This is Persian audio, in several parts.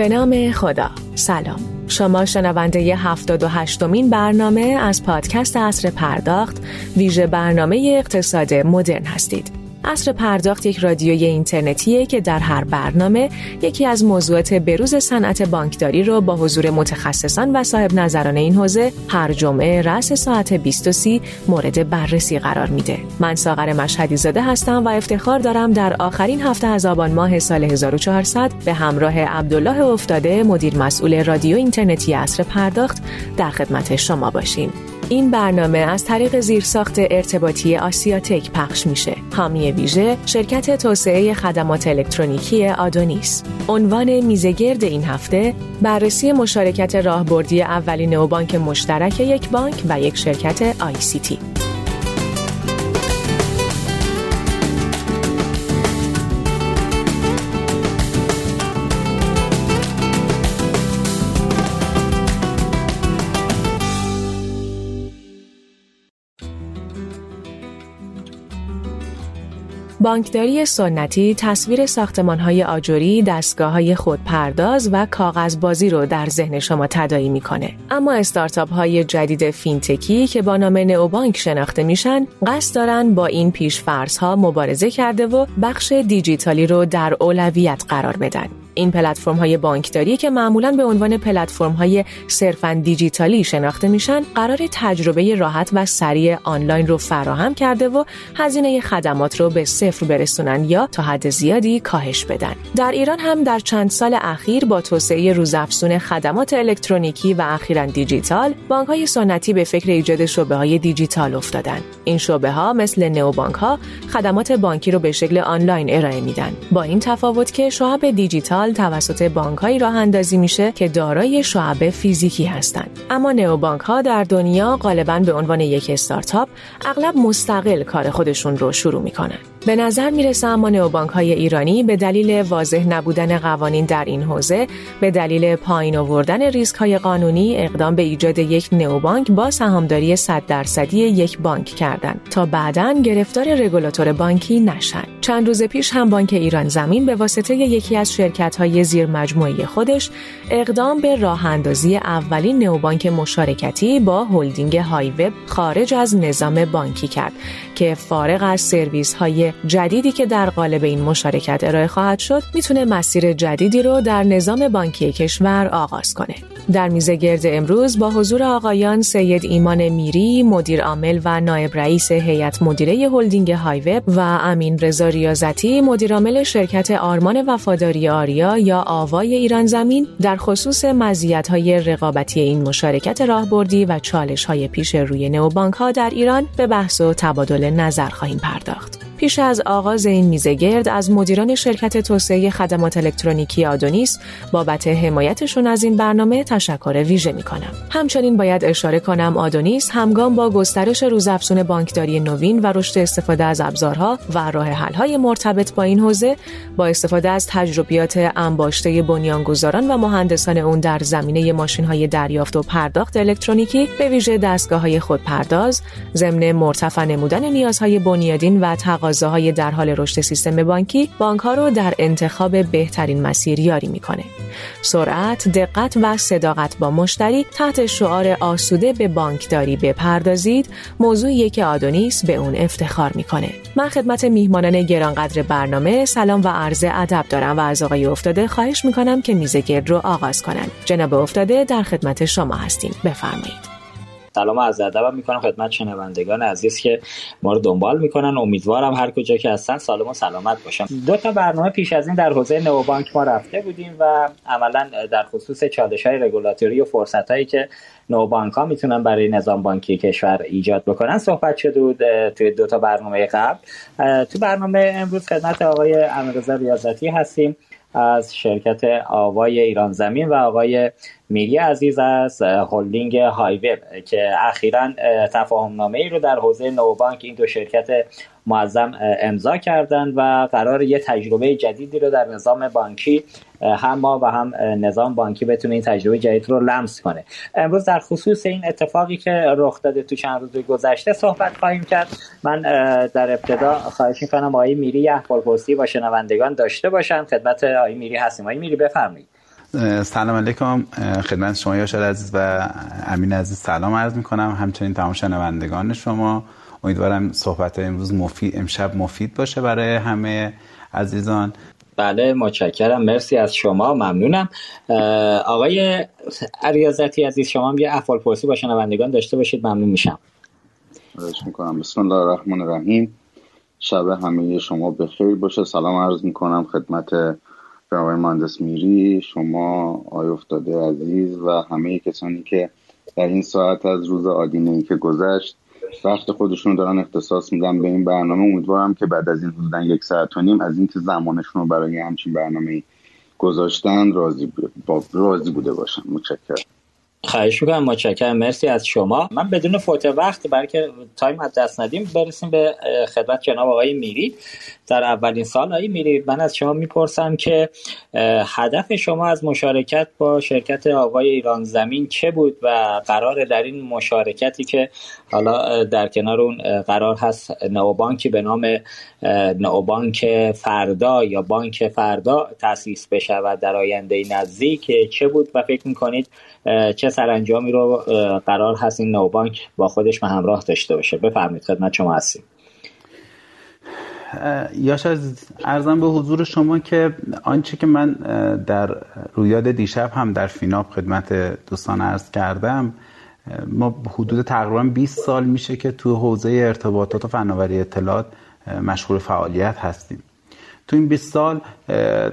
به نام خدا. سلام. شما شنونده ی 78 مین برنامه از پادکست اصر پرداخت ویژه برنامه اقتصاد مدرن هستید. اصر پرداخت یک رادیوی اینترنتیه که در هر برنامه یکی از موضوعات بروز صنعت بانکداری رو با حضور متخصصان و صاحب نظران این حوزه هر جمعه رأس ساعت 20 مورد بررسی قرار میده. من ساغر مشهدی زاده هستم و افتخار دارم در آخرین هفته از آبان ماه سال 1400 به همراه عبدالله افتاده مدیر مسئول رادیو اینترنتی اصر پرداخت در خدمت شما باشیم. این برنامه از طریق زیرساخت ارتباطی آسیاتک پخش میشه. حامی ویژه شرکت توسعه خدمات الکترونیکی آدونیس. عنوان میزگرد این هفته بررسی مشارکت راهبردی اولین نوبانک مشترک یک بانک و یک شرکت آی بانکداری سنتی تصویر ساختمانهای آجوری، دستگاه خودپرداز و کاغذبازی رو در ذهن شما تدایی می‌کنه. اما استارتاپ های جدید فینتکی که با نام نئوبانک شناخته میشن، قصد دارن با این پیش ها مبارزه کرده و بخش دیجیتالی رو در اولویت قرار بدن. این پلتفرم های بانکداری که معمولا به عنوان پلتفرم های صرفا دیجیتالی شناخته میشن قرار تجربه راحت و سریع آنلاین رو فراهم کرده و هزینه خدمات رو به صفر برسونن یا تا حد زیادی کاهش بدن. در ایران هم در چند سال اخیر با توسعه روزافزون خدمات الکترونیکی و اخیرا دیجیتال بانک های سنتی به فکر ایجاد شعبه های دیجیتال افتادن. این شعبه ها مثل نئوبانک ها خدمات بانکی رو به شکل آنلاین ارائه میدن. با این تفاوت که شعب دیجیتال توسط بانکهایی راه اندازی میشه که دارای شعب فیزیکی هستند. اما نئوبانک ها در دنیا غالبا به عنوان یک استارتاپ اغلب مستقل کار خودشون رو شروع می‌کنن. به نظر می‌رسه اما نئوبانک های ایرانی به دلیل واضح نبودن قوانین در این حوزه به دلیل پایین آوردن ریسک های قانونی اقدام به ایجاد یک نئوبانک با سهامداری 100 درصدی یک بانک کردند تا بعدا گرفتار رگولاتور بانکی نشن. چند روز پیش هم بانک ایران زمین به واسطه یکی از شرکت های زیر مجموعه خودش اقدام به راه اندازی اولین نئوبانک مشارکتی با هلدینگ های وب خارج از نظام بانکی کرد که فارغ از سرویس های جدیدی که در قالب این مشارکت ارائه خواهد شد می‌تونه مسیر جدیدی رو در نظام بانکی کشور آغاز کنه. در میزه گرد امروز با حضور آقایان سید ایمان میری مدیر عامل و نایب رئیس هیئت مدیره هلدینگ هایوب و امین رضا ریاضتی مدیر عامل شرکت آرمان وفاداری آریا یا آوای ایران زمین در خصوص مزیت های رقابتی این مشارکت راهبردی و چالش های پیش روی نوبانک ها در ایران به بحث و تبادل نظر خواهیم پرداخت. پیش از آغاز این میزه گرد از مدیران شرکت توسعه خدمات الکترونیکی آدونیس بابت حمایتشون از این برنامه تشکر ویژه می کنم. همچنین باید اشاره کنم آدونیس همگام با گسترش روزافزون بانکداری نوین و رشد استفاده از ابزارها و راه حل‌های مرتبط با این حوزه با استفاده از تجربیات انباشته بنیانگذاران و مهندسان اون در زمینه ماشین‌های دریافت و پرداخت الکترونیکی به ویژه دستگاه‌های خودپرداز ضمن مرتفع نمودن نیازهای بنیادین و تقاضاهای در حال رشد سیستم بانکی بانک ها رو در انتخاب بهترین مسیر یاری می‌کنه. سرعت، دقت و صداقت با مشتری تحت شعار آسوده به بانکداری بپردازید موضوعی که آدونیس به اون افتخار می‌کنه. من خدمت میهمانان گرانقدر برنامه سلام و عرض ادب دارم و از آقای افتاده خواهش می‌کنم که میز گرد رو آغاز کنن. جناب افتاده در خدمت شما هستیم. بفرمایید. سلام از ادبم می‌کنم خدمت شنوندگان عزیز که ما رو دنبال می‌کنن. امیدوارم هر کجا که هستن سالم و سلامت باشم دو تا برنامه پیش از این در حوزه نوبانک ما رفته بودیم و عملا در خصوص چالش های رگولاتوری و فرصت هایی که نوبانک ها می‌تونن برای نظام بانکی کشور ایجاد بکنن صحبت شده بود توی دو تا برنامه قبل. تو برنامه امروز خدمت آقای امیررضا ریاضتی هستیم. از شرکت آوای ایران زمین و آقای میری عزیز از هلدینگ هایوب که اخیرا تفاهم نامه ای رو در حوزه نوبانک این دو شرکت معظم امضا کردند و قرار یه تجربه جدیدی رو در نظام بانکی هم ما و هم نظام بانکی بتونه این تجربه جدید رو لمس کنه. امروز در خصوص این اتفاقی که رخ داده تو چند روز گذشته صحبت خواهیم کرد. من در ابتدا خواهش می‌کنم آقای میری احوال پرسی با شنوندگان داشته باشم خدمت آقای میری هستیم. آقای میری بفرمایید. سلام علیکم. خدمت شما یاشار عزیز و امین عزیز. سلام عرض می کنم همچنین تمام شنوندگان شما. امیدوارم صحبت امروز مفید امشب مفید باشه برای همه عزیزان. بله متشکرم. مرسی از شما ممنونم. آقای ریاضتی عزیز شما هم یه افعال پرسی با شنوندگان داشته باشید. ممنون میشم. می‌کنم. بسم الله الرحمن الرحیم. شب همه شما بخیر باشه. سلام عرض می‌کنم خدمت آقای مهندس میری شما آقای افتاده عزیز و همه کسانی که در این ساعت از روز آدینه ای که گذشت وقت خودشون دارن اختصاص میدن به این برنامه. امیدوارم که بعد از این حدودا یک ساعت و نیم از اینکه زمانشون رو برای همچین برنامه گذاشتن راضی, راضی بوده باشن. متشکرم. خواهش می‌کنم. متشکرم. مرسی از شما. من بدون فوت وقت برای که تایم از دست ندیم برسیم به خدمت جناب آقای میری. در اولین سال آقای میری من از شما می‌پرسم که هدف شما از مشارکت با شرکت آقای ایران زمین چه بود و قرار در این مشارکتی که حالا در کنار اون قرار هست نوبانکی به نام نوبانک فردا یا بانک فردا تاسیس بشه در آینده نزدیک چه بود و فکر می‌کنید چه سرانجامی رو قرار هست این نوبانک با خودش به همراه داشته باشه؟ بفرمایید خدمت شما هستیم. یاش از ارزم به حضور شما که آنچه که من در رویاد دیشب هم در فیناب خدمت دوستان عرض کردم ما حدود تقریبا 20 سال میشه که تو حوزه ارتباطات و فناوری اطلاعات مشغول فعالیت هستیم. تو این 20 سال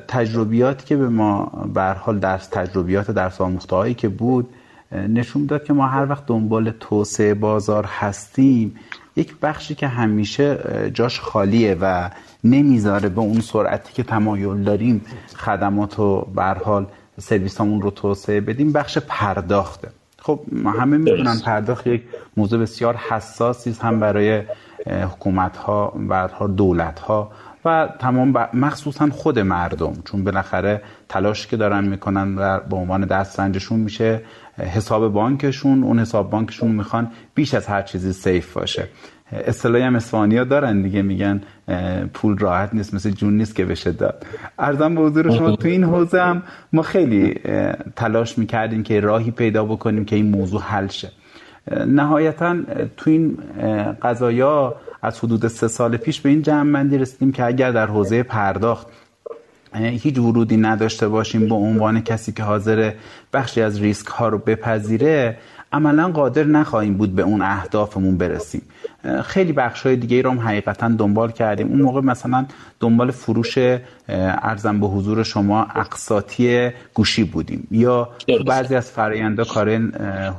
تجربیاتی که به ما به حال درس تجربیات درس آموخته که بود نشون داد که ما هر وقت دنبال توسعه بازار هستیم یک بخشی که همیشه جاش خالیه و نمی‌ذاره به اون سرعتی که تمایل داریم خدمات و حال سرویسامون رو توسعه بدیم بخش پرداخته. خب همه می‌دونن پرداخت یک موضوع بسیار حساسی هم برای حکومت ها و دولت ها و تمام مخصوصا خود مردم. چون بالاخره تلاش که دارن می‌کنن و به عنوان دسترنجشون میشه حساب بانکشون اون حساب بانکشون می‌خوان بیش از هر چیزی سیف باشه. اصطلاحی هم اسپانیا دارن دیگه میگن پول راحت نیست مثل جون نیست که بشه داد. ارزم به حضور شما تو این حوزه هم ما خیلی تلاش می‌کردیم که راهی پیدا بکنیم که این موضوع حل شه. نهایتا تو این قضایا از حدود سه سال پیش به این جمع رسیدیم که اگر در حوزه پرداخت هیچ ورودی نداشته باشیم به عنوان کسی که حاضر بخشی از ریسک ها رو بپذیره عملا قادر نخواهیم بود به اون اهدافمون برسیم. خیلی بخش های دیگه رو هم حقیقتا دنبال کردیم. اون موقع مثلا دنبال فروش ارزم به حضور شما اقساطی گوشی بودیم. یا بعضی از فراینده کار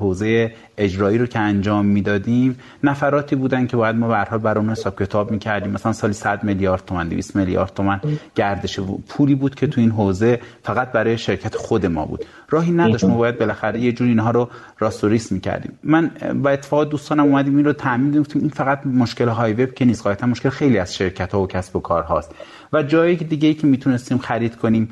حوزه اجرایی رو که انجام می‌دادیم نفراتی بودن که باید ما به هر برای اون حساب کتاب می‌کردیم. مثلا سالی 100 میلیارد تومان 200 میلیارد تومان گردش پولی بود که تو این حوزه فقط برای شرکت خود ما بود. راهی نداشت. ما باید بالاخره یه جوری اینها رو راست و ریس می‌کردیم. من با اتفاق دوستانم اومدیم این رو تامین این فقط مشکل های وب که نیست. قاعدتا مشکل خیلی از شرکت ها و کسب و کار هاست و جایی دیگه ای که می‌تونستیم خرید کنیم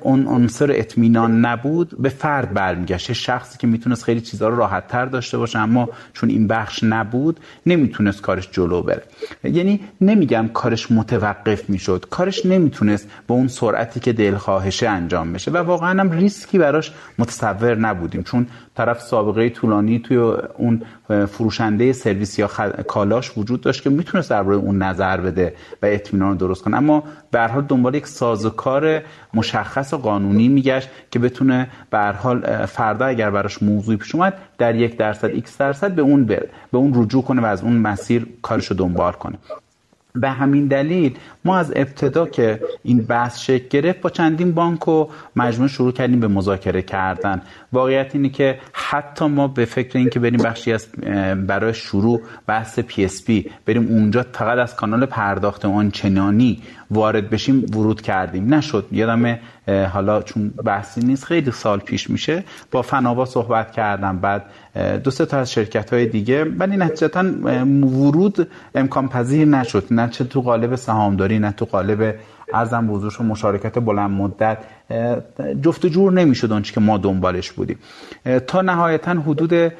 اون عنصر اطمینان نبود به فرد برمیگشت. شخصی که می‌تونست خیلی چیزها رو راحت تر داشته باشه اما چون این بخش نبود نمی‌تونست کارش جلو بره. یعنی نمیگم کارش متوقف می‌شد. کارش نمی‌تونست به اون سرعتی که دلخواهشه انجام بشه. و واقعا هم ریسکی براش متصور نبودیم. چون طرف سابقه طولانی توی اون فروشنده سرویس یا کالاش وجود داشت که می‌تونست درباره اون نظر بده و اطمینان درست کنه. اما به حال دنبال یک سازوکار مشخص و قانونی میگشت که بتونه به حال فردا اگر براش موضوعی پیش اومد در یک درصد x درصد به اون بر به اون رجوع کنه و از اون مسیر کارشو دنبال کنه. به همین دلیل ما از ابتدا که این بحث شکل گرفت با چندین بانک و مجموعه شروع کردیم به مذاکره کردن. واقعیت اینه که حتی ما به فکر این که بریم بخشی از برای شروع بحث PSP بریم اونجا فقط از کانال پرداخت آنچنانی وارد بشیم ورود کردیم. نشد. یادم حالا چون بحثی نیست خیلی سال پیش میشه با فناوا صحبت کردم. بعد دو سه تا از شرکت های دیگه ولی نتیجتا ورود امکان پذیر نشد. نه چه تو قالب سهامداری نه تو قالب ارزم بزرگش مشارکت بلند مدت. جفت جور نمی‌شد آنچه که ما دنبالش بودیم. تا نهایتا حدود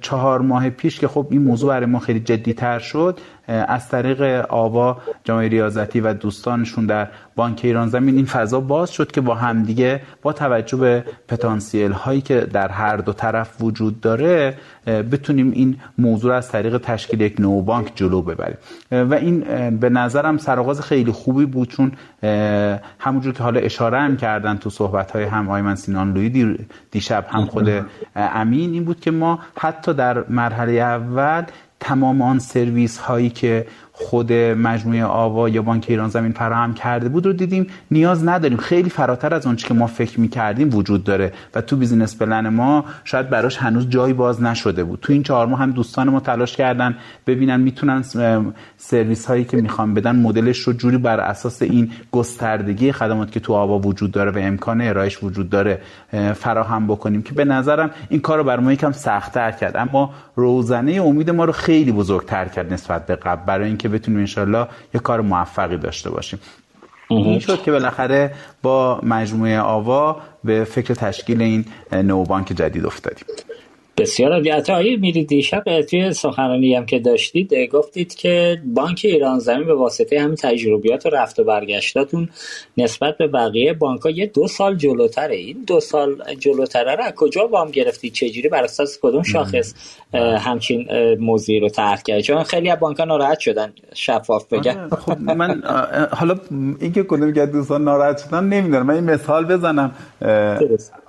چهار ماه پیش که خب این موضوع برای ما خیلی جدی تر شد از طریق آوا جامعه ریاضتی و دوستانشون در بانک ایران زمین این فضا باز شد که با همدیگه با توجه به پتانسیل هایی که در هر دو طرف وجود داره بتونیم این موضوع از طریق تشکیل یک نو بانک جلو ببریم. و این به نظرم سرآغاز خیلی خوبی بود چون همونجور که حالا اشاره هم کردن تو صحبت های هم آیمن سینان لوی دیشب هم خود امین این بود که ما حتی در مرحله اول تمام آن سرویس هایی که خود مجموعه آوا یا بانک ایران زمین فراهم کرده بود رو دیدیم. نیاز نداریم. خیلی فراتر از آنچه که ما فکر می‌کردیم وجود داره. و تو business plan ما شاید براش هنوز جایی باز نشده بود. تو این چهار ماه هم دوستان ما تلاش کردن ببینن می‌تونن سرویس هایی که می‌خوان بدن مدلش رو جوری بر اساس این گستردگی خدمات که تو آوا وجود داره و امکان ارائهش وجود داره فراهم بکنیم که به نظرم این کار رو بر ما یکم سختتر کرد. اما روزنه امید ما رو خیلی بزرگتر کرد نسبت به قبل برای اینکه بتونیم انشالله یه کار موفقی داشته باشیم. این شد که بالاخره با مجموعه آوا به فکر تشکیل این نو بانک جدید افتادیم. بسیار عالی میرید. دیشب توی سخنرانی هم که داشتید گفتید که بانک ایران زمین به واسطه همین تجربیات و رفت و برگشتاتون نسبت به بقیه بانک ها یه دو سال جلوتره. این دو سال جلوتره رو کجا وام گرفتید؟ چجوری بر اساس کدوم شاخص همچین موضوعی رو طرح کردید چون خیلی از بانک ها ناراحت شدن شفاف بگم خب من حالا اینکه کدوم که دوستان ناراحت شدن نمی‌دونم. من این مثال بزنم.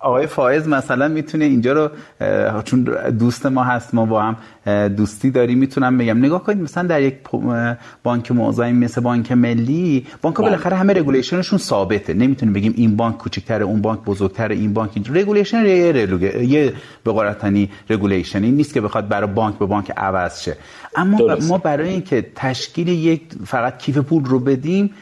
آقای فائز مثلا می‌تونه اینجا رو چون دوست ما هست ما با هم دوستی داری می‌تونم بگم. نگاه کنید مثلا در یک بانک موضعی مثل بانک ملی بانک بله. بالاخره همه regulation شون ثابته. نمی‌تونیم بگیم این بانک کوچکتره اون بانک بزرگتره این بانک اینجا regulation یه یه به قراتنی regulation این نیست که بخواد برای بانک به بانک عوض شه. اما ما برای اینکه تشکیل یک فقط کیف پول رو بدیم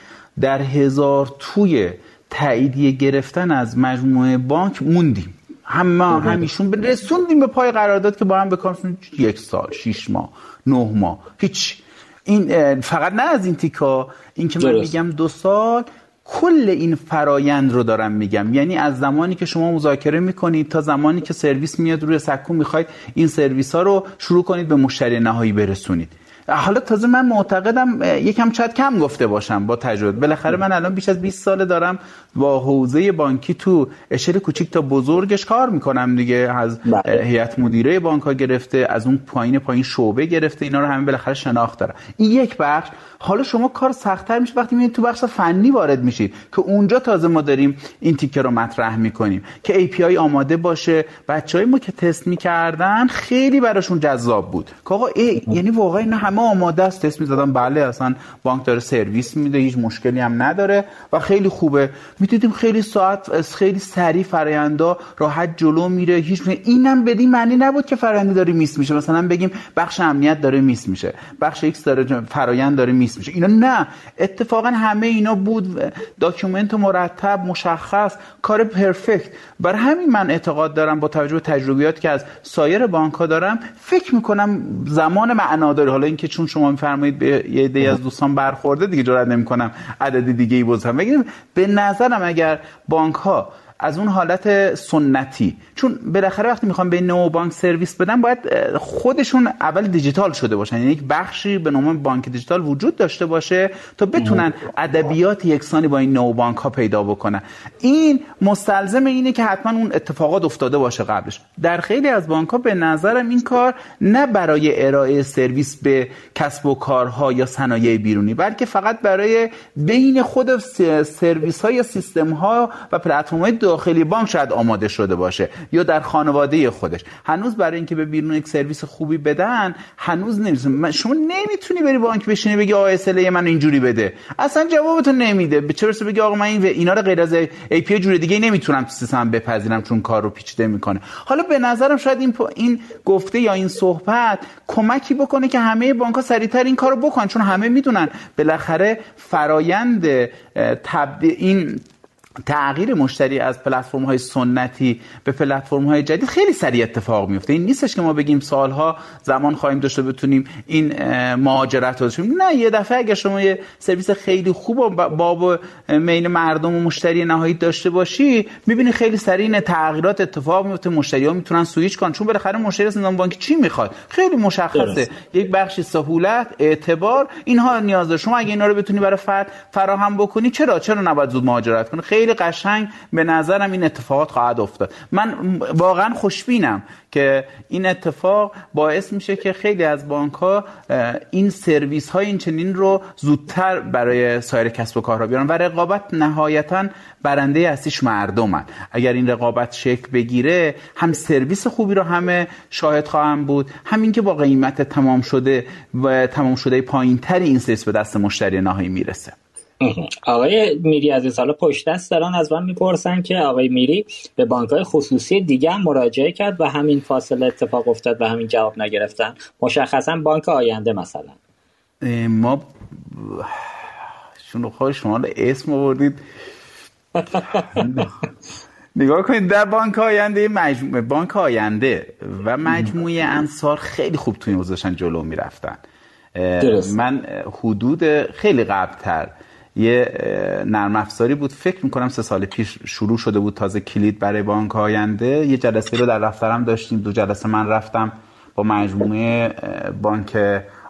در هزار توی تاییدیه گرفتن از مجموعه بانک موندیم. هم ما همیشون رسوندیم به پای قرارداد که با هم بکنیم یک سال شیش ماه نه ماه. هیچ. این فقط نه از این تیکا. این که من میگم دو سال کل این فرایند رو دارم میگم. یعنی از زمانی که شما مذاکره می‌کنید تا زمانی که سرویس میاد روی سکو می‌خواید این سرویس ها رو شروع کنید به مشتری نهایی برسونید. حالا تازه من معتقدم یکم شاید کم گفته باشم با تجربه. بالاخره من الان بیش از 20 ساله دارم با حوزه بانکی تو اشل کوچیک تا بزرگش کار می‌کنم دیگه. از بله. هیئت مدیره بانک ها گرفته از اون پایین پایین شعبه گرفته اینا رو همه بالاخره شناخت دارم. این یک بخش حالا شما کار سختتر میشه وقتی میاد تو بخش فنی وارد میشید که اونجا تازه ما داریم این تیکه رو مطرح می‌کنیم که API آماده باشه. بچهای ما که تست می‌کردن خیلی براشون جذاب بود. که آقا یعنی واقعا اینا همه آماده است. تست می‌زدن بله اصلا بانک داره سرویس میده هیچ مشکلی هم نداره و خیلی خوبه. می‌دیدیم خیلی ساعت خیلی سریع فرآیندا راحت جلو میره. هیچ اینم بدین معنی نبود که فرآیند داره miss میشه مثلا بگیم بخش امنیت داره miss میشه بخش X داره فرآیند داره میشه. اینا نه. اتفاقا همه اینا بود. document مرتب مشخص کار perfect. برای همین من اعتقاد دارم با توجه به تجربیات که از سایر بانک ها دارم فکر می‌کنم زمان معناداری حالا اینکه چون شما میفرمایید به یه عده از دوستان برخورده دیگه جرئت نمی‌کنم عدد دیگه ای بزنم به نظرم اگر بانک ها از اون حالت سنتی. چون بالاخره وقتی می‌خوام به نو بانک سرویس بدن باید خودشون اول دیجیتال شده باشن. یعنی یک بخشی به نام بانک دیجیتال وجود داشته باشه تا بتونن ادبیات یکسانی با این نو بانک ها پیدا بکنن. این مستلزم اینه که حتما اون اتفاقات افتاده باشه قبلش. در خیلی از بانک ها به نظرم این کار نه برای ارائه سرویس به کسب و کارها یا صنایع بیرونی بلکه فقط برای بین خود سرویس ها یا سیستم ها و پلتفرم های داخلی بانک شاید آماده شده باشه یا در خانواده خودش. هنوز برای اینکه به بیرون یک سرویس خوبی بدن هنوز نمی‌رسه شما نمی‌تونی بری بانک بشینی بگی آقا SLA من اینجوری بده. اصلا جوابتون نمیده. به چه بگی آقا من این اینا رو غیر از API جور دیگه نمی‌تونم تو سیستم بپذیرم چون کار رو پیچیده می‌کنه. حالا به نظرم شاید این این گفته یا این صحبت کمکی بکنه که همه بانک ها سریعتر این کارو بکنن چون همه می‌دونن بالاخره فرایند تبدیل این تغییر مشتری از پلتفرم های سنتی به پلتفرم های جدید خیلی سریع اتفاق میفته این نیستش که ما بگیم سالها زمان خواهیم داشته بتونیم این مهاجرت رو نه یه دفعه اگر شما یه سرویس خیلی خوب و باب میل مردم و مشتری نهایی داشته باشی می‌بینی خیلی سریع این تغییرات اتفاق میفته مشتری ها می‌تونن سویچ کنن. چون بالاخره مشتری از بانک چی می‌خواد؟ خیلی مشخصه. یک بخشی سهولت اعتبار اینها نیاز داره. شما اگه اینا رو بتونی برای فرد فراهم بکنی چرا؟ چرا نباید زود مهاجرت کنی؟ خیلی قشنگ به نظرم این اتفاقات خواهد افتاد. من واقعا خوشبینم که این اتفاق باعث میشه که خیلی از بانک ها این سرویس های این چنین رو زودتر برای سایر کسب و کارها بیارن و رقابت نهایتا برنده اصلیش مردمن. اگر این رقابت شکل بگیره هم سرویس خوبی رو همه شاهد خواهم بود همین که با قیمت تمام شده و تمام شده پایین تر این سرویس به دست مشتری نهایی می‌رسه. آقای میری از سال پشت دست دارن از من می‌پرسن که آقای میری به بانک های خصوصی دیگه هم مراجعه کرد و همین فاصله اتفاق افتاد و همین جواب نگرفتن. مشخصا بانک آینده مثلا. ما شنو خواهی شما اسم آوردید. نگاه کنید در بانک آینده مجموعه بانک آینده و مجموعه انصار خیلی خوب توی این جلو می‌رفتن. من حدود خیلی قبلتر یه نرم افزاری بود. فکر می‌کنم سه سال پیش شروع شده بود تازه کلید برای بانک آینده. یه جلسه رو در رفترم داشتیم. دو جلسه من رفتم با مجموعه بانک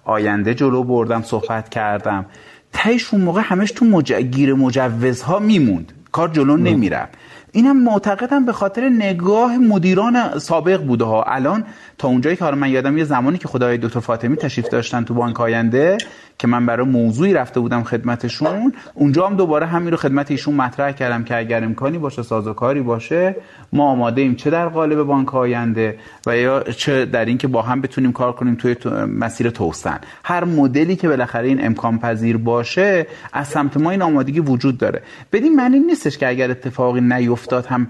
آینده جلو بردم صحبت کردم. تایش اون موقع همش تو مج... گیر مجوزها میموند. کار جلو نمی‌رفت. اینم معتقدم به خاطر نگاه مدیران سابق بوده ها. الان تا اونجایی که من یادم یه زمانی که خدای دکتر فاطمی تشریف داشتن تو بانک آینده که من برای موضوعی رفته بودم خدمتشون اونجا هم دوباره همین رو خدمت ایشون مطرح کردم که اگر امکانی باشه سازوکاری باشه ما آماده ایم چه در قالب بانک آینده و یا چه در اینکه با هم بتونیم کار کنیم توی مسیر توسن. هر مدلی که بالاخره این امکان پذیر باشه از سمت ما این آمادگی وجود داره. بدین معنی نیستش که اگر اتفاقی نیفتاد هم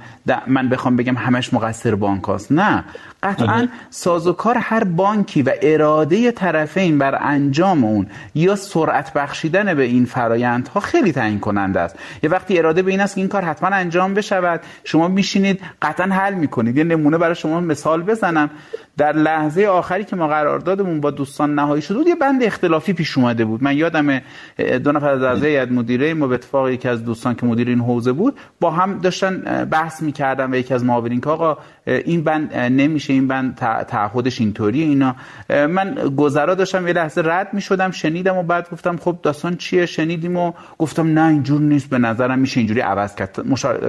من بخوام بگم همش مقصر بانک هاست. نه قطعا سازوکار هر بانکی و اراده طرفین بر انجام اون یا سرعت بخشیدن به این فرایندها خیلی تعیین کننده است. یه وقتی اراده به این است که این کار حتما انجام بشود. شما میشینید قطعا حل می‌کنید. یه نمونه برای شما مثال بزنم. در لحظه آخری که ما قراردادمون با دوستان نهایی شد بود یه بند اختلافی پیش اومده بود. من یادم دو نفر از اعضای هیئت مدیره ما به اتفاق یکی از دوستان که مدیر این حوزه بود با هم داشتن بحث می‌کردن و یکی از معاونین که آقا این بند نمیشه این بند تعهدش اینطوری اینا. من گذرا داشتم یه لحظه رد می‌شدم شنیدم و بعد گفتم خب داستان چیه؟ شنیدیم و گفتم نه اینجور نیست به نظرم میشه اینجوری عوض کرد.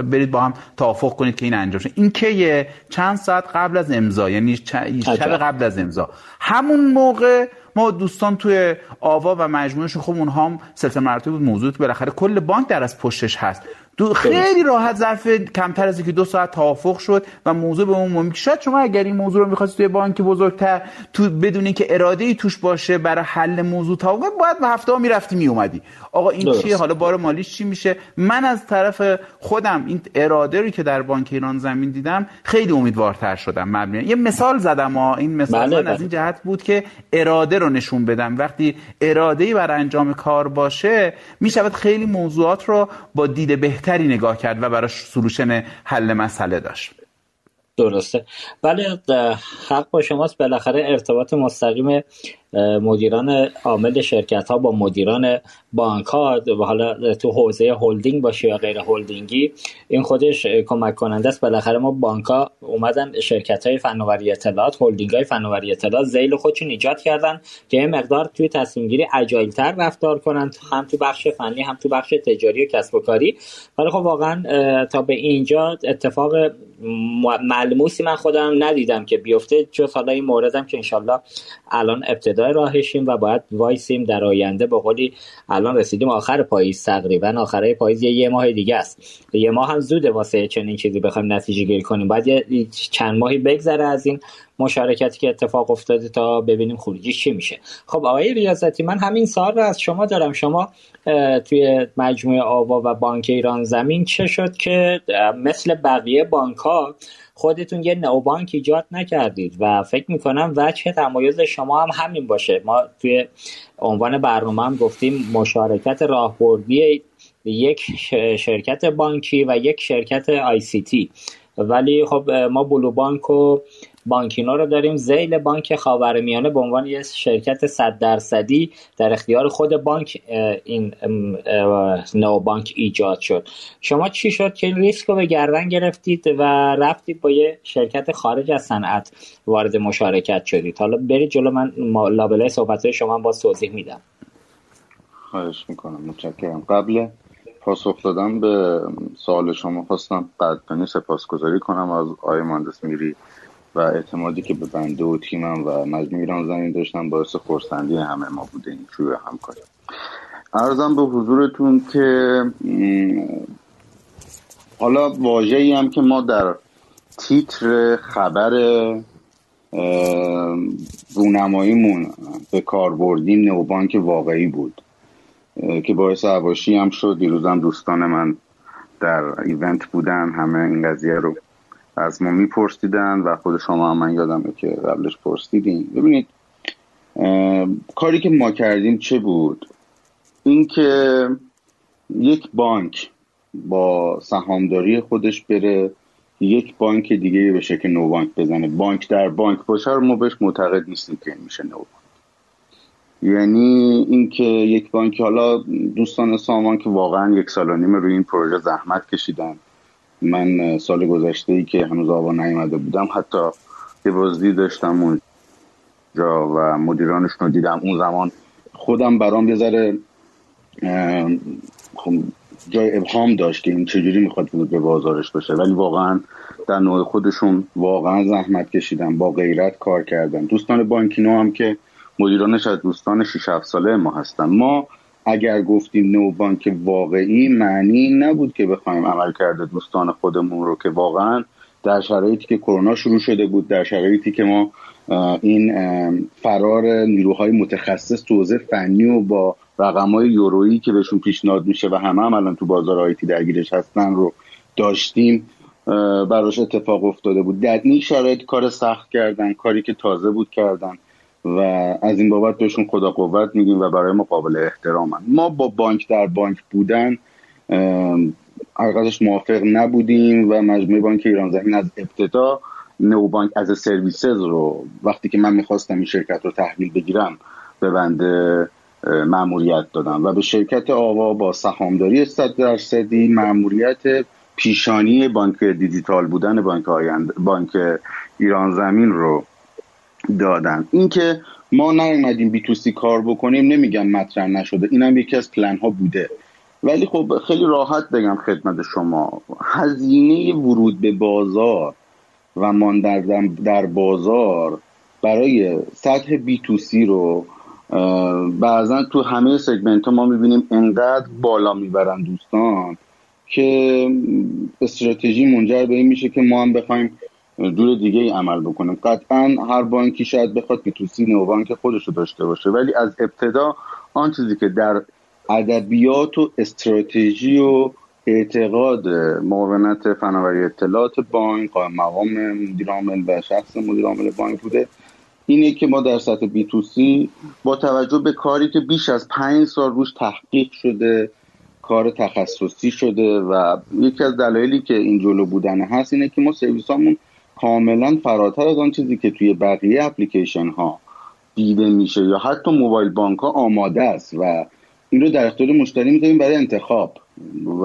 برید با هم توافق کنید که این انجام شه. این که چند ساعت قبل از امضا یعنی شب قبل از امضا. همون موقع ما دوستان توی آوا و مجموعهشون خب اونها هم سلسله مراتب بود موضوع بالاخره کل بانک در از پشتش هست. دو خیلی راحت ظرف کمتر از اینکه دو ساعت توافق شد و موضوع به اون ممکن شاید شما اگر این موضوع رو می‌خواستید توی بانک بزرگتر تو بدونی که اراده ای توش باشه برای حل موضوع توافق باید به هفته ها می‌رفتی میومدی آقا این چیه؟ حالا بار مالیش چی میشه؟ من از طرف خودم این اراده رو که در بانک ایران زمین دیدم خیلی امیدوارتر شدم. مبنی یه مثال زدم ها. این مثال بله، من از بله. این جهت بود که اراده رو نشون بدم. وقتی اراده ای بر انجام کار باشه می‌شود خیلی موضوعات رو با دید بهتری نگاه کرد و براش solution حل مسئله داشت. درسته. ولی حق با شماست. بالاخره ارتباط مستقیم مدیران عامل شرکت ها با مدیران بانک ها حالا تو حوزه هلدینگ باشه یا غیر هلدینگی این خودش کمک کننده است. بالاخره ما بانک ها اومدن شرکت های فناوری اطلاعات هلدینگ های فناوری اطلاعات ذیل خودشون ایجاد کردن که یه مقدار توی تصمیم گیری اجایل تر رفتار کنن هم تو بخش فنی هم تو بخش تجاری و کسب و کاری. ولی خب واقعا تا به اینجا اتفاق ملموسی من خودم ندیدم که بیفته. جز حالا این موردم که انشالله الان ابتدای راهشیم و باید وایسیم در آینده به قولی الان رسیدیم. آخر پاییز تقریبا آخره پاییز یه, یه ماه دیگه است. یه ماه هم زوده واسه چنین چیزی بخوایم نتیجه گیری کنیم. باید چند ماهی بگذره از این مشارکتی که اتفاق افتاده تا ببینیم خروجی چی میشه. خب آقای ریاضتی من همین سال رو از شما دارم. شما توی مجموعه آوا و بانک ایران زمین چه شد که مثل بقیه بانک ها خودتون یه نوبانک ایجاد نکردید و فکر می‌کنم وجه تمایز شما هم همین باشه. ما توی عنوان برنامه هم گفتیم مشارکت راهبردی یک شرکت بانکی و یک شرکت آی سی تی. ولی خب ما بلو بانک و بانکینو رو داریم. زیل بانک خاورمیانه به عنوان یک شرکت صد درصدی در اختیار خود بانک این نو بانک ایجاد شد. شما چی شد که این ریسک رو به گردن گرفتید و رفتید با یه شرکت خارج از صنعت وارد مشارکت شدید؟ حالا برید جلو من لابلای صحبت شما با توضیح میدم. خواهش می‌کنم. متشکرم. قبل پاسخ دادم به سوال شما خواستم قدردانی سپاسگزاری کنم از آقای مهندس میری. و اعتمادی که به بنده و تیمم و مجموع ایران زمین داشتم باعث خورسندی همه ما بوده این شروع همکاری. ارزم به حضورتون که حالا واجهی هم که ما در تیتر خبر رونماییمون به کار بردیم نوبانک واقعی بود که باعث عواشی هم شد. دیروزم دوستان من در ایونت بودن همه این قضیه رو از ما میپرسیدن و خود شما هم من یادمه که قبلش پرسیدین. ببینید کاری که ما کردیم چه بود؟ اینکه یک بانک با سهامداری خودش بره یک بانک دیگه به شکل نو بانک بزنه. بانک در بانک باشه رو ما بهش معتقد نیستیم که میشه نو بانک. یعنی اینکه یک بانک حالا دوستان سامان که واقعا یک سال و نیم روی این پروژه زحمت کشیدن. من سال گذشته ای که هنوز آبا نیومده بودم حتی یه بازدید داشتم اونجا و مدیرانش رو دیدم. اون زمان خودم برام یه ذره خب جای ابهام داشت که این چجوری می‌خواد به بازارش بشه. ولی واقعا در نوع خودشون واقعا زحمت کشیدن با غیرت کار کردن. دوستان بانکینو هم که مدیرانش از دوستان 6 7 ساله ما هستن. ما اگر گفتیم نو بانک واقعی معنی نبود که بخوایم عمل کرده دوستان خودمون رو که واقعا در شرایطی که کرونا شروع شده بود در شرایطی که ما این فرار نیروهای متخصص تو حوزه فنی و با رقم های یورویی که بهشون پیشنهاد میشه و همه هم الان تو بازار آیتی درگیرش هستن رو داشتیم براش اتفاق افتاده بود. در این شرایط کار سخت کردن کاری که تازه بود کردن. و از این بابت بهشون خدا قوت میگیم و برای ما قابل احترامن ما با بانک در بانک بودن حقیقتش موافق نبودیم و مجموعه بانک ایران زمین از ابتدا نو بانک از سرویسز رو وقتی که من می‌خواستم این شرکت رو تحویل بگیرم به بنده معمولیت دادم و به شرکت آوا با سهامداری 100 درصدی معمولیت پیشانی بانک دیجیتال بودن بانک آینده بانک ایران زمین رو دادن. اینکه ما نیومدیم بی تو سی کار بکنیم نمیگم مطرح نشده. اینم یکی از پلن ها بوده. ولی خب خیلی راحت بگم خدمت شما. هزینه ورود به بازار و ماندن در بازار برای سطح بی تو سی رو بعضا تو همه سگمنت ها ما می‌بینیم انقدر بالا می‌برن دوستان که استراتژی منجر به این میشه که ما هم بخوایم دور دیگه ای عمل بکنیم قطعا هر بانکی شاید بخواد که تو نو بانک خودش رو داشته باشه ولی از ابتدا آن چیزی که در ادبیات و استراتژی و اعتقاد معاونت فناوری اطلاعات بانک مقام مدیر عامل و شخص مدیر عامل بانک بوده اینه که ما در سطح بی تو سی با توجه به کاری که بیش از پنج سال روش تحقیق شده کار تخصصی شده و یکی از دلایلی که این جلو بودن هست اینه که ما سرویسامون کاملا فراتر از آن چیزی که توی بقیه اپلیکیشن ها دیده میشه یا حتی موبایل بانک ها آماده است و این رو در اختیار مشتری می‌ذاریم برای انتخاب. و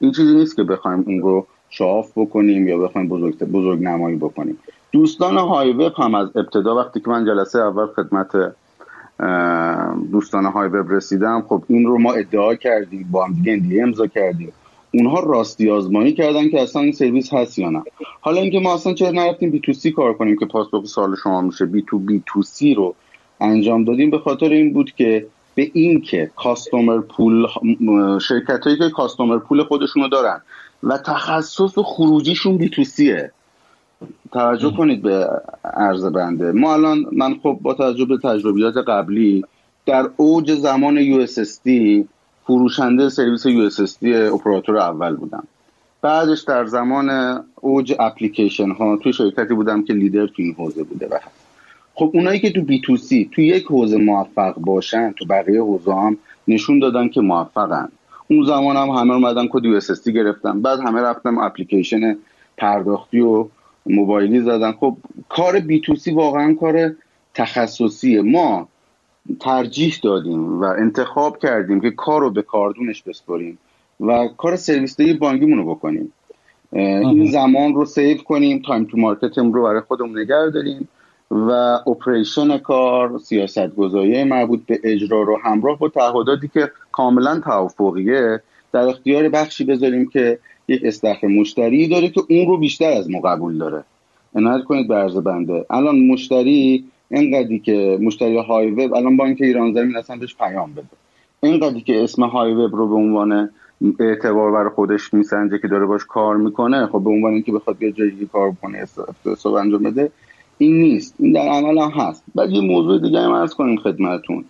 این چیزی نیست که بخوایم اون رو شاف بکنیم یا بخوایم بزرگ, بزرگ نمایی بکنیم. دوستان های وب هم از ابتدا وقتی که من جلسه اول خدمت دوستان های وب رسیدم خب این رو ما ادعا کردیم با هم دیگه امضا کردیم. اونها راستی آزمایی کردن که اصلا این سرویس هست یا نه. حالا اینکه ما اصلا چرا نرفتیم بی تو سی کار کنیم که پاسخ سال شما میشه بی تو بی تو سی رو انجام دادیم به خاطر این بود که به این که کاستومر پول شرکت هایی که کاستومر پول خودشون رو دارن و تخصص و خروجیشون بی تو سیه توجه کنید به عرض بنده. ما الان من خب با توجه به تجربیات قبلی در اوج زمان یو فروشنده سرویس یو اپراتور اول بودم. بعدش در زمان اوج اپلیکیشن ها توی شرکتی بودم که لیدر توی این حوزه بوده و خب اونایی که تو بی تو سی تو یک حوزه موفق باشن تو بقیه حوزه هم نشون دادن که موفقن. اون زمان هم همه اومدن کد یو گرفتن. بعد همه رفتم اپلیکیشن پرداختی و موبایلی زدن. خب کار B2C واقعا کار تخصصیه. ما ترجیح دادیم و انتخاب کردیم که کار رو به کاردونش بسپاریم و کار سرویس دهی بانکیمون رو بکنیم. این زمان رو save کنیم time to market م رو برای خودمون نگه داریم و operation کار سیاست گذاری مربوط به اجرا رو همراه با تعهداتی که کاملا توافقیه در اختیار بخشی بذاریم که یک استخر مشتری داره که اون رو بیشتر از ما قبول داره. عنایت کنید به عرض بنده. الان مشتری اینقدری که مشتری های وب الان بانک ایران زمین اصلا بهش پیام بده. اینقدری که اسم های وب رو به عنوان اعتبار برای خودش میسنجه که داره باش کار می‌کنه خب به عنوان اینکه بخواد بیا جایی کار کنه حساب انجام بده این نیست. این در عمل هم هست. بعد یه موضوع دیگه هم عرض کنیم خدمتون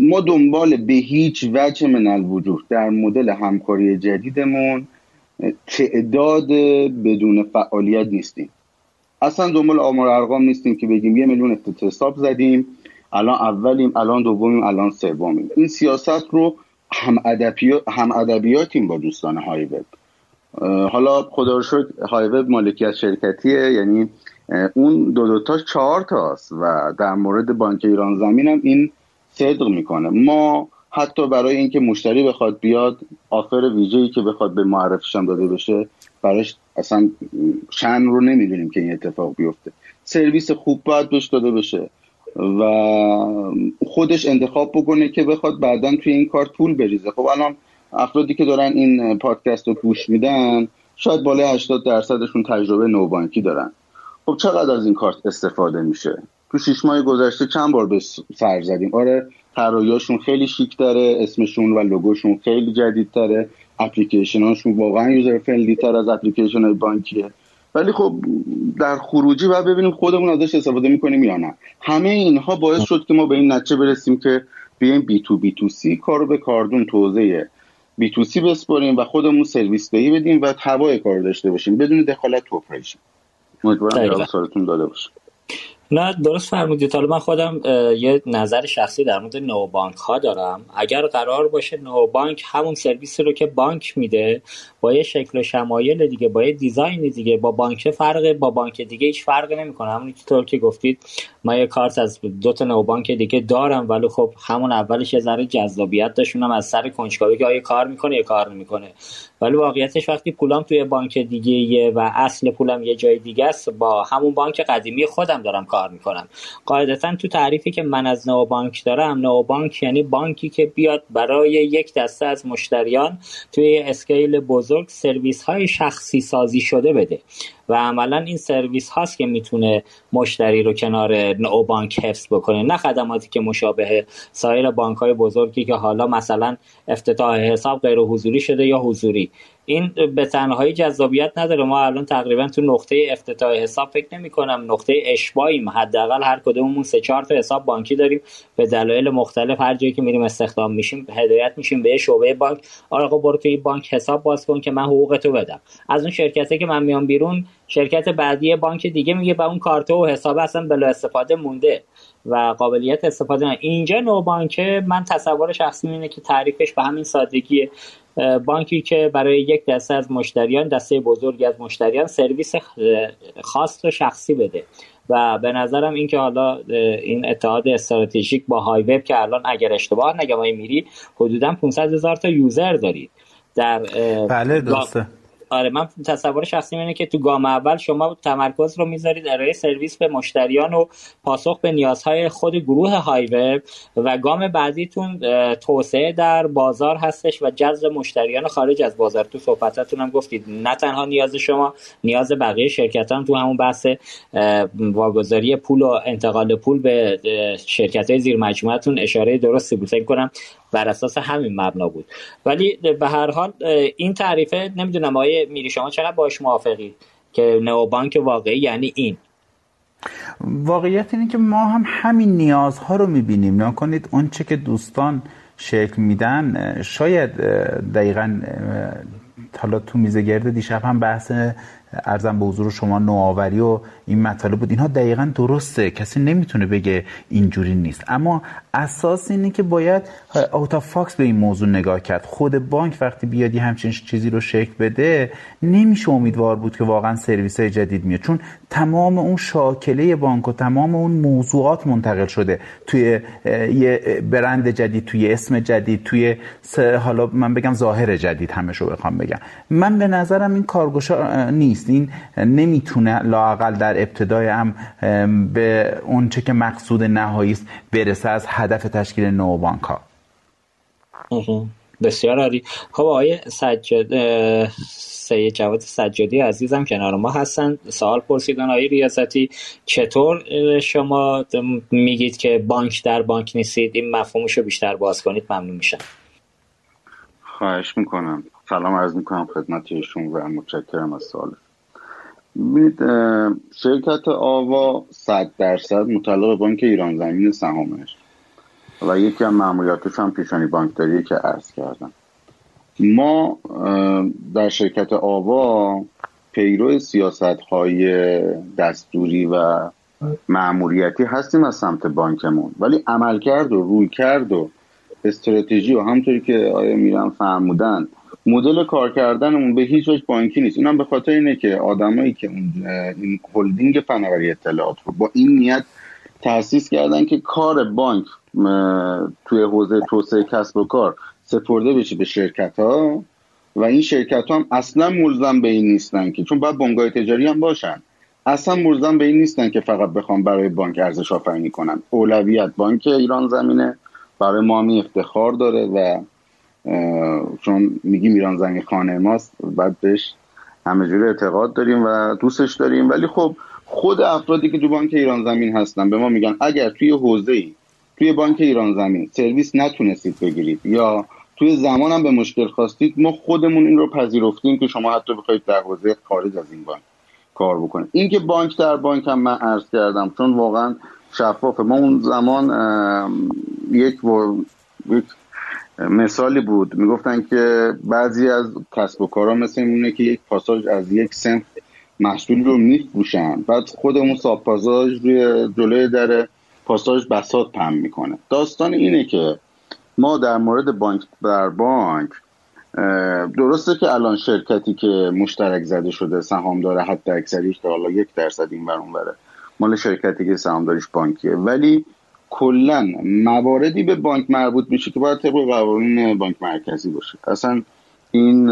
ما دنبال به هیچ وجه من الوجود در مدل همکاری جدیدمون تعداد بدون فعالیت نیستیم. اصلا دنبال آمار ارقام نیستیم که بگیم یه میلیون حساب زدیم الان اولیم الان دومیم الان سومیم. این سیاست رو هم, ادبیاتیم با دوستان های وب حالا خدا رو شکر های وب مالکیت شرکتیه یعنی اون دو دوتاش چهار تاست و در مورد بانک ایران زمین هم این صدق می‌کنه. ما حتی برای اینکه مشتری بخواد بیاد آفر ویژه‌ای که بخواد به معرفشان داده بشه براش اصلا چند رو نمی‌دونیم که این اتفاق بیفته. سرویس خوب باید بهش داده بشه و خودش انتخاب بکنه که بخواد بعدا توی این کار طول بریزه. خب الان افرادی که دارن این پادکست رو گوش میدن شاید بالای 80 درصدشون تجربه نوبانکی دارن. خب چقدر از این کارت استفاده میشه؟ تو شیش ماه گذشته چند بار به سر زدیم؟ آره طراحیاشون خیلی شیک داره اسمشون و لوگوشون خیلی جدید تره اپلیکیشناشون واقعا user friendly تر از اپلیکیشن های بانکیه. ولی خب در خروجی باید ببینیم خودمون ازش استفاده می‌کنیم یا نه. همه اینها باعث شد که ما به این نتیجه برسیم که بیایم بی تو بی تو سی کارو به کاردون توزیع B2C بسپاریم و خودمون سرویس دهی بدیم و تبای کار داشته باشیم بدون دخالت تو operation امیدوارم جواب سوالتون داده باشم نه درست فرمودید حالا من خودم یه نظر شخصی در مورد نو بانک ها دارم. اگر قرار باشه نو بانک همون سرویسی رو که بانک میده با یه شکل و شمایل دیگه با یه دیزاین دیگه با بانک فرق با بانک دیگه هیچ فرقی نمی‌کنه. همون طور که گفتید ما یه کارت از دو تا نو بانک دیگه دارم ولی خب همون اولش یه ذره جذابیت داشتونم از سر کنجکاوی که آیا کار می‌کنه یا کار نمی‌کنه. ولی واقعیتش وقتی پولام توی بانک دیگه و اصل پولم یه جای دیگه است با همون بانک قدیمی خودم دارم کار می‌کنم. قاعدتا تو تعریفی که من از نو بانک دارم نو بانک یعنی بانکی که بیاد برای یک دسته از مشتریان توی اسکیل بزرگ سرویس های شخصی سازی شده بده. و عملا این سرویس هاست که می‌تونه مشتری رو کنار نو بانک حفظ بکنه. نه خدماتی که مشابه سایر بانک های بزرگی که حالا مثلا افتتاح حساب غیر حضوری شده یا حضوری. این به تنهایی جذابیت نداره. ما الان تقریبا تو نقطه افتتاح حساب فکر نمی کنم. نقطه اشباعیم حداقل هر کدوممون سه چهار تا حساب بانکی داریم. به دلایل مختلف هر جایی که میریم استخدام میشیم هدایت میشیم به شعبه بانک. آقا برو توی بانک حساب باز کن که من حقوق تو بدم. از اون شرکتی که من میام بیرون شرکت بعدی بانک دیگه میگه به اون کارت و حساب اصلا بلا استفاده مونده و قابلیت استفاده نه. اینجا نو بانکه من تصور شخصی اینه که تعریفش به همین سادگی بانکی که برای یک دسته از مشتریان دسته بزرگی از مشتریان سرویس خاص و شخصی بده. و به نظرم اینکه حالا این اتحاد استراتژیک با های وب که الان اگر اشتباه نگم میری حدودا 500 هزار تا یوزر دارید. در بله درسته. آره من تصور شخصی اینه که تو گام اول شما تمرکز رو می‌ذارید ارائه سرویس به مشتریان و پاسخ به نیازهای خود گروه های و گام بعدیتون توسعه در بازار هستش و جذب مشتریان خارج از بازار. تو صحبتاتون هم گفتید نه تنها نیاز شما نیاز بقیه شرکتان تو همون بحث واگذاری پول و انتقال پول به شرکت های زیر مجموعتون اشاره درستی بود. کنم بر اساس همین مبنا بود. ولی به هر حال این تعریفه نمی‌دونم آیه میری شما چقدر باش موافقی که نوبانک واقعی یعنی این؟ واقعیت اینه که ما هم همین نیازها رو می‌بینیم. نکنید کنید اون چه که دوستان شکل میدن شاید دقیقا حالا تو میزه گرد دیشب هم بحث ارزم به حضور شما نوآوری و این مطالب بود. اینها دقیقا درسته. کسی نمی‌تونه بگه اینجوری نیست. اما اساس اینه که باید اوتا فاکس به این موضوع نگاه کرد. خود بانک وقتی بیاد همچین چیزی رو شکل بده نمیشه امیدوار بود که واقعا سرویس های جدید میاد. چون تمام اون شاکله بانک و تمام اون موضوعات منتقل شده. توی یه برند جدید توی اسم جدید توی حالا من بگم ظاهر جدید همش رو بخوام بگم. من به نظرم این کارگوشا نیست. این نمی‌تونه لاقل در ابتدای هم به اون چه که مقصود نهایی است برسه از هدف تشکیل نو بانک ها. بسیار عالی. خب آقای سجاد سید جواد سجادی عزیزم کنار ما هستن. سوال پرسیدن آقای ریاضتی چطور شما میگید که بانک در بانک نیستید؟ این مفهومش رو بیشتر باز کنید ممنون میشم. خواهش می‌کنم. سلام عرض می‌کنم خدمت ایشون و متشکرم از سوال ببینید شرکت آوا صد درصد متعلق بانک ایران زمین سهامش. و یکی از معمولیاتش هم پیشانی بانکداریه که عرض کردم. ما در شرکت آوا پیرو سیاست های دستوری و معمولیتی هستیم از سمت بانکمون. ولی عملکرد و روی کرد و استراتژی و همطوری که آیا میرم فرمودن مدل کار کردنمون به هیچ وجه بانکی نیست. اونم به خاطر اینه که آدمایی که این هلدینگ فناوری اطلاعات رو با این نیت تاسیس کردن که کار بانک توی حوزه توسعه کسب و کار سپرده بشه به شرکت ها و این شرکت ها هم اصلا ملزم به این نیستن که چون باید بنگاه تجاری هم باشن. اصلا ملزم به این نیستن که فقط بخوام برای بانک ارزش آفرینی کنن. اولویت بانک ایران زمینه برای ما افتخار داره و چون میگیم ایران زمین خانه ماست بعد بهش همه جوری اعتقاد داریم و دوستش داریم ولی خب خود افرادی که تو بانک ایران زمین هستن به ما میگن اگر توی حوزه ای توی بانک ایران زمین سرویس نتونستید بگیرید یا توی زمانم به مشکل خواستید ما خودمون این رو پذیرفتیم که شما حتی بخواید در حوزه خارج از این بانک کار بکنید این که بانک در بانک هم من عرض کردم چون واقعا شفافه ما اون زمان یک. یک مثالی بود. می‌گفتن که بعضی از کسب و کارا مثل اینه که یک پاساژ از یک سنف محصول رو میفروشن. بعد خود اون ساب روی جلوی در پاساژ بسات پم می‌کنه. داستان اینه که ما در مورد بانک در بانک درسته که الان شرکتی که مشترک زده شده سهام داره حتی اکثریش که حالا یک درصد این برون بره مال شرکتی که سهامداریش بانکیه. ولی کلا مواردی به بانک مربوط میشه که باید طبق قوانین بانک مرکزی باشه. اصلا این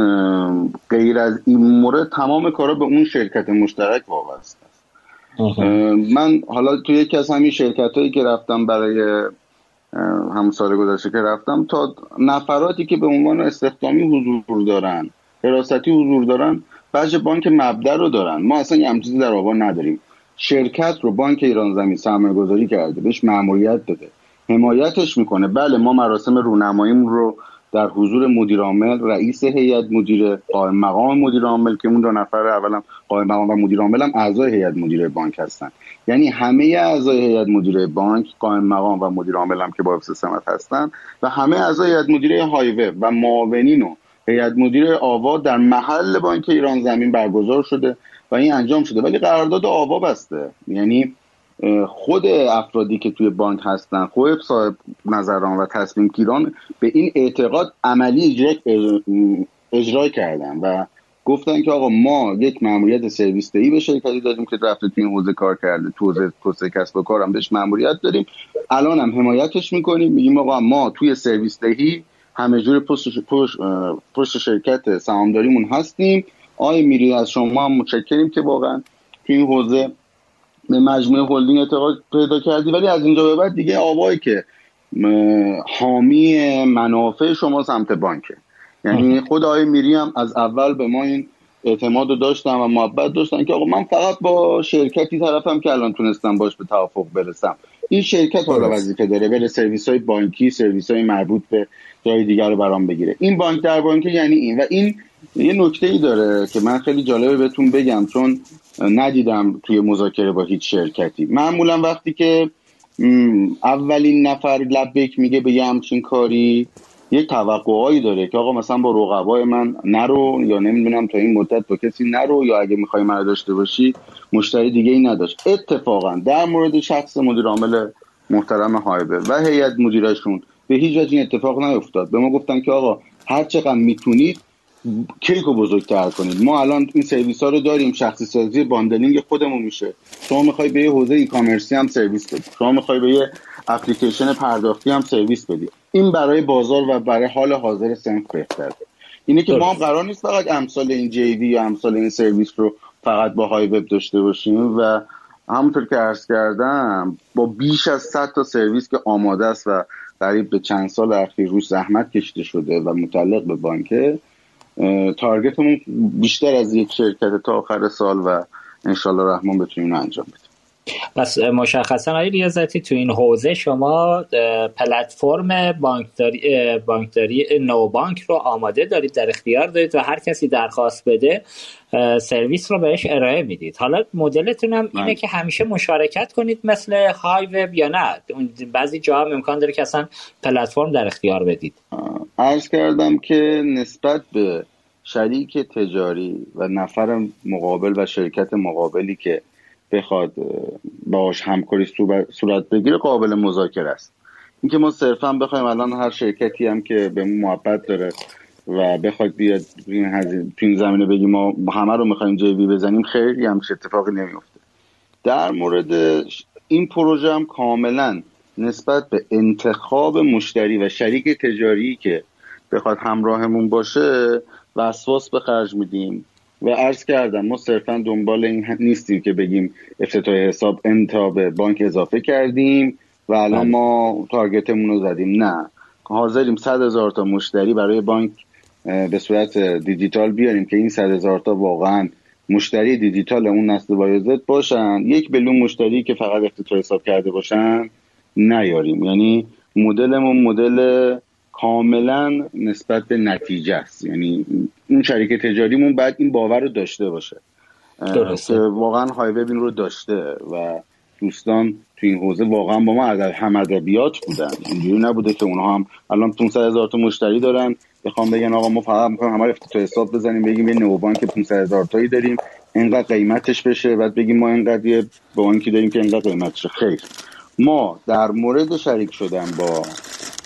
غیر از این مورد تمام کارا به اون شرکت مشترک وابسته است. من حالا توی یکی از همین شرکت هایی که رفتم برای همون سال گذشته که رفتم تا نفراتی که به عنوان استخدامی حضور دارن حراستی حضور دارن بخش بانک مبدع رو دارن. ما اصلا یه چیزی در آبان نداریم. شرکت رو بانک ایران زمین سرمایه گذاری کرده بهش معمولیت داده. حمایتش می‌کنه. بله ما مراسم رونماییمون رو در حضور مدیرعامل رئیس هیئت مدیره قائم مقام مدیرعامل که اون دو نفر اولم قائم مقام و مدیرعامل هم اعضای هیئت مدیره بانک هستن. یعنی همه اعضای هیئت مدیره بانک قائم مقام و مدیرعامل هم که با سمت هستن و همه اعضای هیئت مدیره هایوه و معاونین و هیئت مدیره آوا در محل بانک ایران زمین برگزار شده. و این انجام شده. ولی قرارداد آوا بسته. یعنی خود افرادی که توی بانک هستن خود صاحب نظران و تصمیم گیران به این اعتقاد عملی اجرا کردن و گفتن که آقا ما یک ماموریت سرویس دهی به شرکتی داریم که رفته توی این حوزه کار کرده. تو حوزه کسب و کارم بهش ماموریت داریم. الان هم حمایتش می‌کنیم. میگیم آقا ما توی سرویس دهی همه جور پشت, پشت, پشت شرکت سهامداریمون هستیم. آقای میری از شما هم متشکریم که واقعا توی این حوزه به مجموعه هلدینگ اعتقاد پیدا کردی. ولی از اینجا به بعد دیگه آوایی که حامی منافع شما سمت بانکه یعنی خود آقای میری هم از اول به ما این اعتماد رو داشتن و محبت داشتن که آقا من فقط با شرکتی طرفم که الان تونستم باش به توافق برسم. این شرکت حالا وظیفه داره بره سرویس های بانکی سرویس های مربوط به جای دیگر رو برام بگیره. این بانک در بانک یعنی این. و این یه نکته ای داره که من خیلی جالبه بهتون بگم چون ندیدم توی مذاکره با هیچ شرکتی. معمولا وقتی که اولین نفر لبک میگه به یه همچین کاری یک توقعایی داره که آقا مثلا با رقبای من نرو یا نمی‌دونم تا این مدت با کسی نرو یا اگه می‌خوای من داشته باشی مشتری دیگه ای نداشت. اتفاقا در مورد شخص مدیر عامل محترم هایبر و هیئت مدیرشون به هیچ وجه این اتفاق نیفتاد. به ما گفتن که آقا هر چقدر می‌تونید کیک رو بزرگتر کنید؟ ما الان این سرویس ها رو داریم شخصی سازی bundling خودمون میشه. شما می‌خوای به یه حوزه e-commerce ی هم سرویس بدی. شما می‌خوای به یه اپلیکیشن پرداختی هم سرویس بدی. این برای بازار و برای حال حاضر صنف بهتره. اینه که ما هم قرار نیست فقط امثال این JV یا امثال این سرویس رو فقط با های وب داشته باشیم و همونطور که عرض کردم با بیش از 100 تا سرویس که آماده است و قریب به چند سال اخیر روش زحمت کشیده شده و متعلق به بانکه تارگتمون بیشتر از یک شرکت تا آخر سال و انشالله رحمان بتونیم انجام بدیم. پس مشخصا آقای ریاضتی تو این حوزه شما پلتفرم بانکداری بانکداری نو بانک رو آماده دارید در اختیار دارید و هر کسی درخواست بده سرویس رو بهش ارائه می‌دید. حالا مدلتون هم اینه که همیشه مشارکت کنید مثل های وب یا نه. بعضی جا هم امکان داره که اصلا پلتفرم در اختیار بدید. عرض کردم که نسبت به شریک تجاری و نفر مقابل و شرکت مقابلی که بخواد باش همکاری صورت بگیره قابل مذاکره است. اینکه ما صرفا بخوایم الان هر شرکتی هم که به محبت داره و بخواد بیاد این این زمینه بگیم ما همه رو می‌خوایم جیوی بزنیم خیلی همش اتفاقی نمیفته در مورد این پروژه هم کاملا نسبت به انتخاب مشتری و شریک تجاری که بخواد همراهمون باشه وسواس به خرج میدیم. و عرض کردم ما صرفا دنبال این نیستیم که بگیم افتتاح حساب انتا به بانک اضافه کردیم و الان بله. ما تارگتمون رو زدیم. نه. حاضریم صد هزار تا مشتری برای بانک به صورت دیجیتال بیاریم که این صد هزار تا واقعا مشتری دیجیتال اون نسل بایوزت باشن. یک بلون مشتری که فقط افتتاح حساب کرده باشن نیاریم. یعنی مدلمون مدل کاملا نسبت به نتیجه است. یعنی اون شریک تجاریمون بعد این باور رو داشته باشه. که واقعا های این رو داشته و دوستان تو این حوزه واقعا با ما هم ادبیات بودن. اینجوری نبوده که اونها هم الان 500 هزار تا مشتری دارن. بخوام بگن آقا ما فقط می‌خوایم همه تو حساب بزنیم بگیم یه نوبانک 500 هزار تایی داریم. اینقدر قیمتش بشه. بعد بگیم ما اینقدر یه بانکی داریم که اینقدر قیمتش خیر. ما در مورد شریک شدن با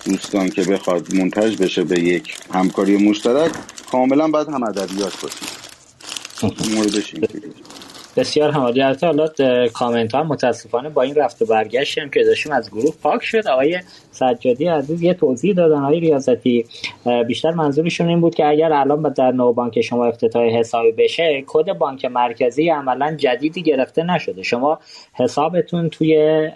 دوستان که بخواد منتج بشه به یک همکاری مشترک کاملا باید هم ادبیات باشیم موردش بسیار همالی البته حالا کامنت ها متاسفانه با این رفت و برگشت هم که داشتیم از گروه پاک شد. آقای سجادی عزیز یه توضیح دادن. آقای ریاضتی بیشتر منظورشون این بود که اگر الان در نو بانک شما افتتاح حسابی بشه کد بانک مرکزی عملا جدیدی گرفته نشده. شما حسابتون توی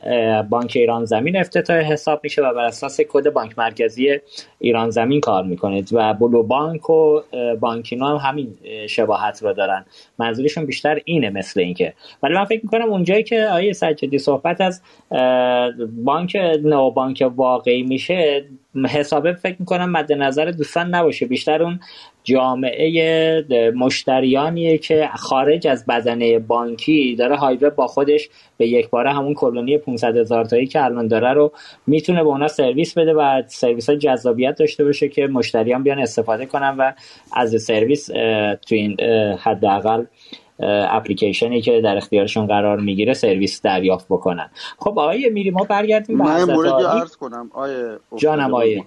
بانک ایران زمین افتتاح حساب میشه و بر اساس کد بانک مرکزی ایران زمین کار می‌کنید و بلو بانک و بانکینو هم همین شباهت رو دارن. منظورشون بیشتر اینه اینکه. ولی من فکر می‌کنم اونجایی که آیه سجادی صحبت از بانک نو بانک واقعی میشه حسابه فکر می‌کنم مد نظر دوستان نباشه. بیشتر اون جامعه مشتریانیه که خارج از بدنه بانکی داره هایوه با خودش به یک باره همون کلونی 500 هزار تایی که الان داره رو می‌تونه به اونا سرویس بده و سرویس های جذابیت داشته باشه که مشتریان بیان استفاده کنن و از سرویس تو این حداقل اپلیکیشنی که در اختیارشون قرار می‌گیره سرویس دریافت بکنن. خب آقای میری ما برگردیم به من موردی عرض کنم. آقای جانم آقای.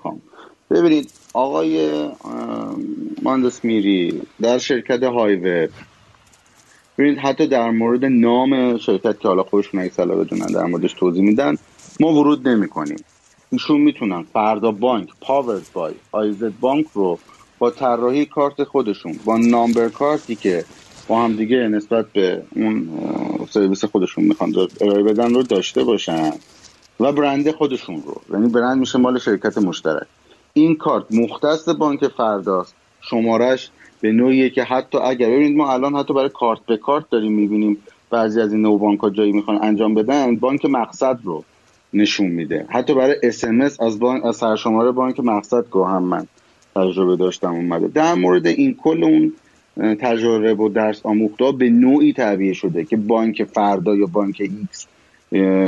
ببینید آقای ماندس میری در شرکت هایوه. ببینید حتی در مورد نام شرکت که حالا خودشون اگه سلا بدونن در موردش توضیح میدن ما ورود نمی کنیم ایشون می‌تونن فردا بانک پاورد بای آیزد بانک رو با طراحی کارت خودشون با نامبر کارتی که با هم دیگه نسبت به اون سرویس خودشون می‌خوان ارائه بدن رو داشته باشن و برند خودشون رو. یعنی برند میشه مال شرکت مشترک. این کارت مختص بانک فرداست. شمارش به نوعیه که حتی اگر ببینید ما الان حتی برای کارت به کارت داریم می‌بینیم بعضی از این نو بانک ها جایی می‌خوان انجام بدن بانک مقصد رو نشون میده. حتی برای اس از بانک از سرشماره بانک مقصد گو هم من تجربه داشتم اومده. در مورد این کل اون تجربه و درس آموخته به نوعی تعبیه شده که بانک فردا یا بانک X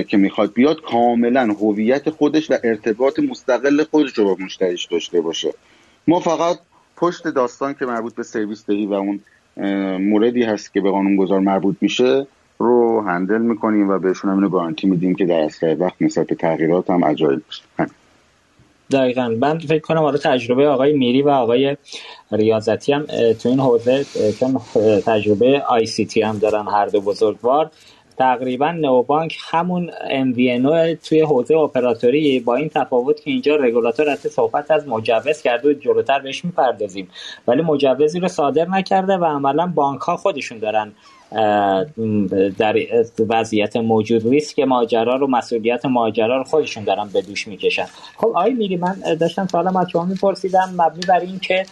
که می‌خواد بیاد کاملا هویت خودش و ارتباط مستقل خودش رو با مشتریش داشته باشه. ما فقط پشت داستان که مربوط به سرویس دهی و اون موردی هست که به قانون گذار مربوط میشه رو handle می‌کنیم و بهشون هم گارانتی میدیم که در اسرع وقت نسبت به تغییرات هم agile بشه دقیقا. من فکر کنم حالا تجربه آقای میری و آقای ریاضتی هم تو این حوزه چون تجربه آی سی تی هم دارن هر دو بزرگوار. تقریبا نوبانک همون MVNO توی حوزه اپراتوری با این تفاوت که اینجا رگولاتور از صحبت از مجوز کرده و جلوتر بهش می‌پردازیم. ولی مجوزی رو صادر نکرده و عملا بانک ها خودشون دارن در وضعیت موجود ریسک ماجرا رو مسئولیت ماجرا رو خودشون دارن به دوش می‌کشن. خب آقای میری من داشتم سوالم از شما میپرسیدم مبنی بر این که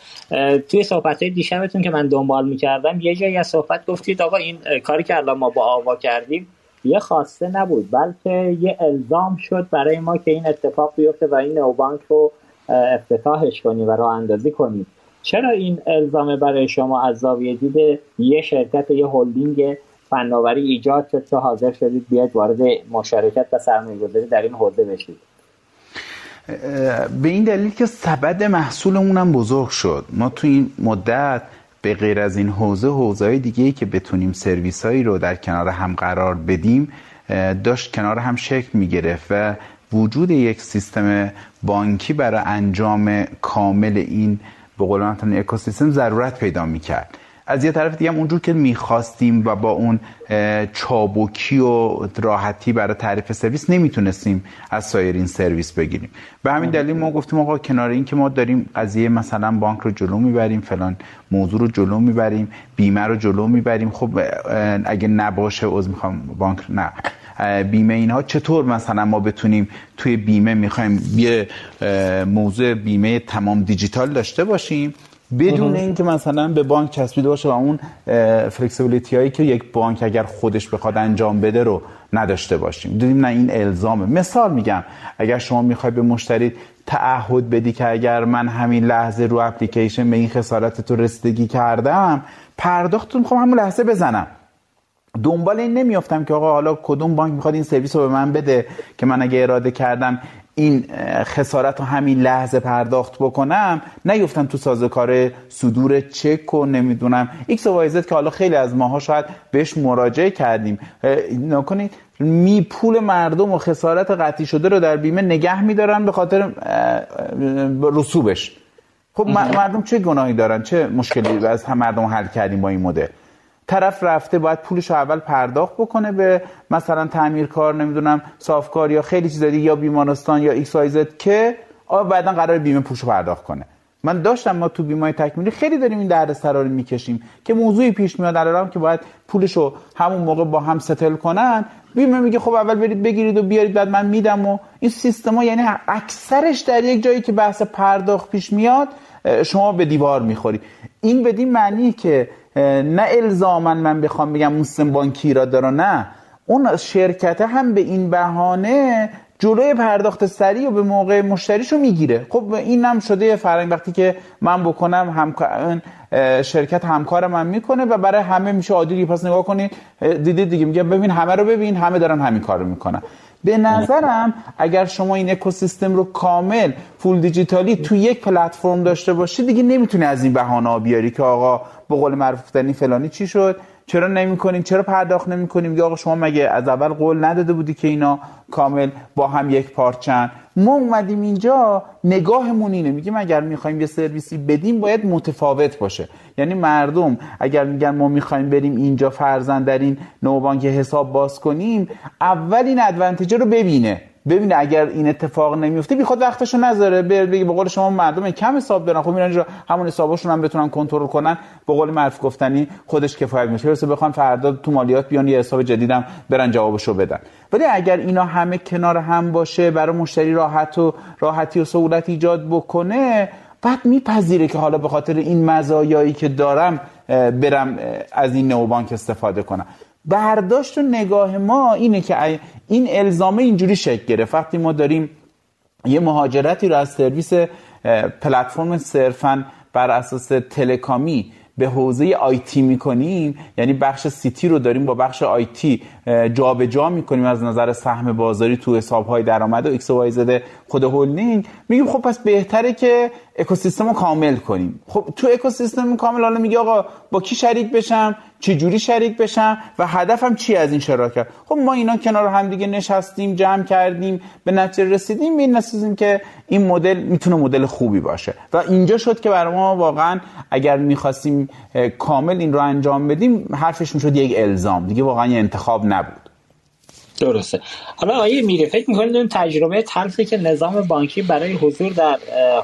توی صحبت های دیشبتون که من دنبال می‌کردم یه جایی از صحبت گفتید آقا این کاری که الان ما با آوا کردیم یه خواسته نبود بلکه یه الزام شد برای ما که این اتفاق بیفته و این نوبانک رو افتتاحش کنیم و راه اندازی کنیم. چرا این الزام برای شما از زاویه دید یه شرکت یه هلدینگ فناوری ایجاد شد که حاضر شدید بیاد وارد مشارکت و سرمایه گذاری در این حوزه بشید؟ به این دلیل که سبد محصولمون هم بزرگ شد. ما تو این مدت به غیر از این حوزه حوزه های دیگه ای که بتونیم سرویس هایی رو در کنار هم قرار بدیم داشت کنار هم شکل می گرفت و وجود یک سیستم بانکی برای انجام کامل این به قول اکوسیستم ضرورت پیدا می‌کرد. از یه طرف دیگه هم اونجور که می‌خواستیم و با اون چابکی و راحتی برای تعریف سرویس نمی‌تونستیم از سایر این سرویس بگیریم. به همین دلیل ما گفتیم آقا کنار این که ما داریم قضیه مثلا بانک رو جلو می‌بریم فلان موضوع رو جلو می‌بریم بیمه رو جلو می‌بریم خب اگه نباشه از می‌خوام بانک نه. بیمه اینها چطور مثلا ما بتونیم توی بیمه می‌خوایم یه موضوع بیمه تمام دیجیتال داشته باشیم؟ بدون اینکه مثلا به بانک چسبیده باشه و اون flexibility هایی که یک بانک اگر خودش بخواد انجام بده رو نداشته باشیم. دیدیم نه این الزامه. مثال میگم اگر شما می‌خوای به مشتری تعهد بدی که اگر من همین لحظه رو اپلیکیشن به این خسارت تو رسیدگی کردم پرداختتون می‌خوام همون لحظه بزنم. دنبال این نمیفتم که آقا حالا کدوم بانک می‌خواد این سرویس رو به من بده که من اگه اراده کردم این خسارت رو همین لحظه پرداخت بکنم نیفتم تو سازوکار صدور چک و نمی‌دونم X و که حالا خیلی از ماها شاید بهش مراجعه کردیم. نگاه کنید پول مردم و خسارت قطعی شده رو در بیمه نگه میدارن به خاطر رسوبش. خب مردم چه گناهی دارن؟ چه مشکلی از هم مردم حل کردیم با این مدل؟ طرف رفته باید پولش رو اول پرداخت بکنه به مثلا تعمیرکار نمی‌دونم صافکار یا خیلی چیز دیگه یا بیمارستان یا X که بعدا قرار بیمه پولش رو پرداخت کنه. من داشتم ما تو بیمه تکمیلی خیلی داریم این درد رو می‌کشیم که موضوعی پیش میاد الان که باید پولش رو همون موقع با هم ستل کنن. بیمه میگه خب اول برید بگیرید و بیارید بعد من میدم و این سیستما یعنی اکثرش در یک جایی که بحث پرداخت پیش میاد شما به دیوار می‌خوری. این بدین معنی که نه الزاما من بخوام بگم موسم بانکی را داره نه. اون شرکت هم به این بهانه جلوی پرداخت سریع و به موقع مشتریشو می‌گیره. خب این هم شده فرنگ وقتی که من بکنم هم شرکت همکار من می‌کنه و برای همه میشه عادی پس نگاه کنید دیدید دیگه میگه ببین همه رو ببین همه دارن همین کارو می‌کنن. به نظرم اگر شما این اکوسیستم رو کامل فول دیجیتالی تو یک پلتفرم داشته باشی دیگه نمی‌تونی از این بهانه بیاری که آقا به قول معروف فلانی چی شد؟ چرا نمی‌کنیم چرا پرداخت نمی‌کنیم؟ یا آقا شما مگه از اول قول نداده بودی که اینا کامل با هم یک پارچن؟ ما اومدیم اینجا نگاهمون اینه. میگیم اگر می‌خوایم یه سرویسی بدیم باید متفاوت باشه. یعنی مردم اگر میگن ما می‌خوایم بریم اینجا فرزن در این نوبانک حساب باز کنیم اول این ادوانتیجه رو ببینه. ببینه اگر این اتفاق نمیفته بیخواد وقتشو نذاره. بگه به قول شما مردم کم حساب دارن. خب میرن همون حسابشون هم بتونن کنترل کنن. به قول معروف گفتنی خودش کفایت میشه برسه بخوان فردا تو مالیات بیان یه حساب جدیدم برن جوابشو بدن. ولی اگر اینا همه کنار هم باشه برای مشتری راحت و راحتی و سهولت ایجاد بکنه بعد میپذیره که حالا به خاطر این مزایایی که دارم برم از این نئوبانک استفاده کنم. برداشت و نگاه ما اینه که این الزامه اینجوری شکل گرفت. وقتی ما داریم یه مهاجرتی رو از سرویس پلتفرم صرفا بر اساس telecom ی به حوزه IT می‌کنیم یعنی بخش CT رو داریم با بخش IT جابجا می‌کنیم از نظر سهم بازاری تو حساب های درآمد و X و Z خود هولدینگ. میگیم خب پس بهتره که اکوسیستم رو کامل کنیم. خب تو اکوسیستم کامل حالا میگه آقا با کی شریک بشم؟ چه جوری شریک بشم؟ و هدفم چی از این شراکت؟ خب ما اینا کنار هم دیگه نشستیم جمع کردیم به نتیجه رسیدیم این نسیزیم که این مدل می‌تونه مدل خوبی باشه. و اینجا شد که برای ما واقعا اگر می‌خواستیم کامل این رو انجام بدیم حرفش می‌شد یک الزام. دیگه واقعا یه انتخاب نبود. درسته. حالا آیه میره فکر می‌کنید اون تجربه تلخی که نظام بانکی برای حضور در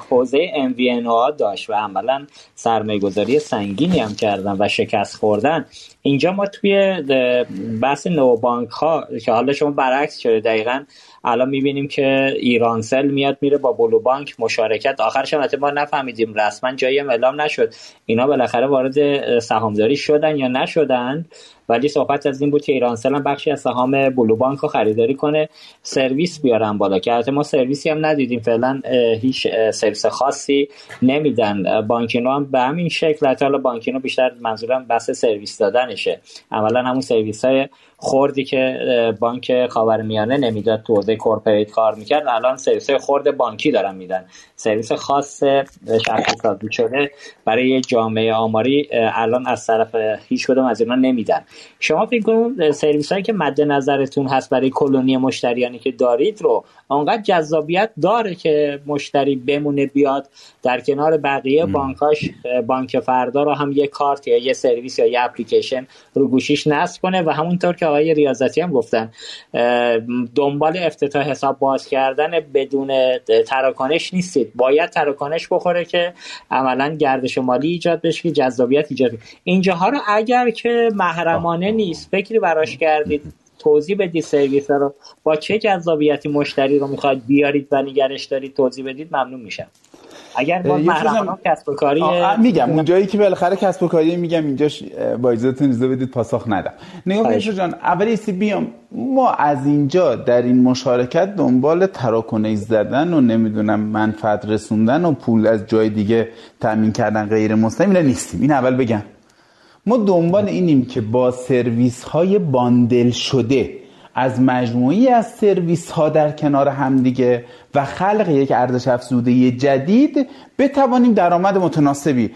حوزه MVNO داشت و عملا سرمایه گذاری سنگینی هم کردن و شکست خوردن. اینجا ما توی بحث نو بانک ها که حالا شما برعکس شده دقیقا الان می‌بینیم که ایرانسل میاد میره با بلو بانک مشارکت. آخرش هم ما نفهمیدیم رسما جایی اعلام نشد. اینا بالاخره وارد سهامداری شدن یا نشدن. ولی صحبت از این بود که ایرانسل هم بخشی از سهام بلو بانک رو خریداری کنه سرویس بیارن بالا که ما سرویسی هم ندیدیم فعلا هیچ سرویس خاصی نمیدن. بانکینو هم به همین شکل حالا بانکینو بیشتر منظورم بحث سرویس دادنشه. اولا همون سرویس های خردی که بانک خاورمیانه نمی‌داد تو حوزه corporate کار می‌کرد الان سرویس خرد بانکی دارن میدن. سرویس خاص شخصی سازی شده برای جامعه آماری الان از طرف هیچ کدوم از اینا نمیدن. شما فکر کنید سرویس هایی که مد نظرتون هست برای کلونی مشتریانی که دارید رو آنقدر جذابیت داره که مشتری بمونه بیاد در کنار بقیه بانکاش بانک فردا رو هم یه کارت یا یه سرویس یا یه اپلیکیشن رو گوشیش نصب کنه و همونطور که آقای ریاضتی هم گفتن دنبال افتتاح حساب باز کردن بدون تراکنش نیستید. باید تراکنش بخوره که عملا گردش مالی ایجاد بشه که جذابیت ایجاد اینجاها رو اگر که محرمانه نیست. فکری براش کردید توضیح بدید سرویس رو. با چه جذابیتی مشتری رو می‌خواید بیارید و نگرش دارید توضیح بدید ممنون میشم. اگر ما محرمانه کسب و کاری میگم اونجایی که بالاخره کسب و کاری میگم اینجاش با اجازهتون اجازه بدید پاسخ ندم. نگاه جان اولی سی بیام ما از اینجا در این مشارکت دنبال تراکنش زدن و نمی‌دونم منفعت رسوندن و پول از جای دیگه تامین کردن غیر مستقیم نیستیم. این اول بگم. ما دنبال اینیم که با سرویس های باندل شده از مجموعی از سرویس ها در کنار همدیگه و خلق یک ارزش افزوده جدید بتوانیم درآمد متناسبی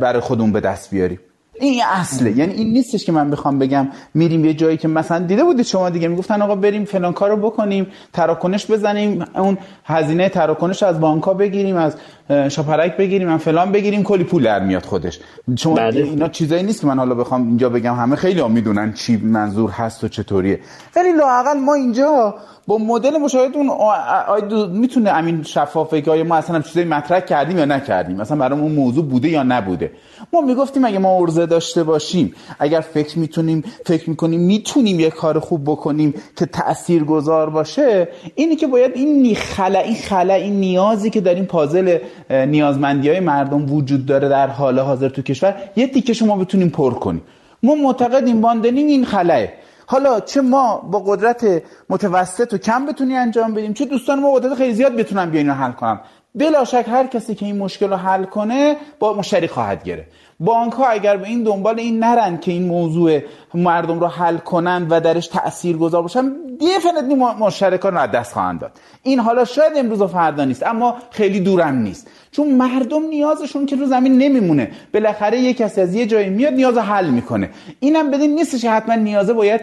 برای خودمون به دست بیاریم. این اصله. یعنی این نیستش که من بخوام بگم میریم یه جایی که مثلا دیده بودید شما دیگه می‌گفتن آقا بریم فلان کارو بکنیم تراکنش بزنیم اون هزینه تراکنش از بانک بگیریم از شاپرک بگیریم من فلان بگیریم کلی پول در میاد خودش. شما بله. اینا چیزایی نیست که من حالا بخوام اینجا بگم همه خیلی ها می‌دونن چی منظور هست و چطوریه. ولی لاقل ما اینجا با مدل مشاهده اون می‌تونه امین شفافه که آیا ما اصلا چیزایی مطرح کردیم یا نکردیم؟ مثلا برای اون موضوع بوده یا نبوده؟ ما می‌گفتیم اگه ما ارزه داشته باشیم. اگر فکر می‌تونیم فکر می‌کنیم می‌تونیم یه کار خوب بکنیم که تأثیر گذار باشه اینی که باید این خلا این خلا این نیازی که در این پازل نیازمندی های مردم وجود داره در حال حاضر تو کشور یه تیکه شما بتونیم پر کنیم. ما معتقدیم باندنینگ این خلاه حالا چه ما با قدرت متوسط و کم بتونی انجام بدیم چه دوستان ما قدرت خیلی زیاد بتونن بیاین حل کنم بلا شک هر کسی که این مشکل رو حل کنه با مشتری خواهد گرفت. بانک ها اگر به این دنبال این نرن که این موضوع مردم رو حل کنن و درش تأثیر گذار باشن دیفنتلی مشترکان رو از دست خواهند داد. این حالا شاید امروز و فردا نیست اما خیلی دورم نیست. چون مردم نیازشون که رو زمین نمیمونه. بالاخره یه کسی از یه جایی میاد نیاز حل می‌کنه. اینم بدین نیستش حتما نیازه باید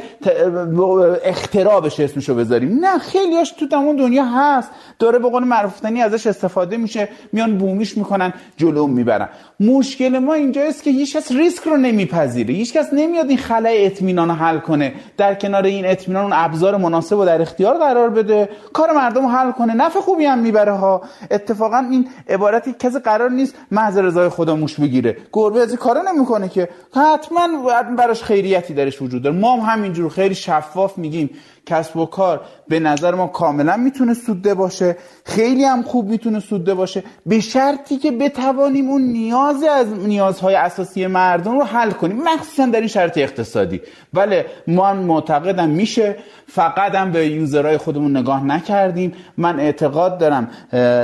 اختراع بشه اسمشو بذاریم. نه خیلیاش تو تمام دنیا هست. داره به قول معروفتنی ازش استفاده میشه میان بومیش می‌کنن جلو می‌برن. مشکل ما اینجاست که هیچ کس ریسک رو نمیپذیره. هیچ کس نمیاد این خلای اطمینان حل کنه. در کنار این اطمینان اون ابزار مناسب رو در اختیار قرار بده. کار مردم رو حل کنه. نفع خوبی هم می‌بره ها. اتفاقا این عبارتی کسی قرار نیست محض رضای خدا موش بگیره. گربه از کارا نمی‌کنه که. حتما براش خیریتی درش وجود داره. ما هم همینجور. خیلی شفاف میگیم. کسب و کار به نظر ما کاملا می‌تونه سوده باشه. خیلی هم خوب می‌تونه سوده باشه. به شرطی که بتوانیم اون نیاز از نیازهای اساسی مردم رو حل کنیم. مخصوصا در این شرط اقتصادی. بله ما معتقدم میشه فقط هم به یوزرهای خودمون نگاه نکردیم. من اعتقاد دارم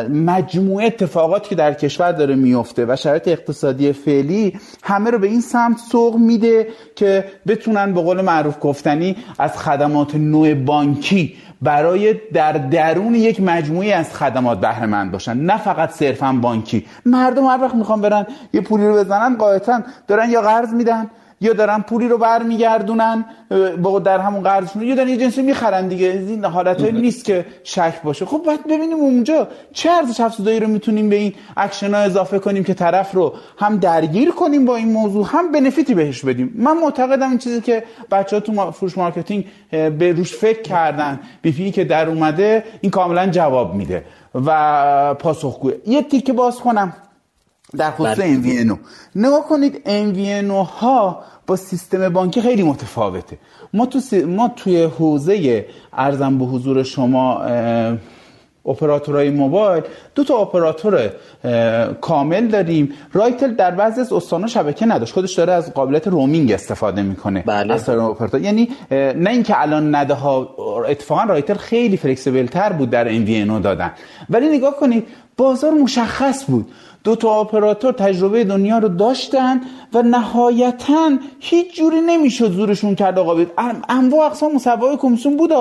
مجموعه اتفاقاتی که در کشور داره میفته و شرایط اقتصادی فعلی همه رو به این سمت سوق میده که بتونن به قول معروف گفتنی از خدمات نوع بانکی در درون یک مجموعه از خدمات بهره مند باشن نه فقط صرفا بانکی. مردم هر وقت می‌خوان برن یه پولی رو بزنن قاعدتا دارن یا قرض میدن یا دارن پولی رو برمیگردونن در همون قرضشون یا دارن یه جنسی می‌خرن دیگه. این حالت نیست که شک باشه. خب باید ببینیم اونجا چه ارزش افزوده‌ای رو می‌تونیم به این اکشن ها اضافه کنیم که طرف رو هم درگیر کنیم با این موضوع هم benefit ی بهش بدیم. من معتقدم این چیزی که بچه ها تو فروش marketing به روش فکر کردن. BP که در اومده این کاملا جواب میده. و پاسخگوه یه تیکه باز کنم. در خصوص MVNO نگاه کنید MVNO ها با سیستم بانکی خیلی متفاوته. ما تو ما توی حوزه عرضم به حضور شما اپراتورهای موبایل دو تا اپراتور کامل داریم. رایتل در بعضی از استان‌ها شبکه نداشت. خودش داره از قابلیت roaming استفاده می‌کنه. بله. از اپراتور. یعنی نه اینکه الان نده ها اتفاقا رایتل خیلی flexible تر بود در MVNO دادن. ولی نگاه کنید بازار مشخص بود. دو تا اپراتور تجربه دنیا رو داشتن و نهایتا هیچ جوری نمی‌شد زورشون کرد آقا بدید انواع اقسام مصوبه کمیسیون بود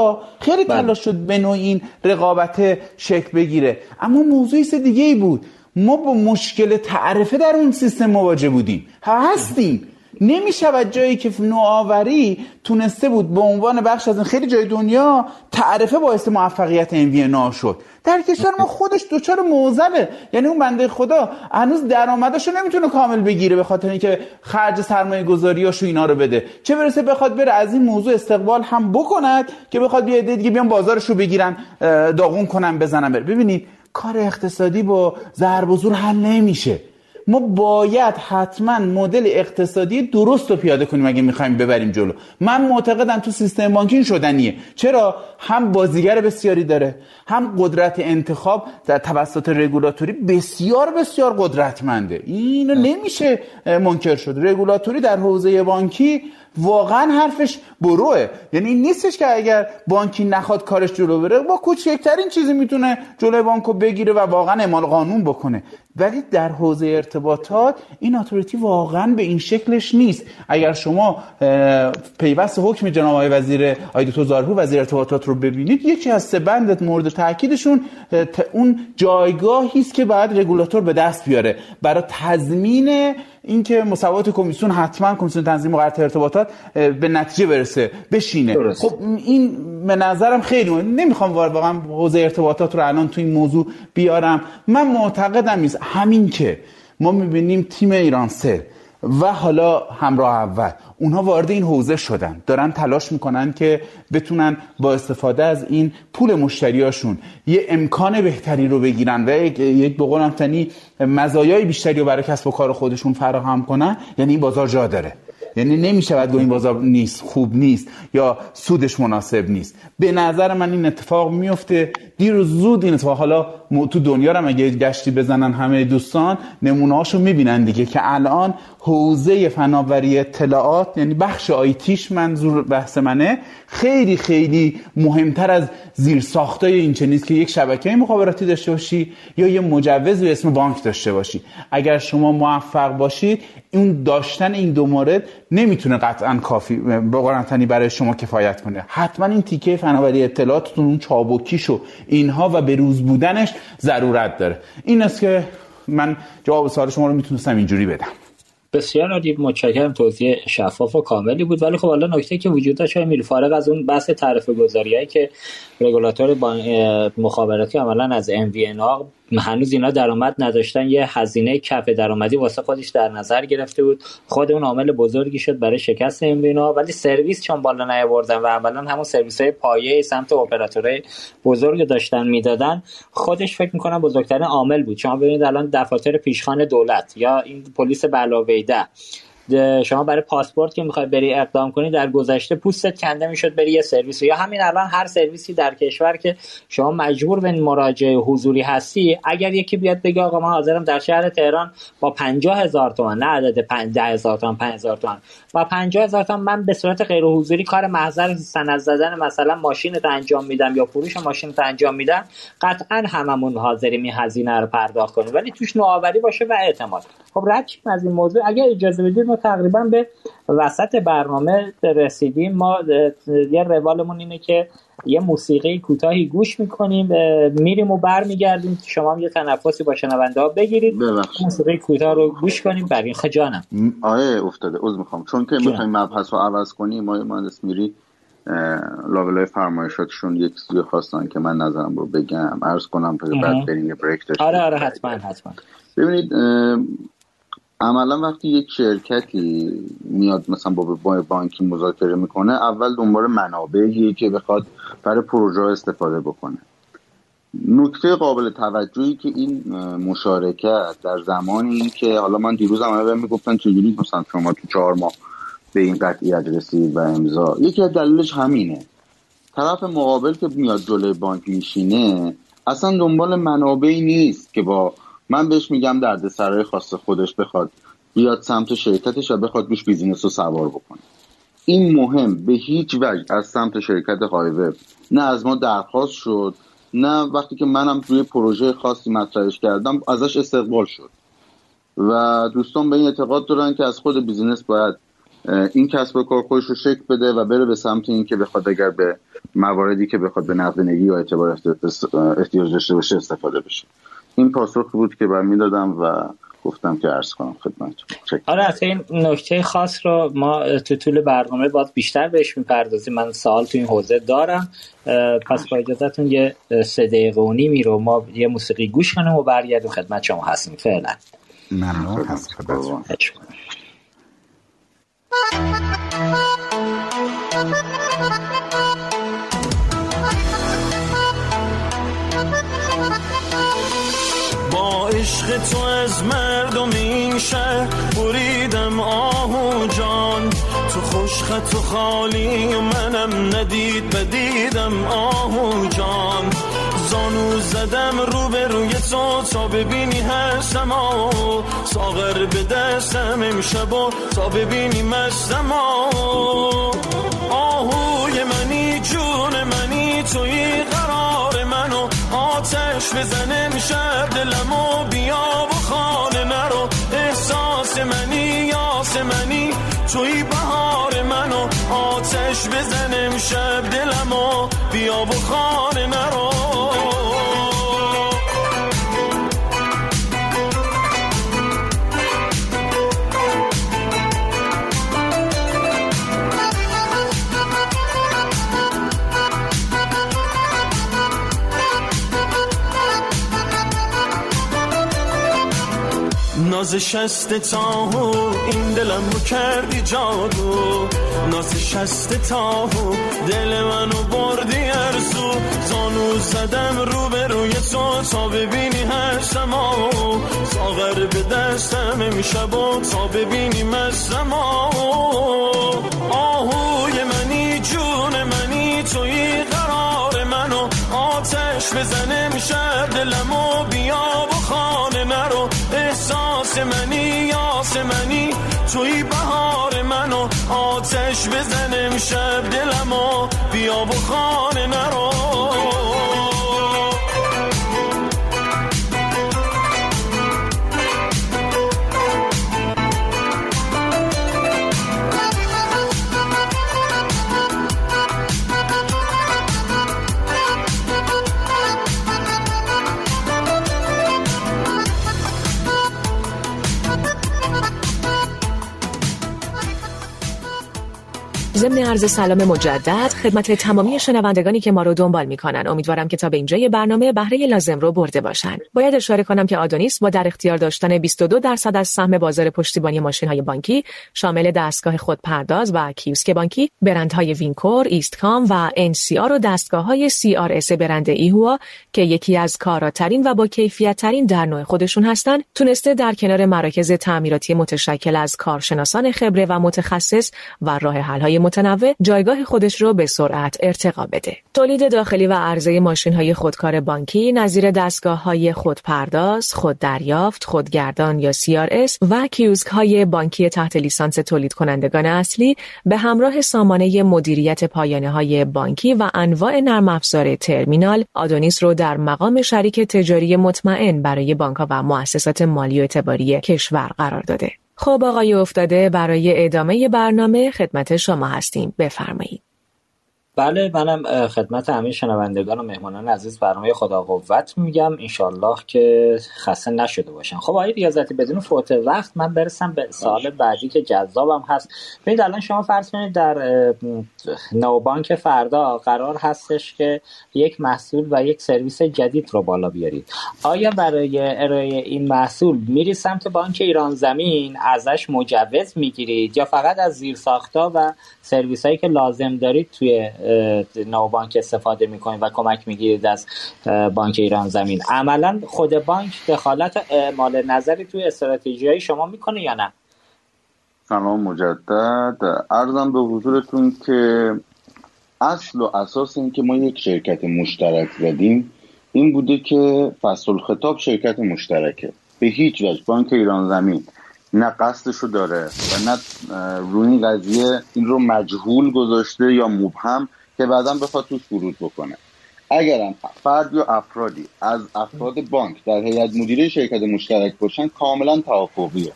خیلی بله. تلاش شد به نوعی این رقابت شکل بگیره. اما موضوع دیگه ای بود. ما با مشکل تعرفه در اون سیستم مواجه بودیم. هستیم. نمی شود جایی که نوآوری تونسته بود به عنوان بخش از این خیلی جای دنیا تعرفه باعث موفقیت نا شد. در کشور ما خودش دچار موزله یعنی اون بنده خدا هنوز درآمدش رو نمی‌تونه کامل بگیره به خاطر اینکه خرج سرمایه گذاریاشو اینا رو بده. چه برسه بخواد بره از این موضوع استقبال هم بکند که بخواد بیا دیگه بیان بازارش رو بگیرن داغون کنن بزنن بره. ببینید کار اقتصادی با ضرب و حل نمیشه. ما باید حتما مدل اقتصادی درست رو پیاده کنیم اگه می‌خوایم ببریم جلو. من معتقدم تو سیستم بانکین شدنیه. چرا؟ هم بازیگر بسیاری داره هم قدرت انتخاب در توسط رگولاتوری بسیار بسیار قدرتمنده. اینو نمیشه منکر شد. رگولاتوری در حوزه بانکی واقعا حرفش بروه. یعنی این نیستش که اگر بانکی نخواد کارش جلو بره با کوچکترین چیزی می‌تونه جلوی بانکو بگیره و واقعا اعمال قانون بکنه. ولی در حوزه ارتباطات این اتوریتی واقعا به این شکلش نیست. اگر شما پیوست حکم جناب آقای وزیر آقای دکتر زارپور وزیر ارتباطات رو ببینید یکی از سه بند مورد تاکیدشون اون جایگاهی است که باید رگولاتور به دست بیاره. برای تضمین اینکه مصوبات کمیسیون حتما کمیسیون تنظیم و ارتباطات به نتیجه برسه بشینه. خب این به نظرم خیلی مهم. نمی‌خوام واقعا حوزه ارتباطات رو الان تو این موضوع بیارم. من معتقدم نیست. همین که ما می‌بینیم تیم ایرانسل و حالا همراه اول. اونها وارد این حوزه شدن. دارن تلاش می‌کنن که بتونن با استفاده از این پول مشتریاشون یه امکان بهتری رو بگیرن و یک بقول مزایای بیشتری رو برای کسب و کار خودشون فراهم کنن. یعنی این بازار جا داره. یعنی نمیشه گفت این بازار نیست خوب نیست یا سودش مناسب نیست. به نظر من این اتفاق میفته دیر و زود این اتفاق حالا تو دنیا رو اگه گشتی بزنن همه دوستان نمونه می‌بینن دیگه که الان حوزه فناوری اطلاعات یعنی بخش آیتیش منظور بحث منه خیلی خیلی مهمتر از زیر ساختای این چنیز که یک شبکه مخابراتی داشته باشی یا یه مجوز به اسم بانک داشته باشی. اگر شما موفق باشید اون داشتن این دو مورد نمی‌تونه قطعا کافی به برای شما کفایت کنه. حتما این تیکه فناوری اطلاعاتتون اون چابکیشو اینها و به روز بودنش ضرورت داره. این است که من جواب سوال شما رو می‌تونستم اینجوری بدم. بسیار عالی متشکرم. توضیح شفاف و کاملی بود. ولی خب حالا نکته که وجود داشت میری فارغ از اون بحث تعرفه گذاریایی که رگولاتور مخابراتی عملا از MVNO هنوز اینا درآمد نداشتن. یه هزینه کف درآمدی واسه خودش در نظر گرفته بود. خود اون عامل بزرگی شد برای شکست اموینا ولی سرویس چون بالا نیاوردن و اولا همون سرویس های پایه سمت اپراتورهای بزرگ داشتن می‌دادن خودش فکر می‌کنم بزرگترین عامل بود. شما ببینید الان دفاتر پیشخان دولت یا این پلیس بلاویده شما برای پاسپورت که می‌خوای بری اقدام کنی در گذشته پوستت کنده می‌شد بری یه سرویس. یا همین الان هر سرویسی در کشور که شما مجبور به مراجعه حضوری هستی اگر یکی بیاد بگه آقا من حاضرم در شهر تهران با 50 هزار تومان نه عدد 50 هزار تومان 5 هزار تومان. با 50 هزار تومان من به صورت غیر حضوری کار محضر سند زدن مثلا ماشین انجام میدم یا فروش ماشین انجام میدم قطعا هممون حاضریم این هزینه رو پرداخت کنیم. ولی توش نوآوری باشه و اعتماد. خب رد از این موضوع. اگر اجازه بدید ما تقریبا به وسط برنامه رسیدیم. ما یه روالمون اینه که یه موسیقی کوتاهی گوش می‌کنیم میریم و برمیگردیم. شما هم یه تنفسی با شنونده ها بگیرید. موسیقی کوتاه رو گوش کنیم. بریم. خجانم آیه افتاده. از می‌خوام. چون که می‌خوایم مبحث رو عوض کنیم ما مهندس میری لابلای فرمایشاتشون یک چیزی خواستن که من نظرم رو بگم. عرض کنم بعد بریم یه بریک داشتیم آره آره حتما حتما. ببینید عملا وقتی یک شرکتی میاد مثلا با بانکی مذاکره می‌کنه اول دنبال منابعی که بخواد برای پروژه استفاده بکنه. نکته قابل توجهی که این مشارکت در زمانی که حالا من دیروز هم می‌گفتن چجوری مثلا شما تو چهار ماه به این قطعیت رسید و امضا. یکی از دلیلش همینه. طرف مقابل که میاد جلوی بانک میشینه اصلا دنبال منابعی نیست که با من بهش میگم درد سرای خاص خودش بخواد بیاد سمت شرکتش و بخواد روش بیزینس رو سوار بکنه. این مهم به هیچ وجه از سمت شرکت هایوب نه از ما درخواست شد نه وقتی که منم توی پروژه خاصی مطرحش کردم ازش استقبال شد. و دوستان به این اعتقاد دارن که از خود بیزینس باید این کسب و کار خودش رو شکل بده و بره به سمت این که بخواد اگر به مواردی که بخواد به نقدینگی یا اعتبار احتیاج داشته باشه استفاده بشه. این پاسخ بود که برمیدادم و گفتم که عرض کنم خدمتتون آره از این نکته خاص رو ما تو طول برنامه باید بیشتر بهش می‌پردازیم. من سوال تو این حوزه دارم. پس با اجازتون یه سه دقیقه و نیمی رو ما یه موسیقی گوش کنیم و برگردیم خدمت شما هستیم. فعلا. ممنون. هست عشق تو از مردم این شهر بریدم آهو جان. تو خوشخط و خالی و منم ندید بدیدم آهو جان. زانو زدم رو به روی تو تا ببینی هستم آ ساغر به دستم امشب و تا ببینی مستم آهوی منی جون منی توی قرار آتش بزنه امشب دلمو بیا و خانه نرو. احساس منی یاس منی توی بهار منو آتش بزنه امشب دلمو بیا و خانه نرو. ناز شست تاهو این دلم رو کردی جادو. ناز شست تاهو دل منو بردی ارزو. زانو زدم رو به روی تو تا ببینی هر شما ساغر به دستم امشب و تا ببینی مستم آهوی منی جون منی توی قرار منو آتش بزنه میشه دلمو. یاس منی توی بهار منو آتش بزنه شب دلمو بیا و خانه نرو ضمن عرض سلام مجدد خدمت تمامی شنوندگانی که ما رو دنبال می‌کنن. امیدوارم که تا به اینجای برنامه بهره لازم رو برده باشن. باید اشاره کنم که آدونیس با در اختیار داشتن 22 درصد از سهم بازار پشتیبانی ماشین های بانکی شامل دستگاه خودپرداز و کیوسک بانکی برندهای وینکور، GRG، ایستکام و NCR و دستگاه های POS برند ایهوا که یکی از کاراترین و با کیفیت ترین در نوع خودشون هستند تونسته در کنار مراکز تعمیراتی متشکل از کارشناسان خبره و متخصص و راه حل های متنوع جایگاه خودش رو به سرعت ارتقا بده. تولید داخلی و عرضه ماشین های خودکار بانکی نظیر دستگاه های خودپرداز، خوددریافت، خودگردان یا CRS و کیوسک های بانکی تحت لیسانس تولید کنندگان اصلی به همراه سامانه مدیریت پایانه های بانکی و انواع نرم افزار ترمینال آدونیس رو در مقام شریک تجاری مطمئن برای بانک و مؤسسات مالی و اعتباری کشور قرار داده. خب آقای افتاده برای ادامه برنامه خدمت شما هستیم. بفرمایید. بله منم خدمت همه شنوندگان و مهمانان عزیز برنامه خدا قوت میگم. انشالله که خسته نشده باشن خب آقای ریاضتی بدون فوت وقت من برسم به سال بعدی که جذابم هست. ببینید الان شما فرض کنید در نوبانک فردا قرار هستش که یک محصول و یک سرویس جدید رو بالا بیارید. آیا برای ارائه این محصول میری سمت بانک ایران زمین ازش مجوز می‌گیرید یا فقط از زیرساختا و سرویس هایی که لازم دارید توی بانک استفاده می‌کنید و کمک می‌گیرید از بانک ایران زمین. عملا خود بانک دخالت مال نظری توی استراتژی شما می‌کنه یا نه؟ سلام مجدد. ارزم به حضورتون که اصل و اساس این که ما یک شرکت مشترک زدیم این بوده که فصل خطاب شرکت مشترکه. به هیچ وجه. بانک ایران زمین نه قصدش رو داره و نه روی این قضیه این رو مجهول گذاشته یا مبهم که بعدا بخواد توش ورود بکنه. اگرم فرد یا افرادی از افراد بانک در هیئت مدیره شرکت مشترک باشن کاملا توافقیه.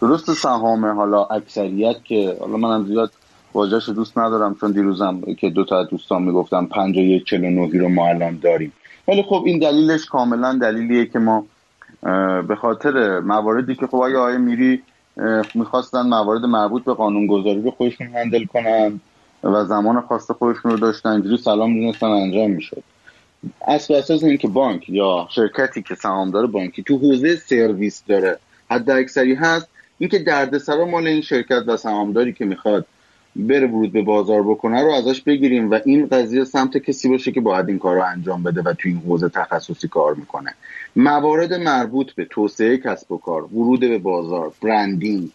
درست سهام حالا اکثریت که حالا منم زیاد واجهش دوست ندارم چون دیروزم که دو تا دوستان می‌گفتم 51 49 رو ما الان داریم. ولی خب این دلیلش کاملا دلیلیه که ما به خاطر مواردی که خب اگه آیه میری می‌خواستن موارد مربوط به قانون گذاری رو خودشون هندل کنن؟ و زمان خاص خودشون رو داشتن اینجوری سلام می‌دونستن انجام می‌شد. اصل اساس این که بانک یا شرکتی که سهامدار بانکی تو حوزه سرویس داره. حد اکثری هست اینکه دردسر مال این شرکت و سهامداری که می‌خواد بره ورود به بازار بکنه رو ازش بگیریم و این قضیه سمت کسی باشه که باید این کار رو انجام بده و تو این حوزه تخصصی کار می‌کنه. موارد مربوط به توسعه کسب و کار ورود به بازار برندینگ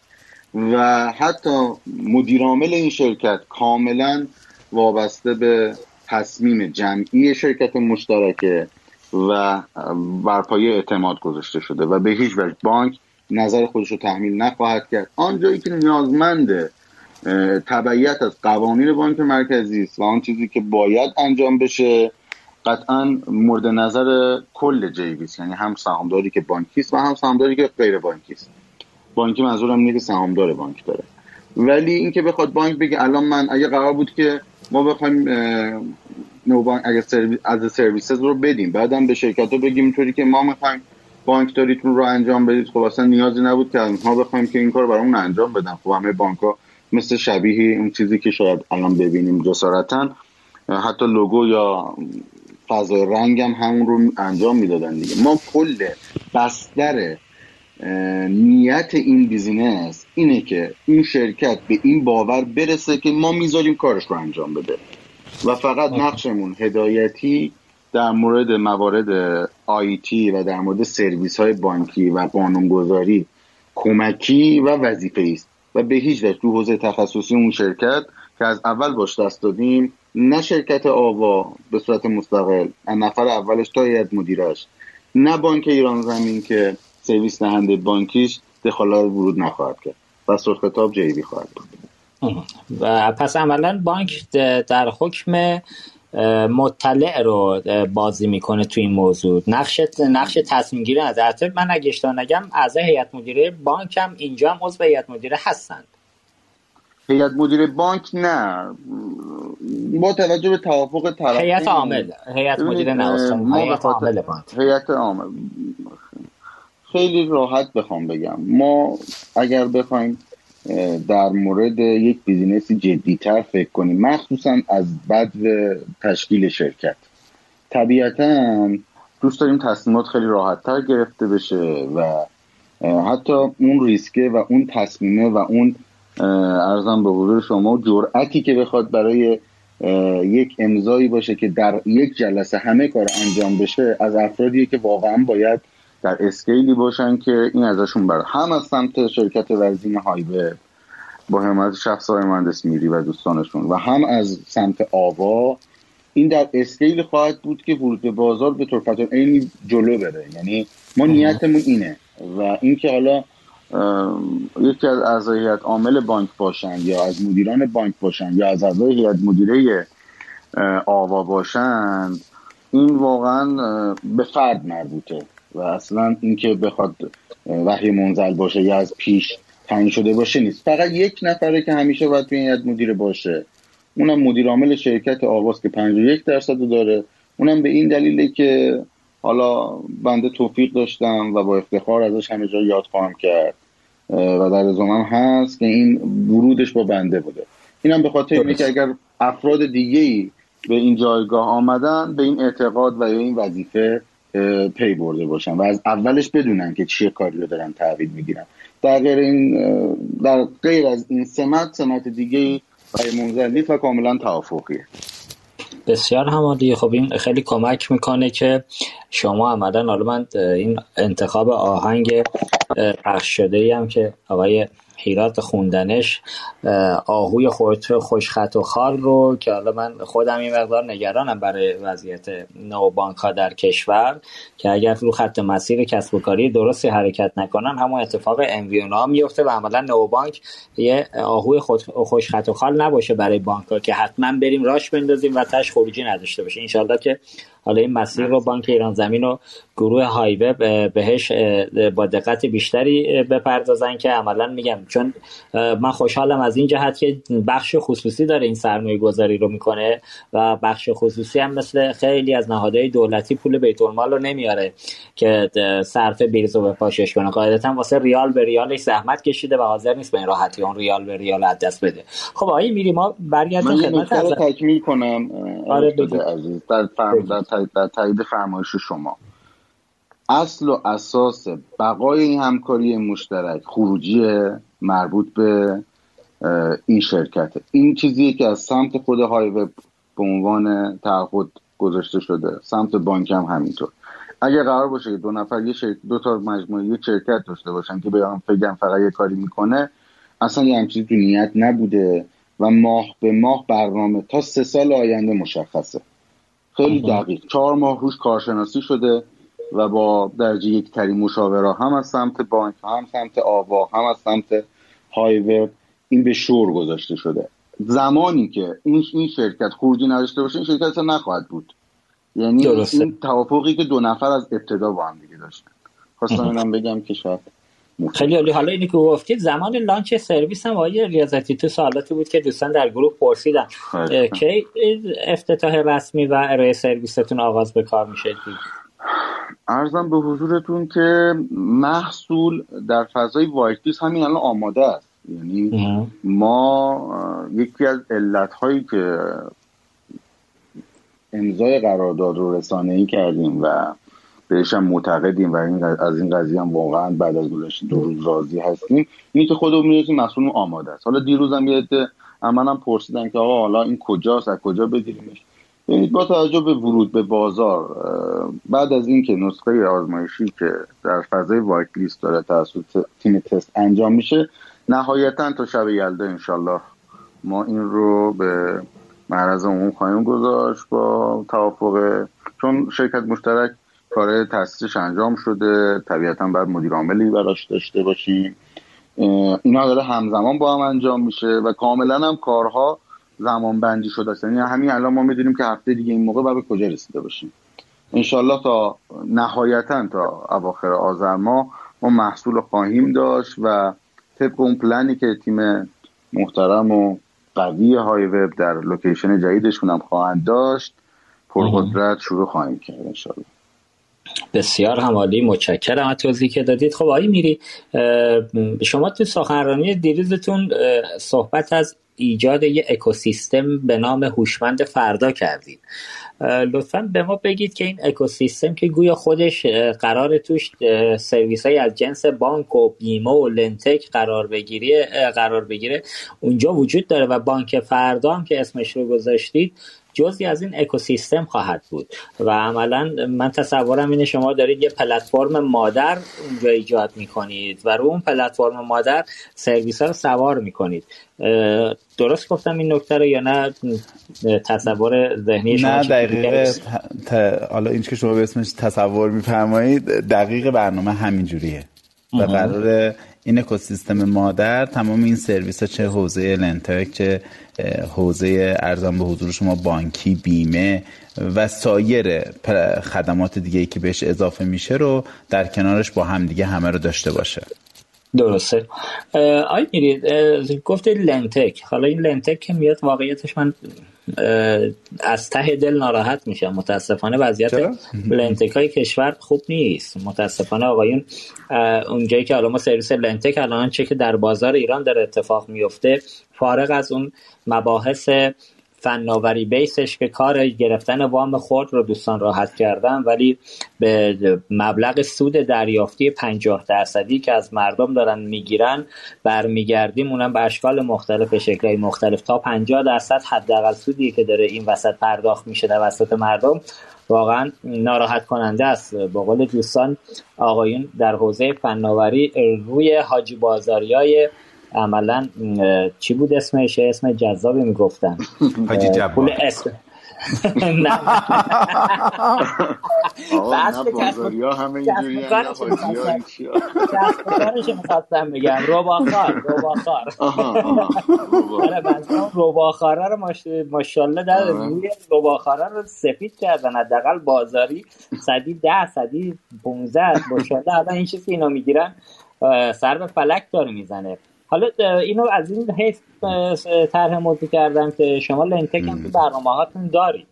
و حتی مدیرعامل این شرکت کاملا وابسته به تصمیم جمعی شرکت مشترکه و برپای اعتماد گذاشته شده و به هیچ وجه بانک نظر خودش رو تحمیل نخواهد کرد. آنجایی که نیازمنده تبعیت از قوانین بانک مرکزی است و آن چیزی که باید انجام بشه قطعا مورد نظر کل جیبیست یعنی هم سهامداری که بانکی است و هم سهامداری که غیر بانکی است. بانکی منظورم اینه که سهامدار بانک داره. ولی اینکه بخواد بانک بگه الان من اگه قرار بود که ما بخوایم نو بانک اگه سرویس از سرویسز رو بدیم بعدم به شرکت رو بگیم اینطوری که ما می‌خوایم بانکداریتون رو انجام بدید. خب اصلا نیازی نبود که ما بخوایم که این کار برامون انجام بدن. خب همه بانک ها مثل شبیه اون چیزی که شاید الان ببینیم جسارتا حتی لوگو یا فضای رنگ هم همون رو انجام می‌دادن دیگه. ما کل بستر نیت این business اینه که این شرکت به این باور برسه که ما می‌ذاریم کارش رو انجام بده. و فقط نقشمون هدایتی در مورد موارد IT و در مورد سرویس های بانکی و قانونگذاری کمکی و وظیفه است. و به هیچ وجه تو حوزه تخصصی اون شرکت که از اول باش دست دادیم نه شرکت آوا به صورت مستقل نفر اولش تا هیئت مدیرش نه بانک ایران زمین که سرویس دهنده بانکیش دخالت ورود نخواهد کرد و خطاب جیبی خواهد بود. و پس عملا بانک در حکم مطلع رو بازی می‌کنه تو این موضوع. نقش نقش تصمیم گیری از من اگه اشتباه نگم از هیئت مدیره بانک هم اینجا هم عضو هیئت مدیره هستند هیئت مدیره بانک نه. با توجه به توافق طرفین هیئت عامل. هیئت مدیره نه هیئت عامل بانک. هیئت عامل. خیلی راحت بخوام بگم. ما اگر بخوایم در مورد یک بیزینسی جدیتر فکر کنیم مخصوصا از بد تشکیل شرکت. طبیعتا دوست داریم تصمیمات خیلی راحتتر گرفته بشه و حتی اون ریسکه و اون تصمیمه و اون ارزم به حضور شما جرأتی که بخواد برای یک امضایی باشه که در یک جلسه همه کار انجام بشه از افرادیه که واقعا باید در اسکیلی باشن که این ازشون بر هم از سمت شرکت ورزین هایبه با حمایت شخص های مهندس میری و دوستانشون و هم از سمت آوا. این در اسکیل خواهد بود که ورود به بازار به طور این جلو بره. یعنی ما نیتمون اینه و اینکه حالا یکی از اعضای هیئت عامل بانک باشن یا از مدیران بانک باشن یا از اعضای هیئت مدیره آوا باشند این واقعا به فرد مربوطه. و اصلا اینکه بخواد وحی منزل باشه یا از پیش تعیین شده باشه نیست. فقط یک نفره که همیشه باید توی هیئت مدیره باشه. اونم مدیر عامل شرکت آواز که 51 درصد داره. اونم به این دلیله که حالا بنده توفیق داشتم و با افتخار ازش همه جا یاد خواهم کرد. و در هم هست که این ورودش با بنده بوده. اینم به خاطر اینه که اگر افراد دیگه ای به این جایگاه آمدن به این اعتقاد و این وظیفه پی برده باشن و از اولش بدونن که چیه کاری رو دارن تحویل می‌گیرن. در غیر این در غیر از این سمت سمت دیگه برای منزل و کاملا توافقیه. بسیار همالی. خب این خیلی کمک می‌کنه که شما عملا حالا من این انتخاب آهنگ پخش شده هم که آقای هیرات خوندنش آهوی خوشخط و خال رو که حالا من خودم این مقدار نگرانم برای وضعیت نو ها در کشور که اگر رو خط مسیر کسب و کاری درستی حرکت نکنن همون اتفاق انویونا میفته و عملا نو بانک یه آهوی خوشخط و خال نباشه برای بانک ها که حتما بریم راش بندازیم و تش خروجی نداشته باشه. انشالله که حالا این مسیر رو بانک ایران زمین و گروه هایوه بهش با دقت بیشتری بپردازن که عملا میگم چون من خوشحالم از این جهت که بخش خصوصی داره این سرمایه گذاری رو می‌کنه و بخش خصوصی هم مثل خیلی از نهادهای دولتی پول بیت المال رو نمیاره که صرف رو به پاشش کنه. قاعدتا واسه ریال به ریالش زحمت کشیده و حاضر نیست به این راحتی اون ریال به ریال از دست بده. خب آقای میری ما برگردیم خدمت تکمیل کنم آره عزیز در, در, در تایید فرمایش شما. اصل و اساس بقای این همکاری مشترک خروجی مربوط به این شرکت. این چیزیه که از سمت خود های وب به عنوان تعهد گذاشته شده سمت بانک هم همینطور. اگر قرار باشه دو نفر یه شرکت دو تا مجموعه یه شرکت داشته باشن که بیان فکر فقط یه کاری می‌کنه اصلا یه همچین تو نیت نبوده و ماه به ماه برنامه تا سه سال آینده مشخصه. خیلی دقیق. چهار ماه روش کارشناسی شده و با درجه یک ترین مشاوره هم از سمت بانک هم سمت آوا هم از سمت هایور این به شور گذاشته شده. زمانی که این این شرکت خروجی نداشته باشه این شرکت اصلا نخواهد بود. یعنی این توافقی که دو نفر از ابتدا با هم دیگه داشتن. خواستم اینم بگم که شاید خیلی عالی. حالا اینی که گفتید زمان لانچ سرویس هم آقای ریاضتی تو سوالاتی بود که دوستان در گروه پرسیدن. کی افتتاح رسمی و ارائه سرویستون آغاز به کار میشه؟ ارزم به حضورتون که محصول در فضای وایتیس همین الان آماده است. یعنی ما یکی از علت هایی که امضای قرارداد رو رسانه ای کردیم و بهش هم معتقدیم و این از این قضیه هم واقعا بعد از گذشت دو روز راضی هستیم. اینی که خودمون می‌رسیم مسئول آماده است. حالا دیروز هم یه هم پرسیدن که آقا حالا این کجاست از کجا بگیریمش؟ ببینید با توجه به ورود به بازار بعد از اینکه نسخه آزمایشی که در فضای وایت لیست داره توسط تیم تست انجام میشه نهایتا تا شب یلده انشالله ما این رو به معرض عموم خواهیم گذاشت با توافق چون شرکت مشترک کار تاسیسش انجام شده. طبیعتا باید مدیر عاملی براش داشته باشیم. اینا داره همزمان با هم انجام میشه و کاملا هم کارها زمان بندی شده است. یعنی همین الان ما می‌دونیم که هفته دیگه این موقع به کجا رسیده باشیم. انشالله تا نهایتا تا اواخر آذر ما ما محصول خواهیم داشت و طبق اون پلنی که تیم محترم و قوی های وب در لوکیشن جدیدشون هم خواهند داشت پرقدرت شروع خواهیم کرد انشالله. بسیار همالی متشکرم از توضیحی که دادید. خب آقای میری شما تو سخنرانی دیروزتون صحبت از ایجاد یه اکوسیستم به نام هوشمند فردا کردید. لطفا به ما بگید که این اکوسیستم که گویا خودش قرار توش سرویس های از جنس بانک و بیمه و لنتک قرار بگیره قرار بگیره. اونجا وجود داره و بانک فردا هم که اسمش رو گذاشتید جزی از این اکوسیستم خواهد بود و عملا من تصورم اینه شما دارید یه پلتفرم مادر اونجا ایجاد می‌کنید و رو اون پلتفرم مادر سرویس ها رو سوار می‌کنید. درست گفتم این نکته رو یا نه؟ تصور ذهنی شما نه دقیقه حالا این که شما به اسمش تصور میفرمایید دقیق برنامه همینجوریه و قرار این اکوسیستم مادر تمام این سرویس ها چه حوزه لنتک چه حوزه ارزان به حضور شما بانکی بیمه و سایر خدمات دیگه که بهش اضافه میشه رو در کنارش با هم دیگه همه رو داشته باشه. درسته. آی میرید گفتید lendtech حالا این lendtech که میاد واقعیتش من از ته دل ناراحت میشم. متاسفانه وضعیت lendtech های کشور خوب نیست. متاسفانه آقایون اونجایی که حالا ما سرویس lendtech الان چه که در بازار ایران در اتفاق میفته. فارغ از اون مباحث فناوری base ش که کار گرفتن وام خرد رو دوستان راحت کردن ولی به مبلغ سود دریافتی 50 درصدی که از مردم دارن می‌گیرن برمیگردیم اونم به اشکال مختلف شکلهای مختلف. تا 50 درصد حداقل سودی که داره این وسط پرداخت میشه توسط مردم واقعا ناراحت کننده است. با قول دوستان آقایون در حوزه فناوری روی حاجی بازاری های عملا چی بود اسمش؟ اسم جذابی می‌گفتن. حاجی جبار. اسم نه. بازاری ها همه اینجوری کارش می‌خواستم بگم روباخار روباخار روباخاره رو ماشالله در روی روباخاره رو سفید کردن. حداقل بازاری صدی ده صدی پونزه ماشالله الان این چیزی اینا می‌گیرن سر به فلک داره می‌زنه. حالا اینو از این حیث طرح موضوع کردم که شما lendtech هم تو برنامه هاتون دارید.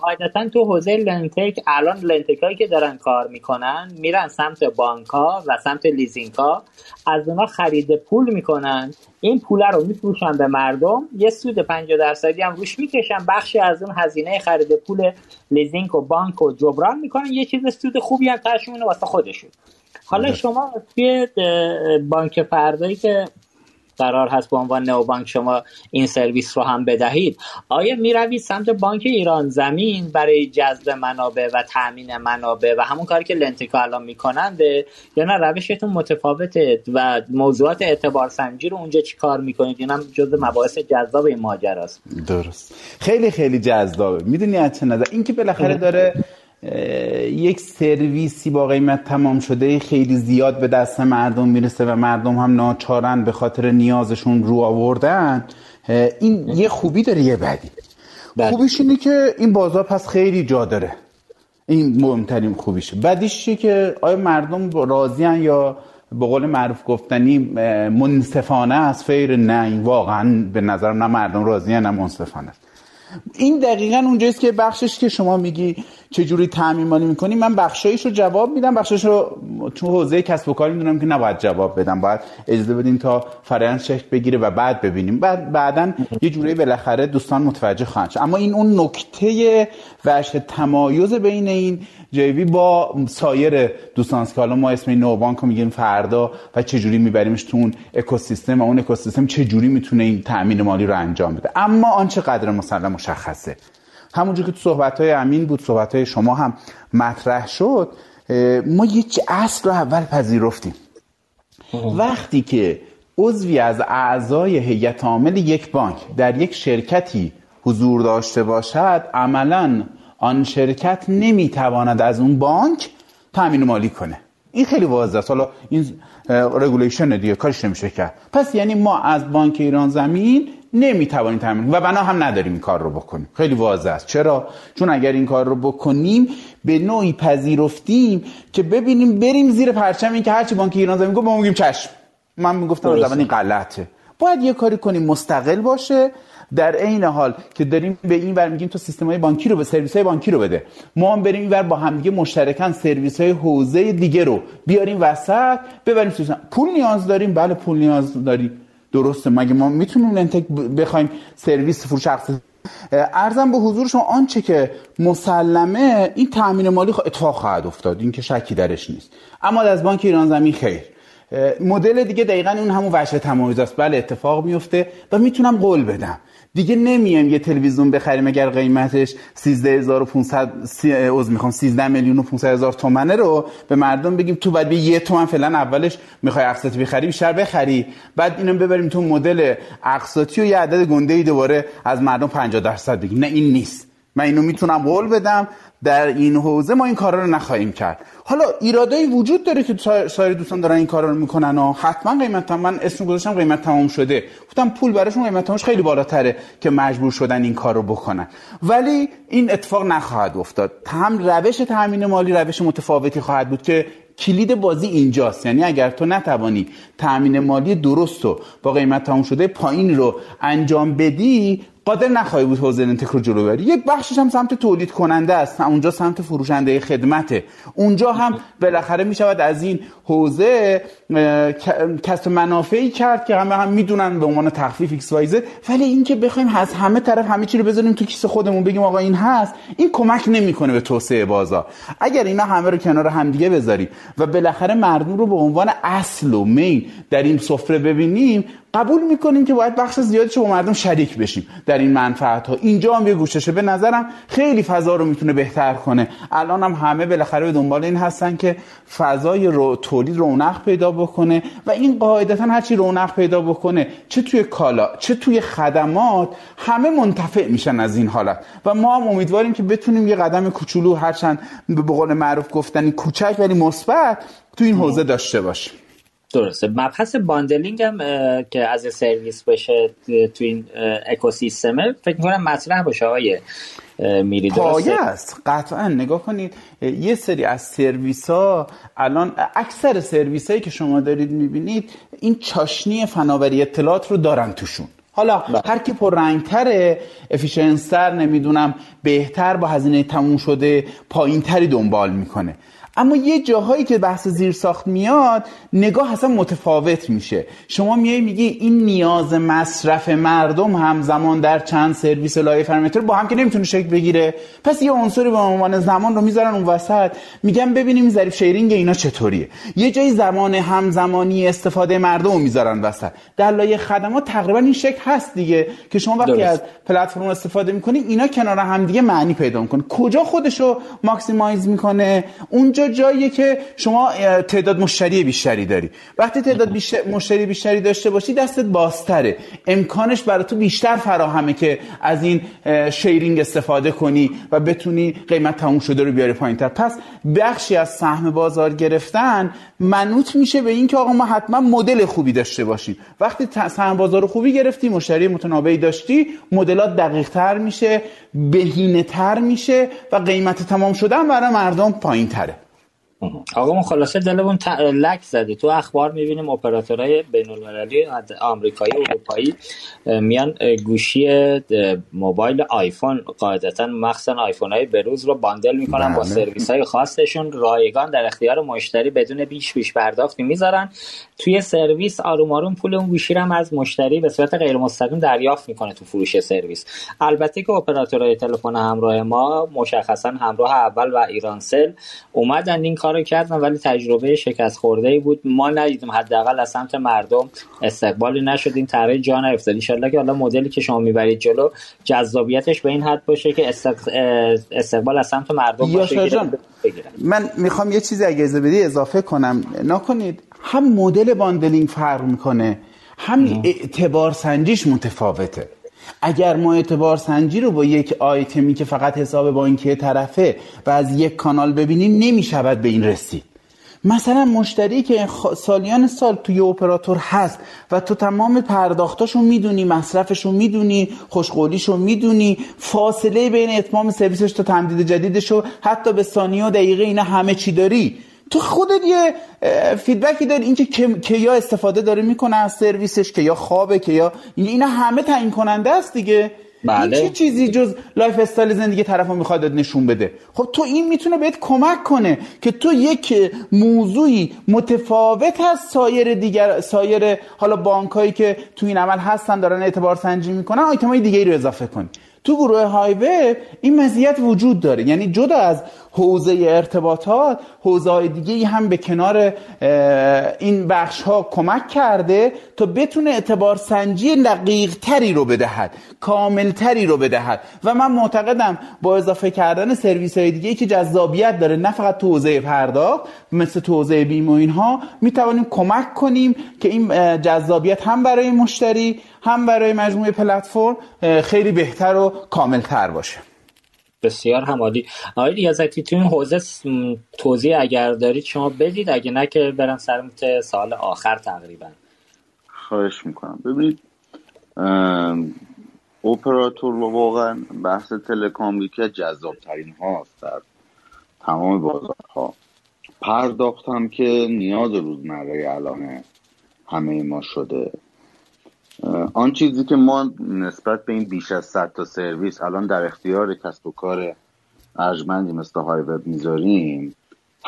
قاعدتا تو حوزه lendtech الان lendtech هایی که دارن کار می‌کنن میرن سمت بانک ها و سمت لیزینگ ها از اونا خرید پول می‌کنن. این پول رو میفروشن به مردم. یه سود 50 درصدی هم روش می‌کشن. بخشی از اون هزینه خرید پول لیزینگ و بانک و جبران می‌کنن. یه چیز سود خوبی هم ترشون واسه خودشون. حالا شما توی بانک فردایی که قرار هست به عنوان نو بانک شما این سرویس رو هم بدهید آیا می روید سمت بانک ایران زمین برای جذب منابع و تامین منابع و همون کاری که لنتیکا الان می‌کنند یا نه؟ روشتون متفاوته و موضوعات اعتبار سنجی رو اونجا چی کار می‌کنید؟ این هم جز مباحث جذاب این ماجراست. درست. خیلی خیلی جذابه. می‌دونی از چه نظر؟ اینکه بالاخره داره یک سرویسی با قیمت تمام شده خیلی زیاد به دست مردم می‌رسه و مردم هم ناچارن به خاطر نیازشون رو آوردن. این یه خوبی داره یه بدی بله. خوبیش اینه که این بازار پس خیلی جا داره. این مهمترین خوبیشه. بدیش که آیا مردم راضیان یا به قول معروف گفتنی منصفانه از فیر؟ نه واقعا به نظرم نه مردم راضیان نه منصفانه است. این دقیقا اونجاست که بخشش که شما میگی چجوری مالی می‌کنی؟ من بخشایش رو جواب میدم. بخشش رو تو حوزه کسب و کار می‌دونم که نباید جواب بدم. باید اجازه بدیم تا فرآیند شکل بگیره و بعد ببینیم. بعد بعدا یه جوری بالاخره دوستان متوجه خواهند اما این اون نکته وجه تمایز بین این جیوی با سایر دوستان. که حالا ما اسم نوبانک رو میگیم فردا و چجوری میبریمش تو اون اکوسیستم و اون اکوسیستم چجوری می‌تونه این تامین مالی رو انجام بده. اما آنچه قدر مسلم مشخصه. همونجور که تو صحبت های امین بود صحبت های شما هم مطرح شد ما یک اصل رو اول پذیرفتیم. وقتی که عضوی از اعضای هیئت عامل یک بانک در یک شرکتی حضور داشته باشد عملا آن شرکت نمی‌تواند از اون بانک تامین مالی کنه. این خیلی واضحه است. حالا این regulation دیگه کارش نمیشه کرد. پس یعنی ما از بانک ایران زمین نمی‌توانیم تامین و بنا هم نداریم این کار رو بکنیم. خیلی واضح است. چرا؟ چون اگر این کار رو بکنیم به نوعی پذیرفتیم که ببینیم بریم زیر پرچم این که هرچی بانک ایران زمین گفت ما میگیم چشم. من می‌گفتم از این غلطه. باید یه کاری کنیم. مستقل باشه. در عین حال که داریم به این ور میگیم تو سیستم های بانکی رو به سرویس های بانکی رو بده. ما هم بریم این ور با همدیگه مشترکان سرویس های حوزه دیگه رو بیاریم وسط ببریم سیستم. پول نیاز داریم؟ بله پول نیاز داریم. درسته. مگه ما می‌تونیم لنتک بخوایم سرویس فروش ارزم به حضور شما آنچه که مسلمه این تامین مالی اتفاق خواهد افتاد. این که شکی درش نیست. اما از بانک ایران زمین خیر. مدل دیگه دقیقا اون همون وجه تمایز است. بله اتفاق میفته و می‌تونم قول بدم. دیگه نمیایم یه تلویزیون بخریم اگر قیمتش 13500 عذر می‌خوام 13 میلیون و 500 هزار تومنه رو به مردم بگیم تو بعد یه تومن فعلا اولش می‌خوای اقساطی بخری بیشتر بخری. بعد اینو ببریم تو مدل اقساطی و یه عدد گنده ای دوباره از مردم 50 درصد بگیم. نه این نیست. من اینو می‌تونم قول بدم. در این حوزه ما این کارا رو نخواهیم کرد. حالا ایرادایی وجود داره که سایر دوستان دارن این کارا رو می‌کنن و حتما قیمت هم من اسم گذاشتم قیمت تمام شده. گفتم پول براشون قیمت تمامش خیلی بالاتره که مجبور شدن این کار رو بکنن. ولی این اتفاق نخواهد افتاد. هم روش تامین مالی روش متفاوتی خواهد بود که کلید بازی اینجاست. یعنی اگر تو نتوانی تامین مالی درست و با قیمت تمام شده پایین رو انجام بدی قادر نخواهی بود حوزه لندتک رو جلو بری. یک بخشش هم سمت تولید کننده است اونجا سمت فروشنده خدمته. اونجا هم بالاخره می شود از این حوزه کسب منافعی کرد که همه هم می‌دونن به عنوان تخفیف XYZ ه ولی اینکه بخوایم از همه طرف همه چی رو بذاریم تو کیسه خودمون بگیم آقا این هست این کمک نمی‌کنه به توسعه بازار اگر اینا همه رو کنار همدیگه بذاریم و بالاخره مردم رو به عنوان اصل و مین در این سفره ببینیم قبول می‌کنیم که باید بخش زیادی با مردم شریک بشیم در این منفعت ها اینجا هم یه گوششه. به نظرم خیلی فضا رو می‌تونه بهتر کنه. الان هم همه بالاخره به دنبال این هستن که فضای رو تولید رونق پیدا بکنه و این قاعدتا هرچی رونق پیدا بکنه چه توی کالا چه توی خدمات همه منتفع میشن از این حالت. و ما هم امیدواریم که بتونیم یه قدم کوچولو هرچند به قول معروف گفتنی کوچک ولی مثبت تو این حوزه داشته باشیم. درسته. مبحث bundling هم که از سرویس بشه تو این اکوسیستمه فکر می‌کنم مطرح باشه آقای میری. پایه است قطعا نگاه کنید یه سری از سرویس ها الان اکثر سرویس هایی که شما دارید می‌بینید این چاشنی فناوری اطلاعات رو دارن توشون. حالا بله. هر کی پر رنگتره افیشنستر نمی‌دونم بهتر با هزینه تموم شده پایینتری دنبال می‌کنه. اما یه جاهایی که بحث زیر ساخت میاد نگاه اصلا متفاوت میشه. شما میای میگی این نیاز مصرف مردم همزمان در چند سرویس لایه فرمتر با هم که نمی‌تونه شکل بگیره. پس یه عنصری به عنوان زمان رو می‌ذارن اون وسط. میگن ببینیم ظریف شیرینگ اینا چطوریه. یه جایی زمان همزمانی استفاده مردم رو می‌ذارن وسط. در لایه خدمات تقریبا این شکل هست دیگه که شما وقتی از پلتفرم استفاده می‌کنی اینا کنار هم دیگه معنی پیدا می‌کنه کجا خودشو ماکسیمایز می‌کنه؟ اونجا جاییه که شما تعداد مشتری بیشتری داری؟ وقتی تعداد بیشتر مشتری بیشتری داشته باشی دستت بازتره. امکانش برای تو بیشتر فراهمه که از این شیرینگ استفاده کنی و بتونی قیمت تموم شده رو بیاری پایینتر. پس بخشی از سهم بازار گرفتن منوط میشه به اینکه آقا ما حتما مدل خوبی داشته باشیم. وقتی سهم بازار خوبی گرفتی مشتری متنابعی داشتی مدلات دقیق تر میشه بهینه تر میشه و قیمت تمام شدن برای مردم پایین تره آقا ما خلاصه دلمون ت... لک زدی تو اخبار می‌بینیم اپراتورهای بین المللی آمریکایی و اروپایی میان گوشی موبایل آیفون قاعدتا مخصوصا آیفون های بروز رو باندل می‌کنن بله. با سرویس های خاصشون. رایگان در اختیار مشتری بدون بیش بیش پرداختی می‌ذارن. توی سرویس آروم آروم پول اون گوشی هم از مشتری به صورت غیر مستقیم دریافت می‌کنه تو فروش سرویس. البته که اپراتورهای تلفن همراه ما مشخصا همراه اول و ایرانسل اومدن این کارو کردن ولی تجربه شکست خورده ای بود. ما ندیدیم حداقل از سمت مردم استقبالی نشد. این طرح جا نیفتاد. ان که حالا مدلی که شما می‌برید جلو جذابیتش به این حد باشه که استقبال از سمت مردم باشه من می‌خوام یه چیزی اگه بدی اضافه کنم. نکنید هم مدل bundling فرق می‌کنه هم اعتبار سنجیش متفاوته. اگر ما اعتبار سنجی رو با یک آیتمی که فقط حساب بانکی طرفه و از یک کانال ببینیم نمی‌شود به این رسید. مثلا مشتری که سالیان سال توی اپراتور هست و تو تمام پرداختاشو می‌دونی مصرفشو می‌دونی خوشقولیشو می‌دونی فاصله بین اتمام سرویسش تا تمدید جدیدشو حتی به ثانیه و دقیقه اینا همه چی داری. تو خودت یه feedback ی داری. اینکه که یا استفاده داره می‌کنه از سرویسش که یا خوابه که یا اینا همه تعیین کننده است دیگه. بله. این چه چیزی جز lifestyle زندگی طرف رو می‌خواد نشون بده؟ خب تو این می‌تونه بهت کمک کنه که تو یک موضوعی متفاوت از سایر دیگر سایر حالا بانکایی که تو این عمل هستن دارن اعتبار سنجی می‌کنن آیتمای دیگه ای رو اضافه کنی. تو گروه های وب این مزیت وجود داره. یعنی جدا از حوزه ارتباطات حوزه دیگه هم به کنار این بخش ها کمک کرده تا بتونه اعتبار سنجی دقیق تری رو بدهد کامل تری رو بدهد. و من معتقدم با اضافه کردن سرویس های دیگه که جذابیت داره. نه فقط تو حوزه پرداخت مثل تو حوزه بیم و اینها می کمک کنیم که این جذابیت هم برای مشتری هم برای مجموعه پلتفرم خیلی بهتر و کاملتر باشه. بسیار همالی آقای ریاضتی تو این حوزه توضیح اگر دارید شما بدید اگه نه که برم سر سال آخر تقریبا. خواهش می‌کنم. ببینید اپراتور واقعا بحث تلکام یکی از جذاب ترین هاست در تمام بازارها. پرداخت هم که نیاز روزمره الان همه ما شده. آن چیزی که ما نسبت به این بیش از 100 تا سرویس الان در اختیار کسب و کار ارجمندی مثل های وب می‌ذاریم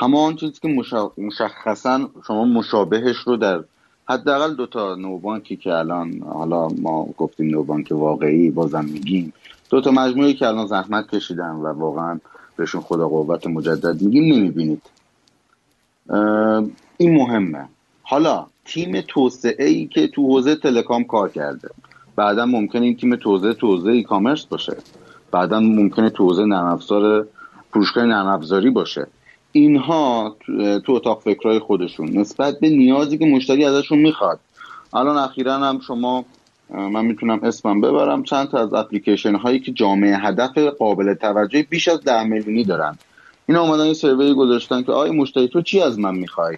آن چیزی که مشخصا شما مشابهش رو در حداقل دو تا نوبانکی که الان حالا ما گفتیم نوبانک واقعی بازم میگیم دو تا مجموعی که الان زحمت کشیدن و واقعا بهشون خدا قوت مجدد میگیم نمی‌بینید. این مهمه. حالا تیم توسعه ای که تو حوزه تلکام کار کرده. بعدا ممکنه این تیم توسعه توسعه ای کامرس باشه. بعدا ممکنه توسعه نرم افزار فروشگاه نرم افزاری باشه. اینها تو اتاق فکرهای خودشون. نسبت به نیازی که مشتری ازشون می‌خواد. الان اخیرا هم شما من می‌تونم اسمم ببرم. چند تا از اپلیکیشن هایی که جامعه هدف قابل توجه بیش از ده میلیونی دارن. اینا اومدن یه سروی گذاشتن که آیا مشتری تو چی از من می‌خوای؟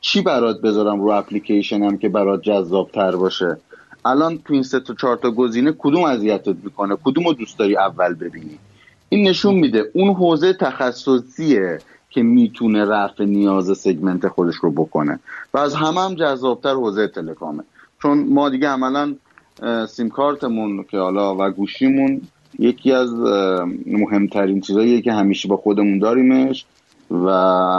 چی برات بذارم رو اپلیکیشنم که برات جذاب تر باشه؟ الان تو این سه تا چهار تا گزینه کدوم اذیتت می‌کنه؟ کدوم رو دوست داری اول ببینی؟ این نشون میده اون حوزه تخصصیه که می‌تونه رفع نیاز سگمنت خودش رو بکنه. و از همه هم جذابتر حوزه تلکامه. چون ما دیگه عملا سیم کارتمون که حالا و گوشیمون یکی از مهمترین چیزاییه که همیشه با خودمون داریمش. و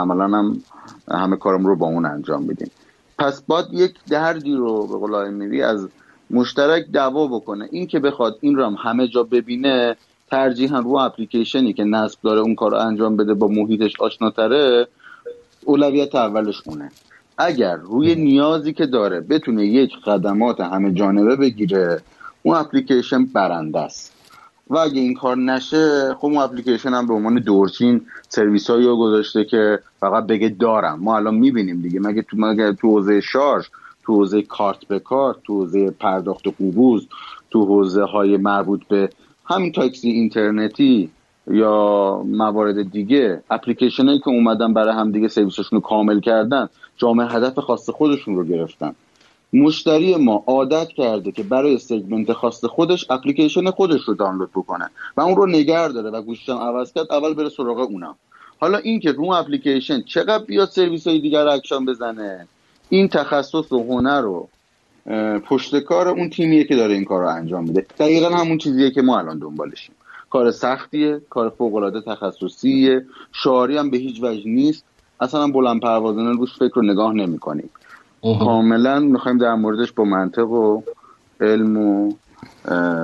عملا هم همه کارم رو با اون انجام بدیم پس باید یک دردی رو به قول میری از مشترک دعوا بکنه. این که بخواد این رو هم همه جا ببینه ترجیحا رو اپلیکیشنی که نصب داره اون کار رو انجام بده با محیطش آشناتره اولویت اولش اونه. اگر روی نیازی که داره بتونه یک خدمات همه جانبه بگیره اون اپلیکیشن برنده است. و اگه این کار نشه خب اون اپلیکیشن هم به عنوان دورچین سرویس هایی رو گذاشته که فقط بگه دارم. ما الان می‌بینیم دیگه. مگه تو مگه تو حوزه شارژ تو حوزه کارت به کارت تو حوزه پرداخت قبوز تو حوزه های مربوط به همین تاکسی اینترنتی یا موارد دیگه اپلیکیشن هایی که اومدن برای هم دیگه سرویسشون رو کامل کردن جامعه هدف خاص خودشون رو گرفتن. مشتری ما عادت کرده که برای segment خاص خودش اپلیکیشن خودش رو دانلود بکنه و اون رو نگر داره و گوشیشم عوض کرد اول بره سراغ اونم حالا اینکه رو اپلیکیشن چقدر بیاد سرویس های دیگر اکشن بزنه این تخصص و هنر رو پشت کار اون تیمیه که داره این کار رو انجام میده. دقیقا همون چیزیه که ما الان دنبالشیم. کار سختیه کار فوق العاده تخصصیه شعاری هم به هیچ وجه نیست. اصلا بلند پروازانه روش فکر رو نگاه نمی‌کنیم. کاملا می‌خوایم در موردش با منطق و علم و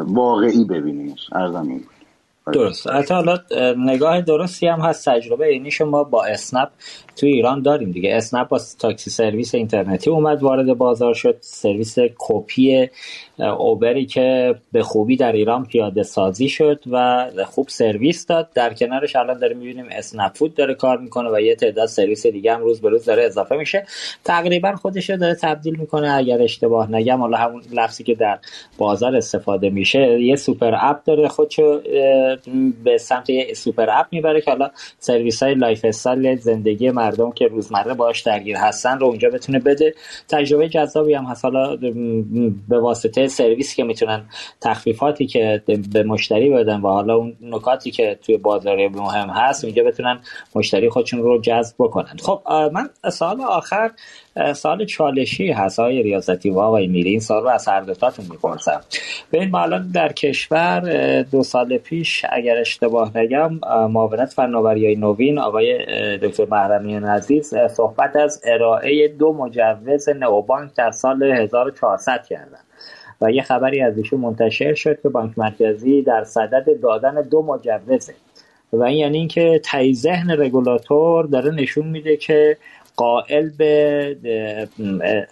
واقعی ببینیمش. عرضم این. درست. حتی حالا نگاه درستی هم هست. تجربه اینی شما با اسنپ تو ایران داریم دیگه. اسنپ با تاکسی سرویس اینترنتی اومد وارد بازار شد. سرویس کپی اوبری که به خوبی در ایران پیاده سازی شد و خوب سرویس داد. در کنارش الان داریم می‌بینیم اسنپ فود داره کار می‌کنه و یه تعداد سرویس دیگه هم روز به روز داره اضافه میشه. تقریبا خودش داره تبدیل می‌کنه اگر اشتباه نگم حالا همون لفظی که در بازار استفاده میشه. یه super app داره خودشو به سمت یه super app می‌بره که حالا سرویس های lifestyle زندگی مردم که روزمره باش درگیر هستن رو اونجا بتونه بده. تجربه جذابی هم هست. حالا به واسطه سرویسی که می‌تونن تخفیفاتی که به مشتری بدن و حالا اون نکاتی که توی بازار مهم هست اونجا بتونن مشتری خودشون رو جذب بکنن. خب من سال آخر سال چالشی هست های ریاستی و آقای میری این سال رو از هر دوتاتون می‌پرسم. ببین ما الان در کشور دو سال پیش اگر اشتباه نگم معاونت فناوری های نوین آقای دکتر محرمیان عزیز صحبت از ارائه دو مجوز نوبانک در سال 1400 کردن. و یه خبری از ایشون منتشر شد که بانک مرکزی در صدد دادن دو مجوزه. و این یعنی اینکه ته ذهن رگولاتور داره نشون میده که قائل به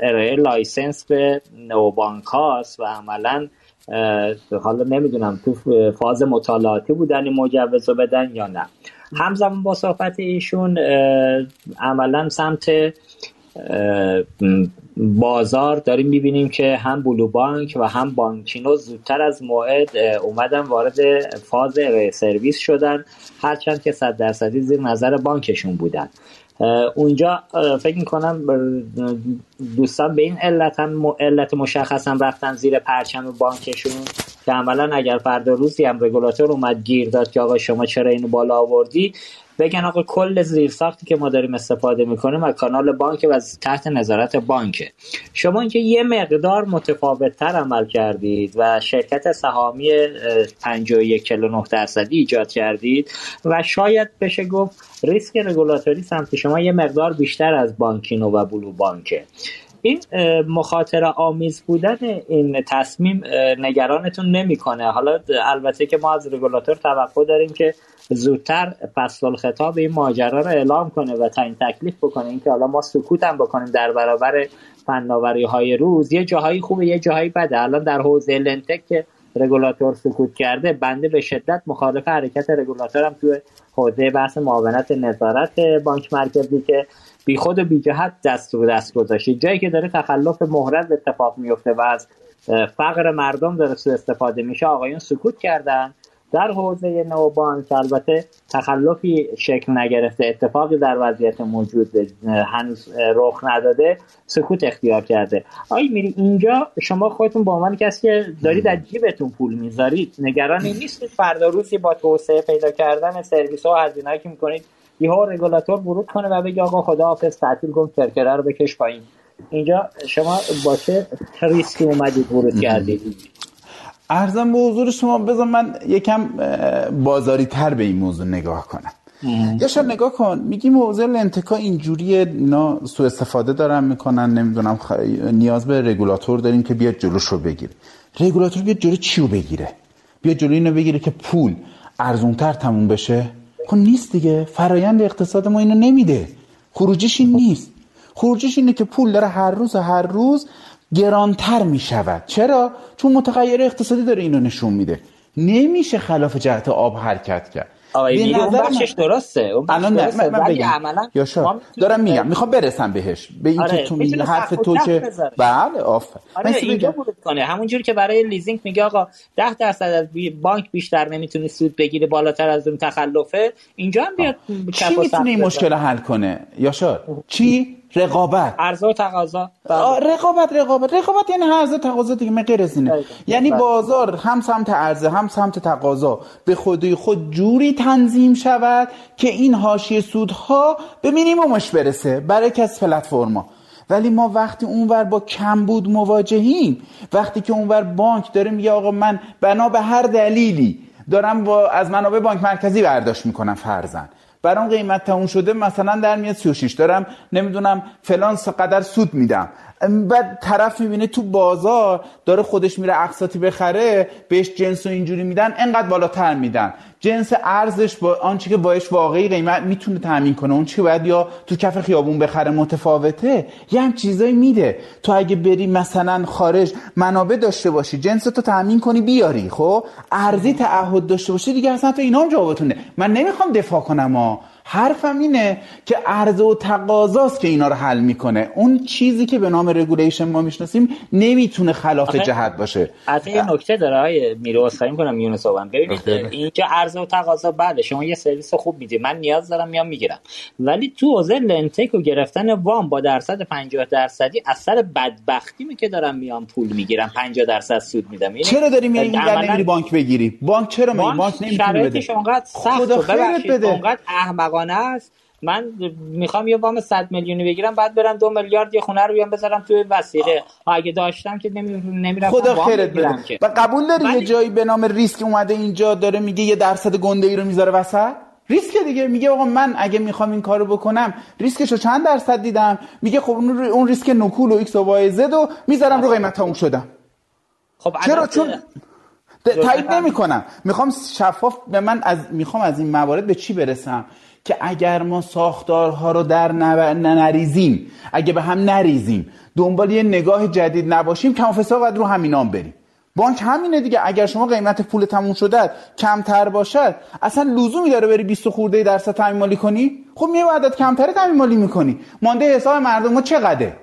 ارائه license به neobank هاست و عملا حالا نمی‌دونم تو فاز مطالعاتی بودن این مجوز رو بدن یا نه. همزمان با صحبت ایشون عملا سمت بازار داریم می‌بینیم که هم بلو بانک و هم بانکینو زودتر از موعد اومدن وارد فاز سرویس شدن. هرچند که صد درصدی زیر نظر بانکشون بودن. اونجا فکر می‌کنم دوستان به این علت هم علت مشخص هم رفتن زیر پرچم بانکشون. که عملا اگر فردا روزی هم رگولاتور اومد گیر داد که آقا شما چرا اینو بالا آوردی بگن آقا کل زیرساختی که ما داریم استفاده می‌کنیم از کانال بانک و تحت نظارت بانکه شما اینکه یه مقدار متفاوت تر عمل کردید و شرکت سهامی 51 درصدی ایجاد کردید و شاید بشه گفت ریسک رگولاتوری سمت شما یه مقدار بیشتر از بانکینو و بلو بانکه. این مخاطره آمیز بودن این تصمیم نگرانتون نمی‌کنه. حالا البته که ما از رگولاتور توقع داریم که زودتر فصل خطاب این ماجرا رو اعلام کنه و تعیین تکلیف بکنه. اینکه حالا ما سکوت هم بکنیم در برابر فناوری های روز. یه جاهایی خوبه یه جاهایی بده. الان در حوزه لنتک که رگولاتور سکوت کرده بنده به شدت مخالف حرکت رگولاتور هم توی حوزه بحث معاونت نظارت بانک مرکزی که بی خود و بی جهت دست رو دست گذاشته جایی که داره تخلف محرز اتفاق میفته و از فقر مردم داره سو استفاده میشه آقایون سکوت کردن. در حوزه نوبانک البته تخلفی شکل نگرفته اتفاقی در وضعیت موجود هنوز رخ نداده سکوت اختیار کرده. آیا میری اینجا شما خودتون به عنوان کسی که دارید در جیبتون پول می‌ذارید نگرانی نیستید. فردا روزی با توسعه پیدا کردن سرویس ها و هزینه‌ای که می‌کنید یهو رگولاتور ورود کنه و بگه آقا خدا حافظ تعطیل کن کرکره رو بکش پایین. اینجا شما با چه ریسکی اومدید ورود کردید؟ ارزم به حضور شما بذار من یکم بازاری تر به این موضوع نگاه کنم. یا شاید نگاه کن میگیم حوزه لنتکا اینجوری اینا سو استفاده دارن می‌کنن نمی‌دونم نیاز به رگولاتور داریم که بیاد جلوش رو بگیره. رگولاتور بیاد جلو چی رو بگیره؟ بیاد جلو اینو بگیره که پول ارزونتر تموم بشه؟ خب نیست دیگه. فرایند اقتصاد ما اینو نمیده. خروجش این نیست. خروجش اینه که پول داره هر روز هر روز گرانتر می شود چرا؟ چون متغیر اقتصادی داره اینو نشون میده. نمیشه خلاف جهت آب حرکت کرد. آقای اون بخشش درسته؟ اون الان نه من, بگم. یا دارم میگم. می‌خوام برسم بهش به این آره. که تو میگی حرف تو که بله آفر. آره اینجا کنه. همونجوری که برای لیزینگ میگه آقا 10 درصد از بانک بیشتر نمی‌تونی سود بگیره بالاتر از اون تخلفه. اینجا هم بیاد چی می‌تونه این مشکل حل کنه؟ یاشار چی؟ رقابت. عرضه و تقاضا. رقابت رقابت. رقابت یعنی عرضه تقاضا دیگه من غیر از اینه. یعنی بله. بازار هم سمت عرضه هم سمت تقاضا. به خودی خود جوری تنظیم شود که این حاشیه سودها به مینیممش برسه برای کس پلتفرما. ولی ما وقتی اونور با کمبود مواجهیم. وقتی که اونور بانک داره میگه آقا من بنا به هر دلیلی دارم با از منابع بانک مرکزی برداشت می‌کنم فرزن برام قیمت تموم شده مثلا در میاد 36 دارم نمی‌دونم فلان قدر سود میدم. بعد طرف می‌بینه تو بازار داره خودش میره اقساطی بخره بهش جنس و اینجوری میدن انقدر بالاتر میدن. جنس ارزش با آنچه که باش واقعی قیمت می‌تونه تامین کنه. اون چی باید یا تو کف خیابون بخره متفاوته یه هم چیزایی میده. تو اگه بری مثلا خارج منابع داشته باشی جنس تو تامین کنی بیاری. خب؟ ارزی تعهد داشته باشی دیگه اصلا تو اینا هم جوابتونه من نمی‌خوام دفاع کنم ها حرفم اینه که عرضه و تقاضاست که اینا رو حل می‌کنه. اون چیزی که به نام رگولیشن ما می‌شناسیم نمی‌تونه خلاف جهت باشه. حتی یه نکته داره های میره اصخایی می‌کنم یونس ببینید اینجا عرضه و تقاضا بله شما یه سرویس خوب میدی من نیاز دارم میام می‌گیرم. ولی تو حوزه لنتک و گرفتن وام با درصد 50 درصدی اثر بدبختی می که دارم میام پول می‌گیرم. 50 درصد سود میدم. یعنی چرا داری میری نمیری بانک بگیری؟ بانک چرا میری بانک نمی‌تونه بده. اونقدر سخت و ببخشید اونقدر احمقانه است. من می‌خوام یه وام 100 میلیونی بگیرم بعد برم دو میلیارد یه خونه رو بیام بذارم توی وسیله اگه داشتم که نمیرم خدا خیرت بده. و قبول داری یه جایی به نام ریسک اومده اینجا داره میگه یه درصد گنده ای رو می‌ذاره وسط؟ ریسک دیگه. میگه آقا من اگه می‌خوام این کارو بکنم ریسکش رو چند درصد دیدم؟ میگه خب اون ریسک نکول و X و Y Z و می‌ذارم رو قیمت اون شدم. خب چرا؟ چون تایید نمی کنم می‌خوام شفاف به من از می‌خوام از این موارد به چی برسم؟ که اگر ما ساختارها رو در نریزیم اگه به هم نریزیم دنبال یه نگاه جدید نباشیم کم فساد باید رو همینام بریم. بانک همینه دیگه. اگر شما قیمت پول تموم شده کمتر باشد اصلا لزومی داره بری 20 خورده درصد تامین مالی کنی؟ خب می عدد کمتر تامین مالی می‌کنی. مانده حساب مردم ما چقدره؟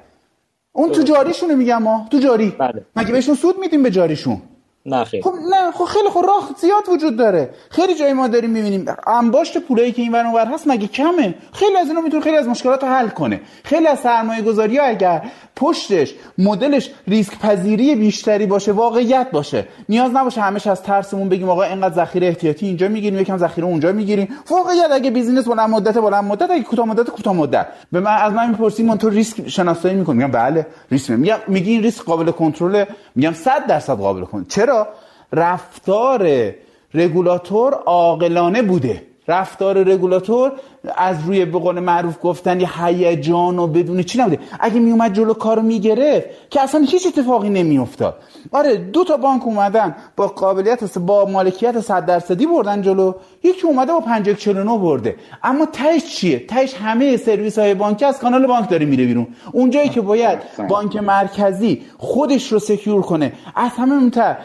اون تو جاریشونه میگم ما. تو جاری. بله. مگه بهشون سود میدیم به جاریشون؟ نه خیلی. خب نه خب خیلی خب راه زیاد وجود داره. خیلی جای ما داریم می‌بینیم انباشت پولایی که این ور هست مگه کمه؟ خیلی از اینا می‌تونه خیلی از مشکلات رو حل کنه. خیلی از سرمایه گذاری اگر پشتش مدلش ریسک پذیری بیشتری باشه واقعیت باشه. نیاز نباشه همش از ترسمون بگیم آقا اینقدر ذخیره احتیاطی اینجا می‌گیریم یکم ذخیره اونجا می‌گیریم. واقعیت اگه business بلند مدت بلند مدت اگه کوتاه مدت کوتاه مدت. به من از من می‌پرسی من تو ریسک شناسایی می‌کنی میگم بله ریسک. میگم میگی این ریسک قابل کنترل میگم 100 درصد قابل کنترل چرا؟ رفتار رگولاتور عاقلانه بوده. رفتار رگولاتور از روی به قول معروف گفتن یه هیجان و بدون چی نبوده. اگه می اومد جلو کارو می‌گرفت که اصلا هیچ اتفاقی نمیافتاد. آره دو تا بانک اومدن با قابلیت با مالکیت 100 درصدی بردن جلو. یکی اومده با 5149 برده. اما تهش چیه؟ تهش همه سرویس های بانکی از کانال بانک داره میره بیرون. اونجایی که باید بانک مرکزی خودش رو سکیور کنه از همه مهمتر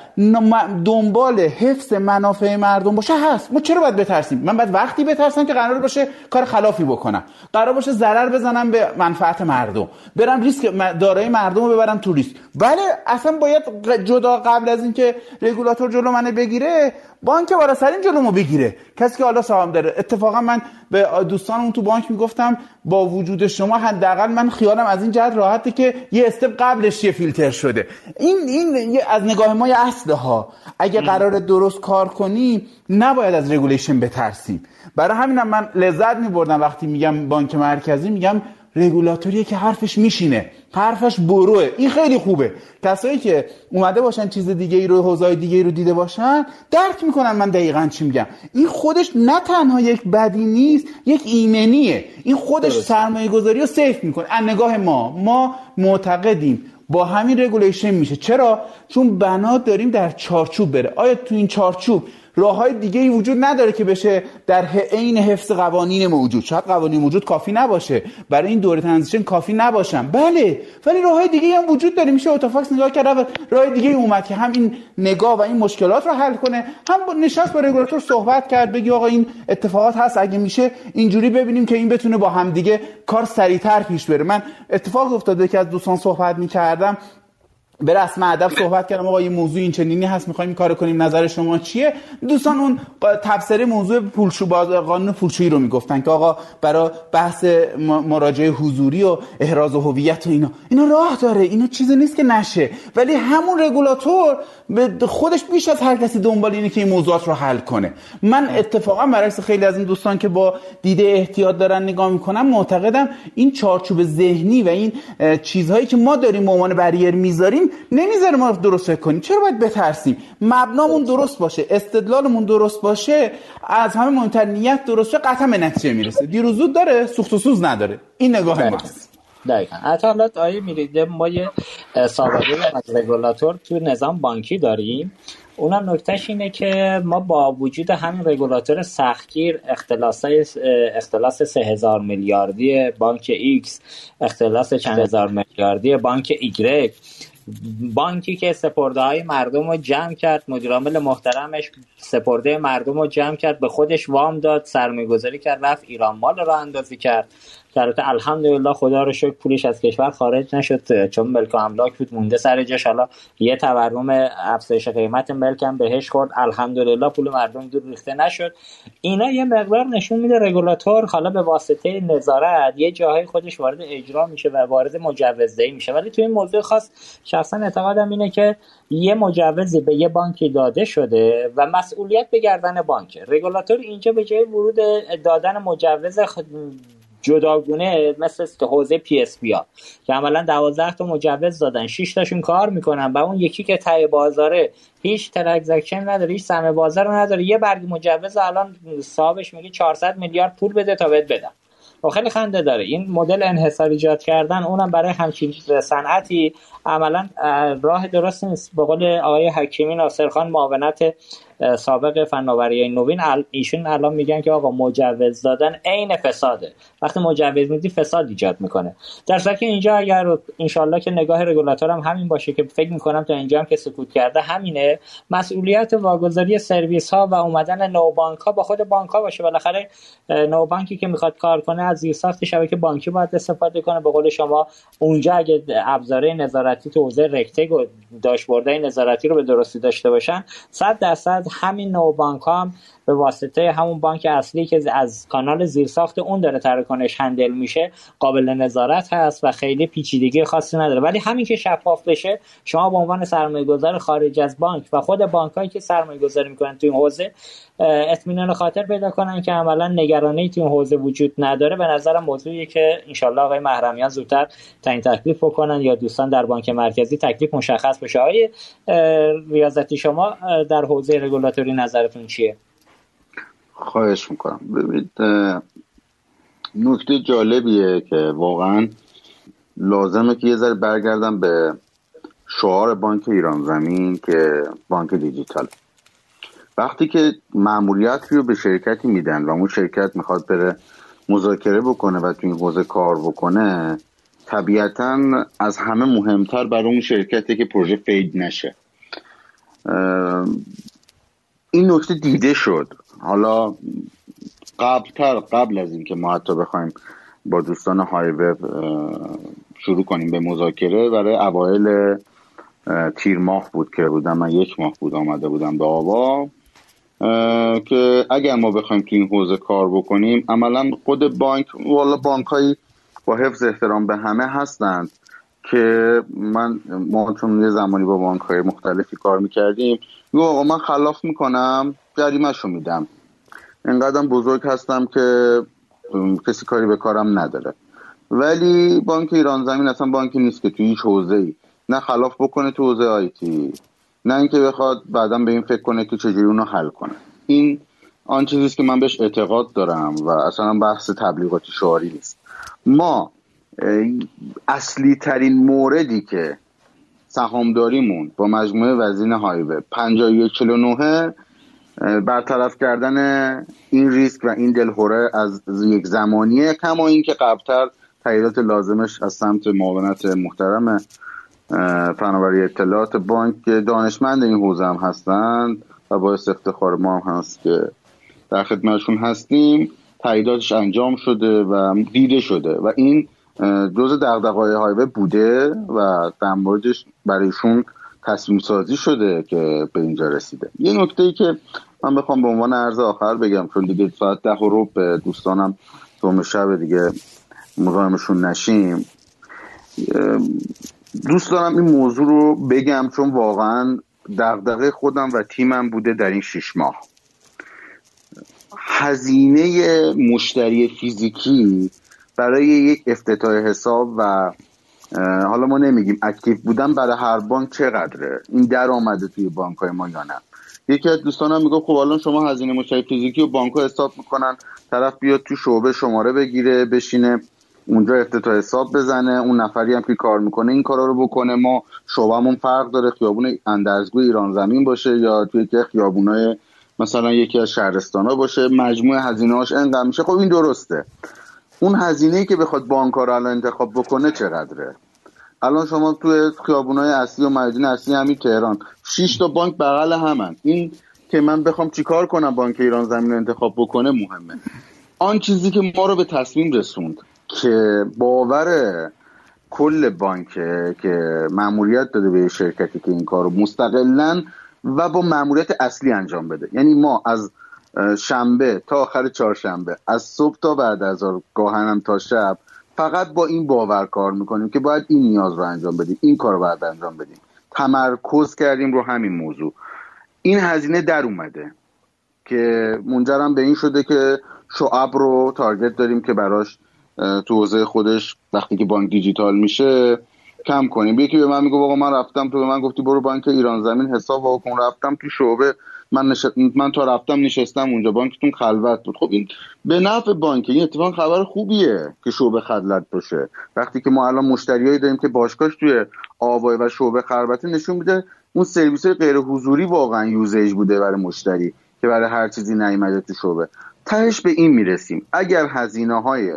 دنبال حفظ منافع مردم باشه هست. ما چرا باید بترسیم؟ من باید وقتی بترسم که قرار باشه کار خلافی بکنم. قرار باشه ضرر بزنم به منفعت مردم. برم ریسک دارای مردم رو ببرم تو ریسک. بله اصلا باید جدا قبل از اینکه رگولاتور جلو منو بگیره بانک بالا سرین جلومو بگیره. کسی که حالا سهام داره. اتفاقا من به دوستانمون تو بانک می‌گفتم با وجود شما حداقل من خیالم از این جهت راحته که یه step قبلش یه فیلتر شده. این این از نگاه ما یه اصله ها. اگه قرار درست کار کنی نباید از regulation بترسیم. برای همینم من لذت میبردم وقتی میگم بانک مرکزی میگم رگولاتوریه که حرفش میشینه. حرفش برو ئه. این خیلی خوبه. کسایی که اومده باشن چیز دیگه ای رو حوزای دیگه ای رو دیده باشن درک می‌کنن من دقیقا چی میگم. این خودش نه تنها یک بدی نیست یک ایمنیه. این خودش سرمایه گذاری رو safe می‌کنه. از نگاه ما ما معتقدیم با همین regulation میشه. چرا؟ چون بنا داریم در چارچوب بره. آیا تو این چارچوب راه های دیگه ای وجود نداره که بشه در عین حفظ قوانین موجود. شاید قوانین موجود کافی نباشه. برای این دوره transition کافی نباشن. بله ولی راه های دیگه هم وجود داره. میشه out of box نگاه کرد راه دیگه ای اومد که هم این نگاه و این مشکلات رو حل کنه. هم نشست با رگولاتور صحبت کرد بگی آقا این اتفاقات هست. اگه میشه اینجوری ببینیم که این بتونه با هم دیگه کار سریعتر پیش بره. من اتفاق افتاده که از دوستان صحبت می‌کردم. به رسم ادب صحبت کردم. آقا این موضوع این چنینی هست می‌خوایم کار کنیم. نظر شما چیه؟ دوستان اون تفسیر موضوع پولشو باز قانون پولشویی رو می‌گفتن که آقا برای بحث مراجعه حضوری و احراز هویت و اینا. اینا راه داره. اینا چیزی نیست که نشه. ولی همون رگولاتور به خودش بیش از هر کسی دنبال اینه که این موضوعات رو حل کنه. من اتفاقا برعکس خیلی از این دوستان که با دیده احتیاط دارن نگاه می‌کنم معتقدم این چارچوب ذهنی و این چیزهایی که ما داریم به عنوان بریر می‌ذاریم نمی‌ذاره ما درست فکر کنیم. چرا باید بترسیم؟ مبنامون درست باشه استدلالمون درست باشه از همه مهمتر نیت درست باشه قطعا به نتیجه می‌رسه. دیروزود داره سوخت و سوز نداره. این نگاه ماست دقیقا. حتی حالا آیه میرید ما یه سابقه از رگولاتور تو نظام بانکی داریم. اونم نکتهش اینه که ما با وجود همین رگولاتور سختگیر اختلاس اختلاس سه هزار میلیاردی بانک ایکس اختلاس چند هزار میلیاردی بانک ایگرگ بانکی که سپرده های مردم رو جمع کرد مدیرعامل محترمش سپرده مردم رو جمع کرد به خودش وام داد سرمایه‌گذاری کرد رفت ایران مال راه اندازی کرد. که الحمدلله خدا رو شکر پولش از کشور خارج نشد چون ملک و املاک بود مونده سر جاش. حالا یه تورم افزایش قیمت ملک هم بهش خورد. الحمدلله پول مردم دور ریخته نشد. اینا یه مقدار نشون میده رگولاتور حالا به واسطه نظارت یه جاهای خودش وارد اجرا میشه و وارد مجوزدهی میشه. ولی توی این موضوع خاص شخصا اعتقادم اینه که یه مجوزی به یه بانکی داده شده و مسئولیت به گردن بانک رگولاتور اینجا به جای ورود دادن مجوز جداگونه مثل حوزه PSP ها که عملا 12 تا مجوز دادن. 6 تاشون کار می‌کنن و اون یکی که تاپ بازاره هیچ ترانزکشن نداره هیچ سهم بازار نداره. یه برگ مجوز الان صاحبش میگه 400 میلیارد پول بده تا بهت بدم. و خب خیلی خنده داره. این مدل انحصار ایجاد کردن اونم برای همچین صنعتی. عملا راه درست نیست. به قول آقای حکیمی ناصرخان معاونت سابق فناوری نوین ایشون الان میگن که آقا مجوز دادن عین فساده. وقتی مجوز میدی فساد ایجاد می‌کنه. در که اینجا اگر انشالله که نگاه رگولاتور هم همین باشه که فکر می‌کنم تا اینجا هم که سکوت کرده همینه مسئولیت واگذاری سرویس ها و اومدن نو بانک ها با خود بانک ها باشه. بالاخره نو بانکی که می‌خواد کار کنه از زیرساخت شبکه بانکی باید استفاده کنه. به قول شما اونجا اگه ابزاره نظارتی تو حوزه رکتگ و داشبوردهای نظارتی رو به درستی داشته باشن 100 درصد همین نو بانک هم به واسطه همون بانک اصلی که از کانال زیرساخت اون داره تراکنش هندل میشه قابل نظارت هست و خیلی پیچیدگی خاصی نداره. ولی همین که شفاف بشه شما به عنوان سرمایه گذار خارج از بانک و خود بانک که سرمایه گذاری می‌کنن تو این حوزه اطمینان خاطر پیدا کنن که عملا نگرانی تو این حوزه وجود نداره. به نظرم موضوعیه که انشالله آقای محرمیان زودتر تعیین تکلیف بکنن یا دوستان در بانک مرکزی تکلیف مشخص بشه. های ریاضتی شما در حوزه رگولاتوری نظرتون چیه؟ خواهش می‌کنم. ببینید نکته جالبیه که واقعا لازمه که یه ذره برگردم به شعار بانک ایران زمین که بانک دیجیتال. وقتی که معمولیت رو به شرکتی میدن و اون شرکت می‌خواد بره مذاکره بکنه و تو این حوزه کار بکنه طبیعتا از همه مهمتر برای اون شرکتی که پروژه فید نشه. این نکته دیده شد. حالا قبلتر قبل از اینکه ما حتی بخوایم با دوستان های وب شروع کنیم به مذاکره برای اوایل تیر ماه بود که بودم. من یک ماه بود آمده بودم به آوا. که اگر ما بخوایم تو این حوزه کار بکنیم عملا خود بانک والا بانک هایی با حفظ احترام به همه هستند. که من ما چون یه زمانی با بانک های مختلفی کار می‌کردیم آقا من خلاف می‌کنم جریمه میدم. انقدر بزرگ هستم که کسی کاری به کارم نداره. ولی بانک ایران زمین اصلا بانکی نیست که توی هیچ حوزه ای نه خلاف بکنه تو حوزه آیتی نه اینکه بخواد بعدا به این فکر کنه که چجوری اونو حل کنه. این آن چیزیست که من بهش اعتقاد دارم و اصلا بحث تبلیغاتی شعاری نیست. ما اصلی ترین موردی که سهامداریمون با مجموعه وزین هایوه 5149 برطرف کردن این ریسک و این دلهوره از یک زمانیه کما اینکه قبلتر تاییدات لازمش از سمت معاونت محترم فناوری اطلاعات بانک دانشمند این حوزه هم هستند و باعث افتخار ما هم هست که در خدمتشون هستیم. تاییداتش انجام شده و دیده شده و این جز دقدقای هایوه بوده و در موردش برایشون تصمیم سازی شده که به اینجا رسیده. یه نکته ای که من بخوام به عنوان عرض آخر بگم چون دیگه ساعت ده رو به دوستانم دوم شب دیگه مزاحمشون نشیم. دوست دارم این موضوع رو بگم چون واقعا دغدغه خودم و تیمم بوده در این شش ماه. هزینه مشتری فیزیکی برای یک افتتاح حساب و حالا ما نمیگیم اکتیو بودن برای هر بانک چقدره این در آمده توی بانک های ما یا نه. یکی از دوستانم میگه خب الان شما هزینه مشتری فیزیکی و بانک ها حساب می‌کنن طرف بیاد تو شعبه شماره بگیره بشینه اونجا افتتاح حساب بزنه اون نفری هم که کار می‌کنه این کارا رو بکنه. ما شعبمون فرق داره خیابون اندرزگو ایران زمین باشه یا توی که خیابونای مثلا یکی از شهرستان ها باشه مجموع هزینه هاش انقدر میشه. خب این درسته. اون هزینه که بخواد بانک رو الان انتخاب بکنه چقدره؟ الان شما توی خیابونای اصلی و میادین اصلی همین تهران 6 تا بانک بغل همن. این که من بخوام چیکار کنم بانک ایران زمین انتخاب بکنه مهمه. آن چیزی که ما رو به تصمیم رسوند که باور کل بانک که مأموریت داده به شرکتی که این کار رو مستقلا و با مأموریت اصلی انجام بده. یعنی ما از شنبه تا آخر چهارشنبه. از صبح تا بعد از گاهنم تا شب فقط با این باور کار می‌کنیم که باید این نیاز رو انجام بدیم این کار رو باید انجام بدیم. تمرکز کردیم رو همین موضوع. این هزینه در اومده که منجرم به این شده که شعب رو تارگت داریم که براش تو حوزه خودش وقتی که بانک دیجیتال میشه کم کنیم. یکی به من میگه آقا من رفتم. تو به من گفتی برو بانک ایران زمین حساب واکن. رفتم تو شعبه من من تا رفتم نشستم اونجا. بانکتون خلوت بود. خب این به نفع بانک. این اتفاق خبر خوبیه که شعبه خلوت باشه. وقتی که ما الان مشتریایی داریم که باشگاهش توی آوای و شعبه خلوته نشون میده اون سرویس غیر حضوری واقعا usage بوده برای مشتری که برای هر چیزی نیومده تو شعبه. تهش به این می‌رسیم. اگر هزینه های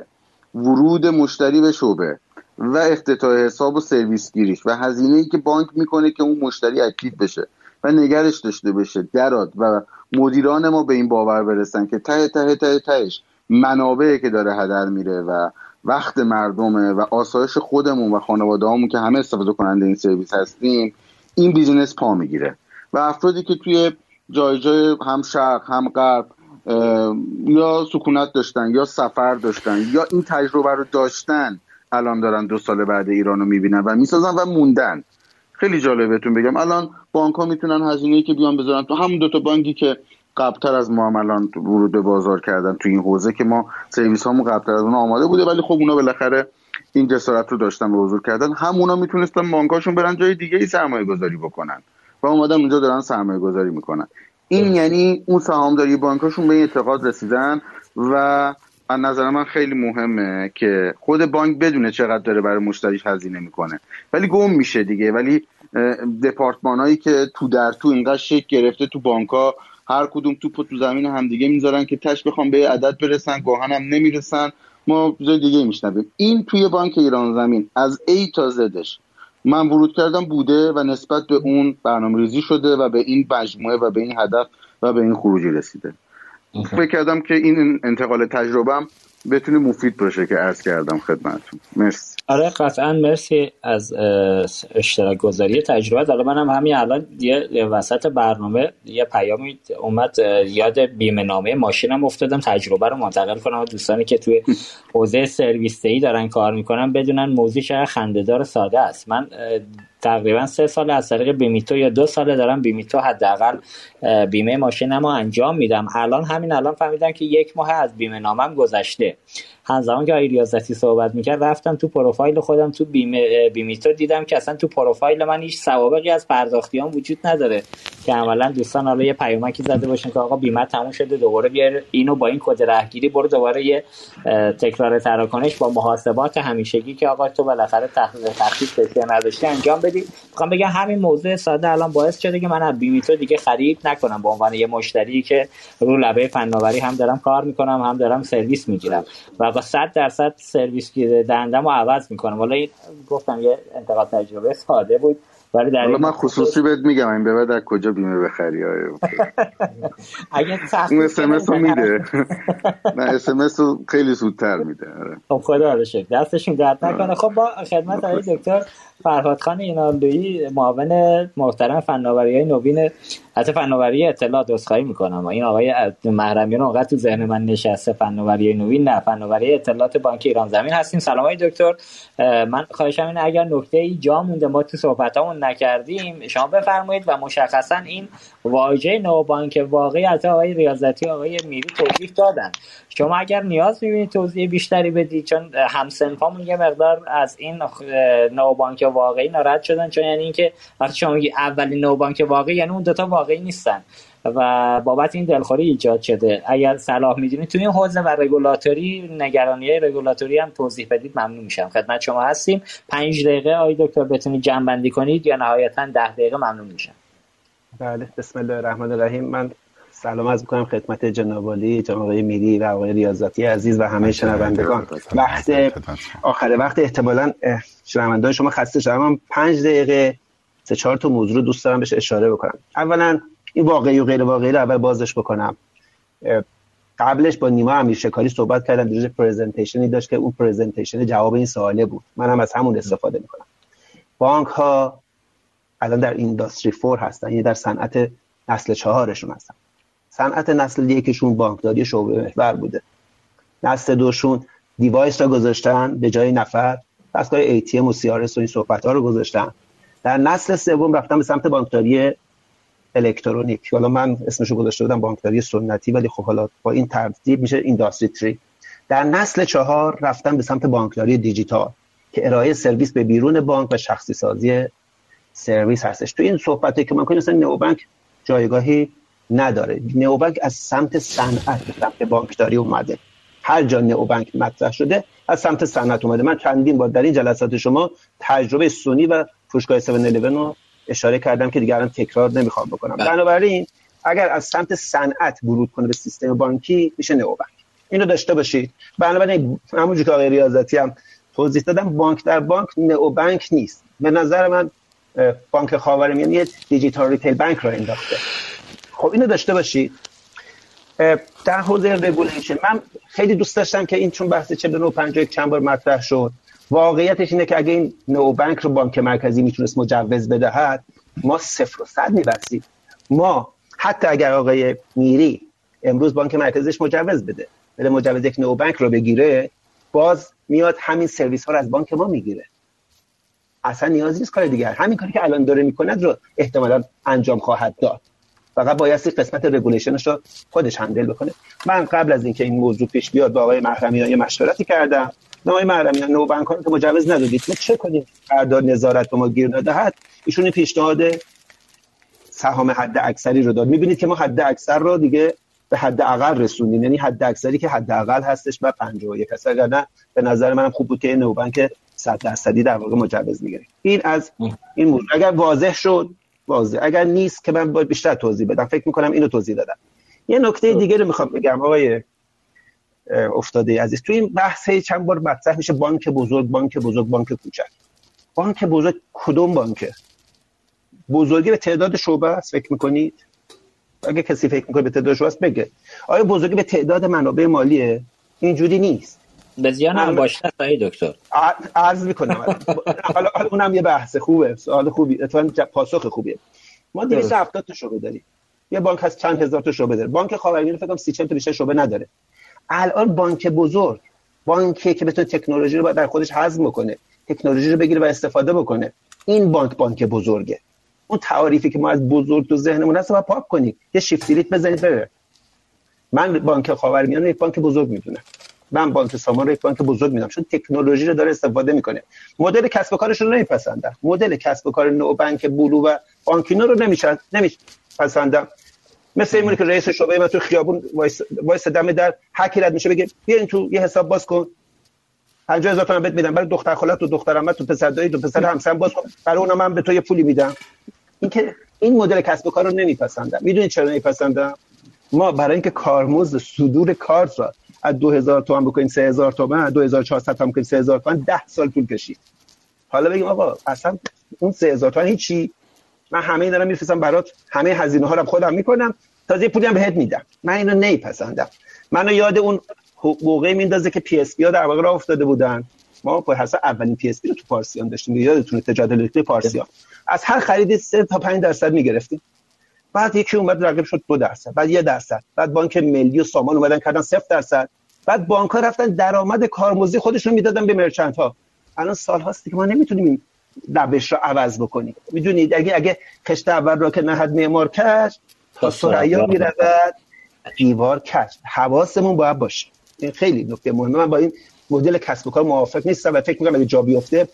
ورود مشتری به شعبه و افتتاح حساب و سرویس گیریش و هزینه ای که بانک می‌کنه که اون مشتری active بشه و نگرش داشته بشه دربیاد و مدیران ما به این باور برسن که ته ته ته تهش منابعی که داره هدر میره و وقت مردمه و آسایش خودمون و خانواده که همه استفاده کننده این سرویس هستیم این business پا می‌گیره. و افرادی که توی جای جای هم شرق هم غرب یا سکونت داشتن یا سفر داشتن یا این تجربه رو داشتن الان دارن دو سال بعد ایران رو می‌بینن و می‌سازن و موندن. خیلی جالبه بهتون بگم. الان بانک ها می‌تونن هزینه که بیان بذارن تو همون دوتا بانکی که قبلتر از ما هم الان ورود به بازار کردن تو این حوزه که ما سرویس هامون قبلتر از اون آماده بوده ولی خب اونا بالاخره این جسارت رو داشتن به حضور کردن. همونا می‌تونستن بانکاشون برن جای دیگه ای سرمایه گذاری بکنن و اومدن اونجا دارن سرمایه گذاری می‌کنن. این یعنی اون سهامداری بانکاشون به این اعتقاد رسیدن و از نظر من خیلی مهمه که خود بانک بدونه چقدر داره برای مشتریش هزینه می‌کنه. ولی گم میشه دیگه. ولی دپارتمان هایی که تو در تو اینقدر شک گرفته تو بانک ها هر کدوم توپ تو زمین همدیگه می‌ذارن که تش بخوام به عدد برسن گاهن هم نمی‌رسن. ما جای دیگه میشنویم. این توی بانک ایران زمین از A تا زدش من ورود کردم بوده و نسبت به اون برنامه ریزی شده و به این مجموعه و به این هدف و به این خروجی رسیده. فکر کردم که این انتقال تجربهم بتونه مفید باشه که عرض کردم خدمتتون. مرسی. آره قطعا مرسی از اشتراک گذاری تجربه حالا منم همین الان یه وسط برنامه یه پیامی اومد یاد بیمه نامه ماشینم افتادم. تجربه رو منتقل کنم. و دوستانی که توی حوزه سرویس دارن کار می‌کنن بدونن موضوع چقدر خندهدار ساده است. من تقریبا سه سال از طریق بیمیتو یا دو ساله دارم بیمیتو حداقل بیمه ماشینم رو انجام میدم. الان همین الان فهمیدم که یک ماه از بیمه نامم گذشته. همزمان که آقای ریاضتی صحبت می‌کرد رفتم تو پروفایل خودم تو بیمه بیمیتو دیدم که اصلا تو پروفایل من هیچ سوابقی از پرداختیام وجود نداره. که عملا دوستان حالا یه پیامکی زده باشن که آقا بیمه تموم شده دوباره بیار اینو با این کد رهگیری برو دوباره یه تکرار تراکنش با محاسبات همیشگی که آقا تو بالاخره تحقیق تخفیف نداشتی انجام بدی. می‌خوام بگم همین موضوع ساده الان باعث شده که من از بیمیتو دیگه خرید نکنم. به عنوان یه مشتری که رو لبه فناوری هم دارم کار می‌کنم هم دارم سرویس می‌گیرم. و با 100 درصد سرویس دهندم رو عوض می‌کنم. حالا گفتم یه انتقاد تجربه ساده بود. ولی در من خصوصی بهت میگم این به بعد کجا بیمه بخری اگه اون SLA رو میده. نه SLA رو خیلی زودتر میده آره. خب خدا رو شکر. دستشون درد نکنه. خب با خدمت آقای دکتر فرهاد خان اینالدویی معاون محترم فناوری های نوین حتی فناوری اطلاعات عذرخواهی می‌کنم. این آقای محرمیان اونقدر تو ذهن من نشسته فناوری نوین نه فناوری اطلاعات بانک ایران زمین هستیم. سلام های دکتر. من خواهشم اینه اگر نکته ای جا مونده ما تو صحبتامون نکردیم شما بفرمایید و مشخصا این واژه نو بانک واقعی از آقای ریاضتی آقای میری توضیح دادن. شما اگر نیاز می‌بینید توضیح بیشتری بدید چون همسنفامون یه مقدار از این نو بانک واقعی ناراحت شدن چون یعنی اینکه وقتی شما میگی نو بانک واقعی یعنی اون دوتا واقعی نیستن و بابت این دلخوری ایجاد شده. اگر صلاح می‌دونید توی این حوزه و رگولاتوری نگرانی رگولاتوری هم توضیح بدید ممنون میشم. خدمت شما هستیم. پنج دقیقه آی دکتر بتونید جمع بندی کنید یا نهایتا ده دقیقه ممنون میشم. بله بسم الله الرحمن الرحیم. من سلام از می‌کنم خدمت جناب علی جناب آقای میری و آقای ریاضتی عزیز و همه شنوندگان. وقت آخر وقت احتمالا شنوندگان شما خسته شدم من پنج دقیقه سه چهار تا موضوع رو دوست دارم بهش اشاره بکنم. اولا این واقعی و غیر واقعی رو اول بازش بکنم. قبلش با نیما امیر شکاری صحبت کردم در پرزنتیشنی داشت که اون پرزنتیشن جواب این سواله بود. من هم از همون استفاده می‌کنم. بانک ها الان در اینداستری فور هستن یعنی در صنعت نسل چهارشون هستن. صنعت نسل یکشون بانکداری شعبه محور بوده. نسل دوشون device را گذاشتن به جای نفر دستگاه ATM و CRS و این صحبت ها رو گذاشتن. در نسل سوم رفتن به سمت بانکداری الکترونیک. حالا من اسمشو گذاشته بودم بانکداری سنتی ولی خب حالا با این ترتیب میشه industry three. در نسل چهار رفتن به سمت بانکداری دیجیتال که ارائه سرویس به بیرون بانک و شخصی سازی سرویس هستش. تو این صحبتی که من کنیم نئوبانک جایگاهی نداره. نوبانک از سمت صنعت سمت بانکداری اومده. هر جا نوبانک مطرح شده از سمت صنعت اومده. من چندین بار در این جلسات شما تجربه سونی و فروشگاه 7 رو اشاره کردم که دیگه الان تکرار نمی‌خوام بکنم. بله. بنابراین اگر از سمت صنعت ورود کنه به سیستم بانکی میشه نوبانک اینو داشته باشید. بنابراین همونجوری که آقای ریاضتی هم توضیح دادم بانک در بانک نئوبانک نیست. به نظر من بانک خاورمیانه یه digital retail bank راه انداخته. خب اینو داشته باشید در حوزه regulation من خیلی دوست داشتم که این چون بحث 49 51 چند بار مطرح شد واقعیتش اینه که اگه این نو بانک رو بانک مرکزی می‌تونست مجوز بدهد ما صفر و صد میبستیم. ما حتی اگر آقای میری امروز بانک مرکزیش مجوز بده بده مجوز یک نو بانک رو بگیره باز میاد همین سرویس ها رو از بانک ما می‌گیره. اصلا نیازی نیست کار دیگر همین کاری که الان داره می‌کند رو احتمالا انجام خواهد داد. فقط بایستی قسمت regulation ش رو خودش handle بکنه. من قبل از اینکه این موضوع پیش بیاد با آقای محرمیان یه مشورتی کردم. آقای محرمیان نو بانک که مجوز ندادید. ما چه کنیم؟ قرارداد نظارت به ما گیر ندهد ایشون پیشنهاد سهام حد اکثری رو داد. می‌بینید که ما حد اکثر رو دیگه به حد اقل رسوندیم. یعنی حد اکثری که حد اقل هستش و 51 هست. اگر نه به نظر منم خوب بود که نو بانک 100 درصدی در واقع مجوز می‌گیره. این از این موضوع. اگر واضح شد واضح. اگر نیست که من باید بیشتر توضیح بدم. فکر می‌کنم اینو توضیح دادم. یه نکته دیگه رو می‌خوام بگم. آقای افتاده عزیز. تو این بحث چند بار مطرح میشه بانک بزرگ بانک بزرگ بانک کوچک. بانک بزرگ کدوم بانکه؟ بزرگی به تعداد شعبه است فکر می‌کنید؟ اگه کسی فکر می‌کنه به تعداد شعبه است بگه. آیا بزرگی به تعداد منابع مالیه؟ اینجوری نیست. به زیان هم باشه دکتر. عرض می‌کنم. حالا اونم یه بحث خوبه. سوال خوبی. اتفاقا پاسخ خوبیه. ما 270 تا شعبه داریم. یه بانک هست چند هزار تا شعبه داره. بانک خاورمیانه فکر کنم 30 تا بیشتر شعبه نداره. الان بانک بزرگ بانکی که بتونه تکنولوژی رو در خودش هضم بکنه تکنولوژی رو بگیره و استفاده بکنه این بانک بانک بزرگه. اون تعاریفی که ما از بزرگ تو ذهنمون هست باید پاک کنید یه شیفت بزنید بره. من بانک خاورمیانه یک بانک بزرگ می‌دونم. من بانک سامان رو بانک بزرگ میدم چون تکنولوژی رو داره استفاده می‌کنه. مدل کسب و کارش رو نمیپسندم مدل کسب و کار نو بانک بلو و بانکینو رو نمیشن نمیپسندم مثل اینه که رئیس شعبه ما تو خیابون وایس دم در هر رد میشه بگه بیا این تو یه حساب باز کن. 50000 تومن بهت میدم. برای دختر خالت و دختر عمت تو پسر دایی تو پسر همسن باز کن. برای اونم من به تو یه پولی میدم. این که این مدل کسب و کار رو نمیپسندم می‌دونید چرا نمیپسندم ما برای اینکه کارمزد صدور کارت را از 2000 تومن بکنیم 3000 تومن 2400 تومن بکنیم 3000 تومن 10 سال طول کشید. حالا بگیم آقا اصلا اون 3000 تومن هیچی؟ من همه دارم میفرستم برات همه هزینه ها رو خودم می‌کنم تازه پولی هم بهت میدم. من اینو نمیپسندم منو یاد اون موقعی میندازه که PSP ها در واقع راه افتاده بودن. ما به حساب اولین PSP رو تو پارسیان داشتیم. یادتونه تجارت الکترونیک پارسیان. از هر خریدی 3 تا 5 درصد می‌گرفتیم. بعد یکی اومد رقیب شد دو درصد بعد یه درصد بعد بانک ملی و سامان اومدن کردن صفر درصد. بعد بانک ها رفتن درآمد کارمزدی خودشون می‌دادن به مرچنت ها الان سال هاست که ما نمی‌تونیم این روش رو عوض بکنیم. می‌دونید اگه اگه خشت اول را که نهد معمار کش تا سریا می‌رود دیوار کش. حواسمون باید باشه. این خیلی نکته مهمه. من با این مدل کسب و کار موافق نیستم و فکر می‌کنم اگه جا بیفته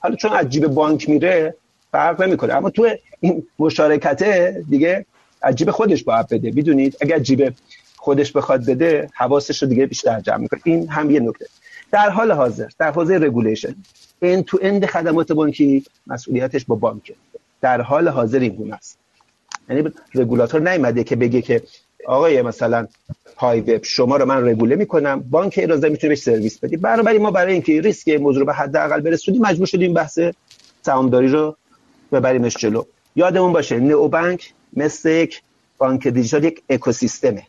حالا چون از جیب بانک میره فرق نمی‌کنه. اما تو این مشارکته دیگه از جیب خودش باید بده. می‌دونید اگر از جیب خودش بخواد بده حواسش رو دیگه بیشتر جمع می‌کنه. این هم یه نکته. در حال حاضر در حوزه regulation end to end خدمات بانکی مسئولیتش با بانکه. در حال حاضر این گونه است. یعنی رگولاتور نیومده که بگه که آقای مثلا های وب شما رو من رگوله می‌کنم بانک ایران می‌تونه بهش سرویس بدی بنابراین ما برای اینکه ریسک موضوع رو به حداقل برسونیم مجبور شدیم بحث سهامداری رو ببریمش جلو. یادمون باشه نئو بانک مثل یک بانک دیجیتال یک اکوسیستمه.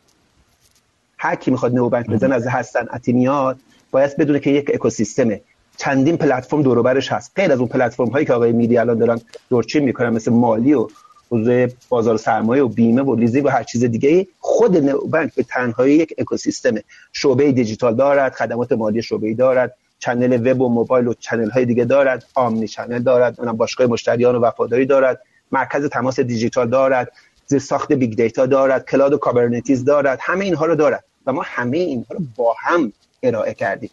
هر کی می‌خواد نئو بانک بزنه از حسن میاد باید بدونه که یک اکوسیستمه. چندین پلتفرم دور برش هست. غیر از اون پلتفرم هایی که آقای میری الان دارن دورچین می‌کنن مثل مالی و حوزه بازار سرمایه و بیمه و لیزینگ و هر چیز دیگه خود بانک به تنهایی یک اکوسیستم شعبه دیجیتال دارد خدمات مالی شعبه دارد. channel وب و موبایل و channel های دیگه دارد omnichannel دارد اونم باشگاه مشتریان و وفاداری دارد مرکز تماس دیجیتال دارد زیر ساخت big data دارد cloud و Kubernetes دارد همه اینها رو دارد و ما همه اینها رو با هم ارائه کردیم.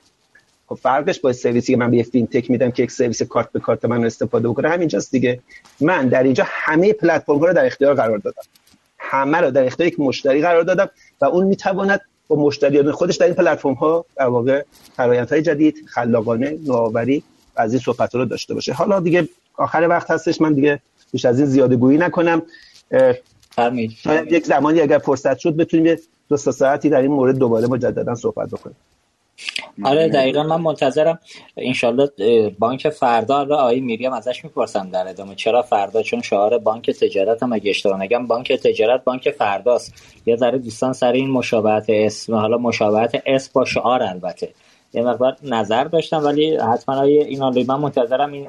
خب فرقش با سرویسی که من به فینتک میدم که یک سرویس کارت به کارت من استفاده بکنه همینجاست دیگه. من در اینجا همه پلتفرم ها رو در اختیار قرار دادم. همه رو در اختیار یک مشتری قرار دادم و اون می‌تواند با مشتریان خودش در این پلتفرم ها در واقع های جدید خلاقانه نوآوری و از این صحبت رو داشته باشه. حالا دیگه آخر وقت هستش من دیگه بیش از این زیاده گویی نکنم. شاید یک زمانی اگر فرصت شد بتونیم دو ساعتی در این مورد دوباره مجددا صحبت بکنیم. آره دقیقا من منتظرم. انشالله بانک فردا رو آقای میریم ازش می‌پرسم در ادامه. چرا فردا؟ چون شعار بانک تجارت هم اگه اشتباه نگم بانک تجارت بانک فرداست. یه ذره دوستان سر این مشابهت اسم حالا مشابهت اسم با شعار البته. یه مقدار نظر داشتم ولی حتما این من منتظرم این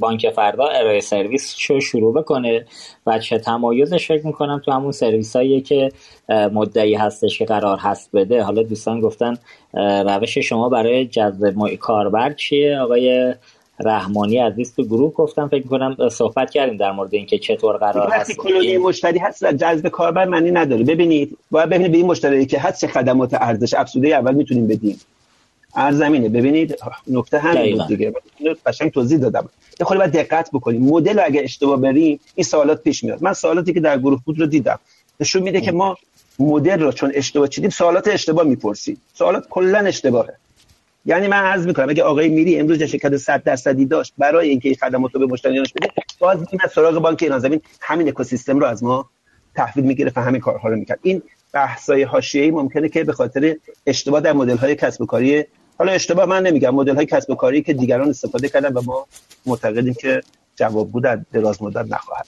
بانک فردا ارائه سرویس شو شروع بکنه و چه تمایزش فکر می‌کنم تو همون سرویس هایی که مدعی هستش که قرار هست بده. حالا دوستان گفتن روش شما برای جذب کاربر چیه؟ آقای رحمانی عزیز تو گروه گفتم فکر کنم صحبت کردیم در مورد اینکه چطور قرار هست کلونی مشتری هست جذب کاربر معنی نداره. ببینید باید ببینید به این مشتری که هست چه خدمات ارزش افزوده اول می‌تونیم بدیم. ارزمینه ببینید نکته همین بود دیگه. قشنگ توضیح دادم. یه خورده باید دقت بکنیم. مدل اگه اشتباه بریم این سوالات پیش میاد. من سوالاتی که در گروه بود رو دیدم. نشون میده که ما مدل رو چون اشتباه چیدیم سوالات اشتباه می‌پرسیم. سوالات کلا اشتباهه. یعنی من عرض می‌کنم اگه آقای میری امروز شرکت 100 درصدی داشت برای اینکه این خدمات رو به مشتریانش بده باز این از سراغ بانک ایران زمین. همین اکوسیستم رو از ما تحویل می‌گیره و همین کارها رو می‌کرد. این بحثای حاشیه‌ای ممکنه که به خاطر اشتباه در مدل های کسب و کاری حالا اشتباه من نمیگم مدل های کسب و کاری که دیگران استفاده کردن و ما معتقدیم که جواب بود در دراز مدت نخواهد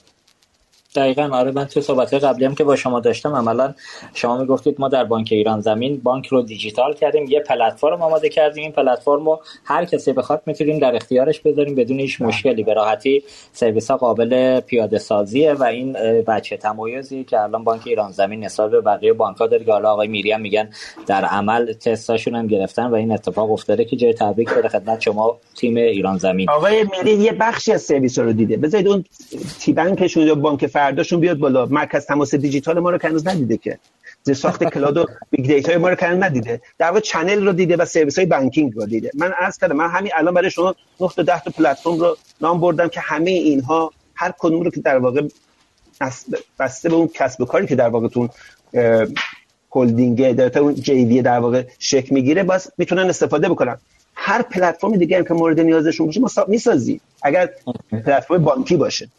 دقیقا آره من تو صحبت قبلی هم که با شما داشتم عملا شما می‌گفتید ما در بانک ایران زمین بانک رو دیجیتال کردیم یه پلتفرم آماده کردیم این پلتفرم رو هر کسی بخواد می‌تونیم در اختیارش بذاریم بدون هیچ مشکلی. به راحتی سرویس ها قابل پیاده سازیه و این وجه تمایزی که الان بانک ایران زمین نسبت به بقیه بانک ها داره حالا آقای میری هم میگن در عمل تستاشون هم گرفتن و این اتفاق افتاده که جای تبریک داره خدمت شما تیم ایران زمین. آقای میری یه بخشی از سرویس رو دیده. بذارید اون تی بانکشون یا بانک فرداشون بیاد بالا. مرکز تماس دیجیتال ما رو که هنوز ندیده که. زیر ساخت cloud و big data ما رو که ندیده. در واقع channel رو دیده و سرویس های banking رو دیده. من عرض کردم من همین الان برای شما 9 تا 10 تا پلتفرم رو نام بردم که همه اینها هر کدوم رو که در واقع بسته به اون کسب و کاری که در واقع تون هلدینگ در اون جی در واقع شک می‌گیره باز می‌تونن استفاده بکنن. هر پلتفرم دیگه هم که مورد نیازشون باشه ما می‌سازیم. اگر پلتفرم بانکی باشه.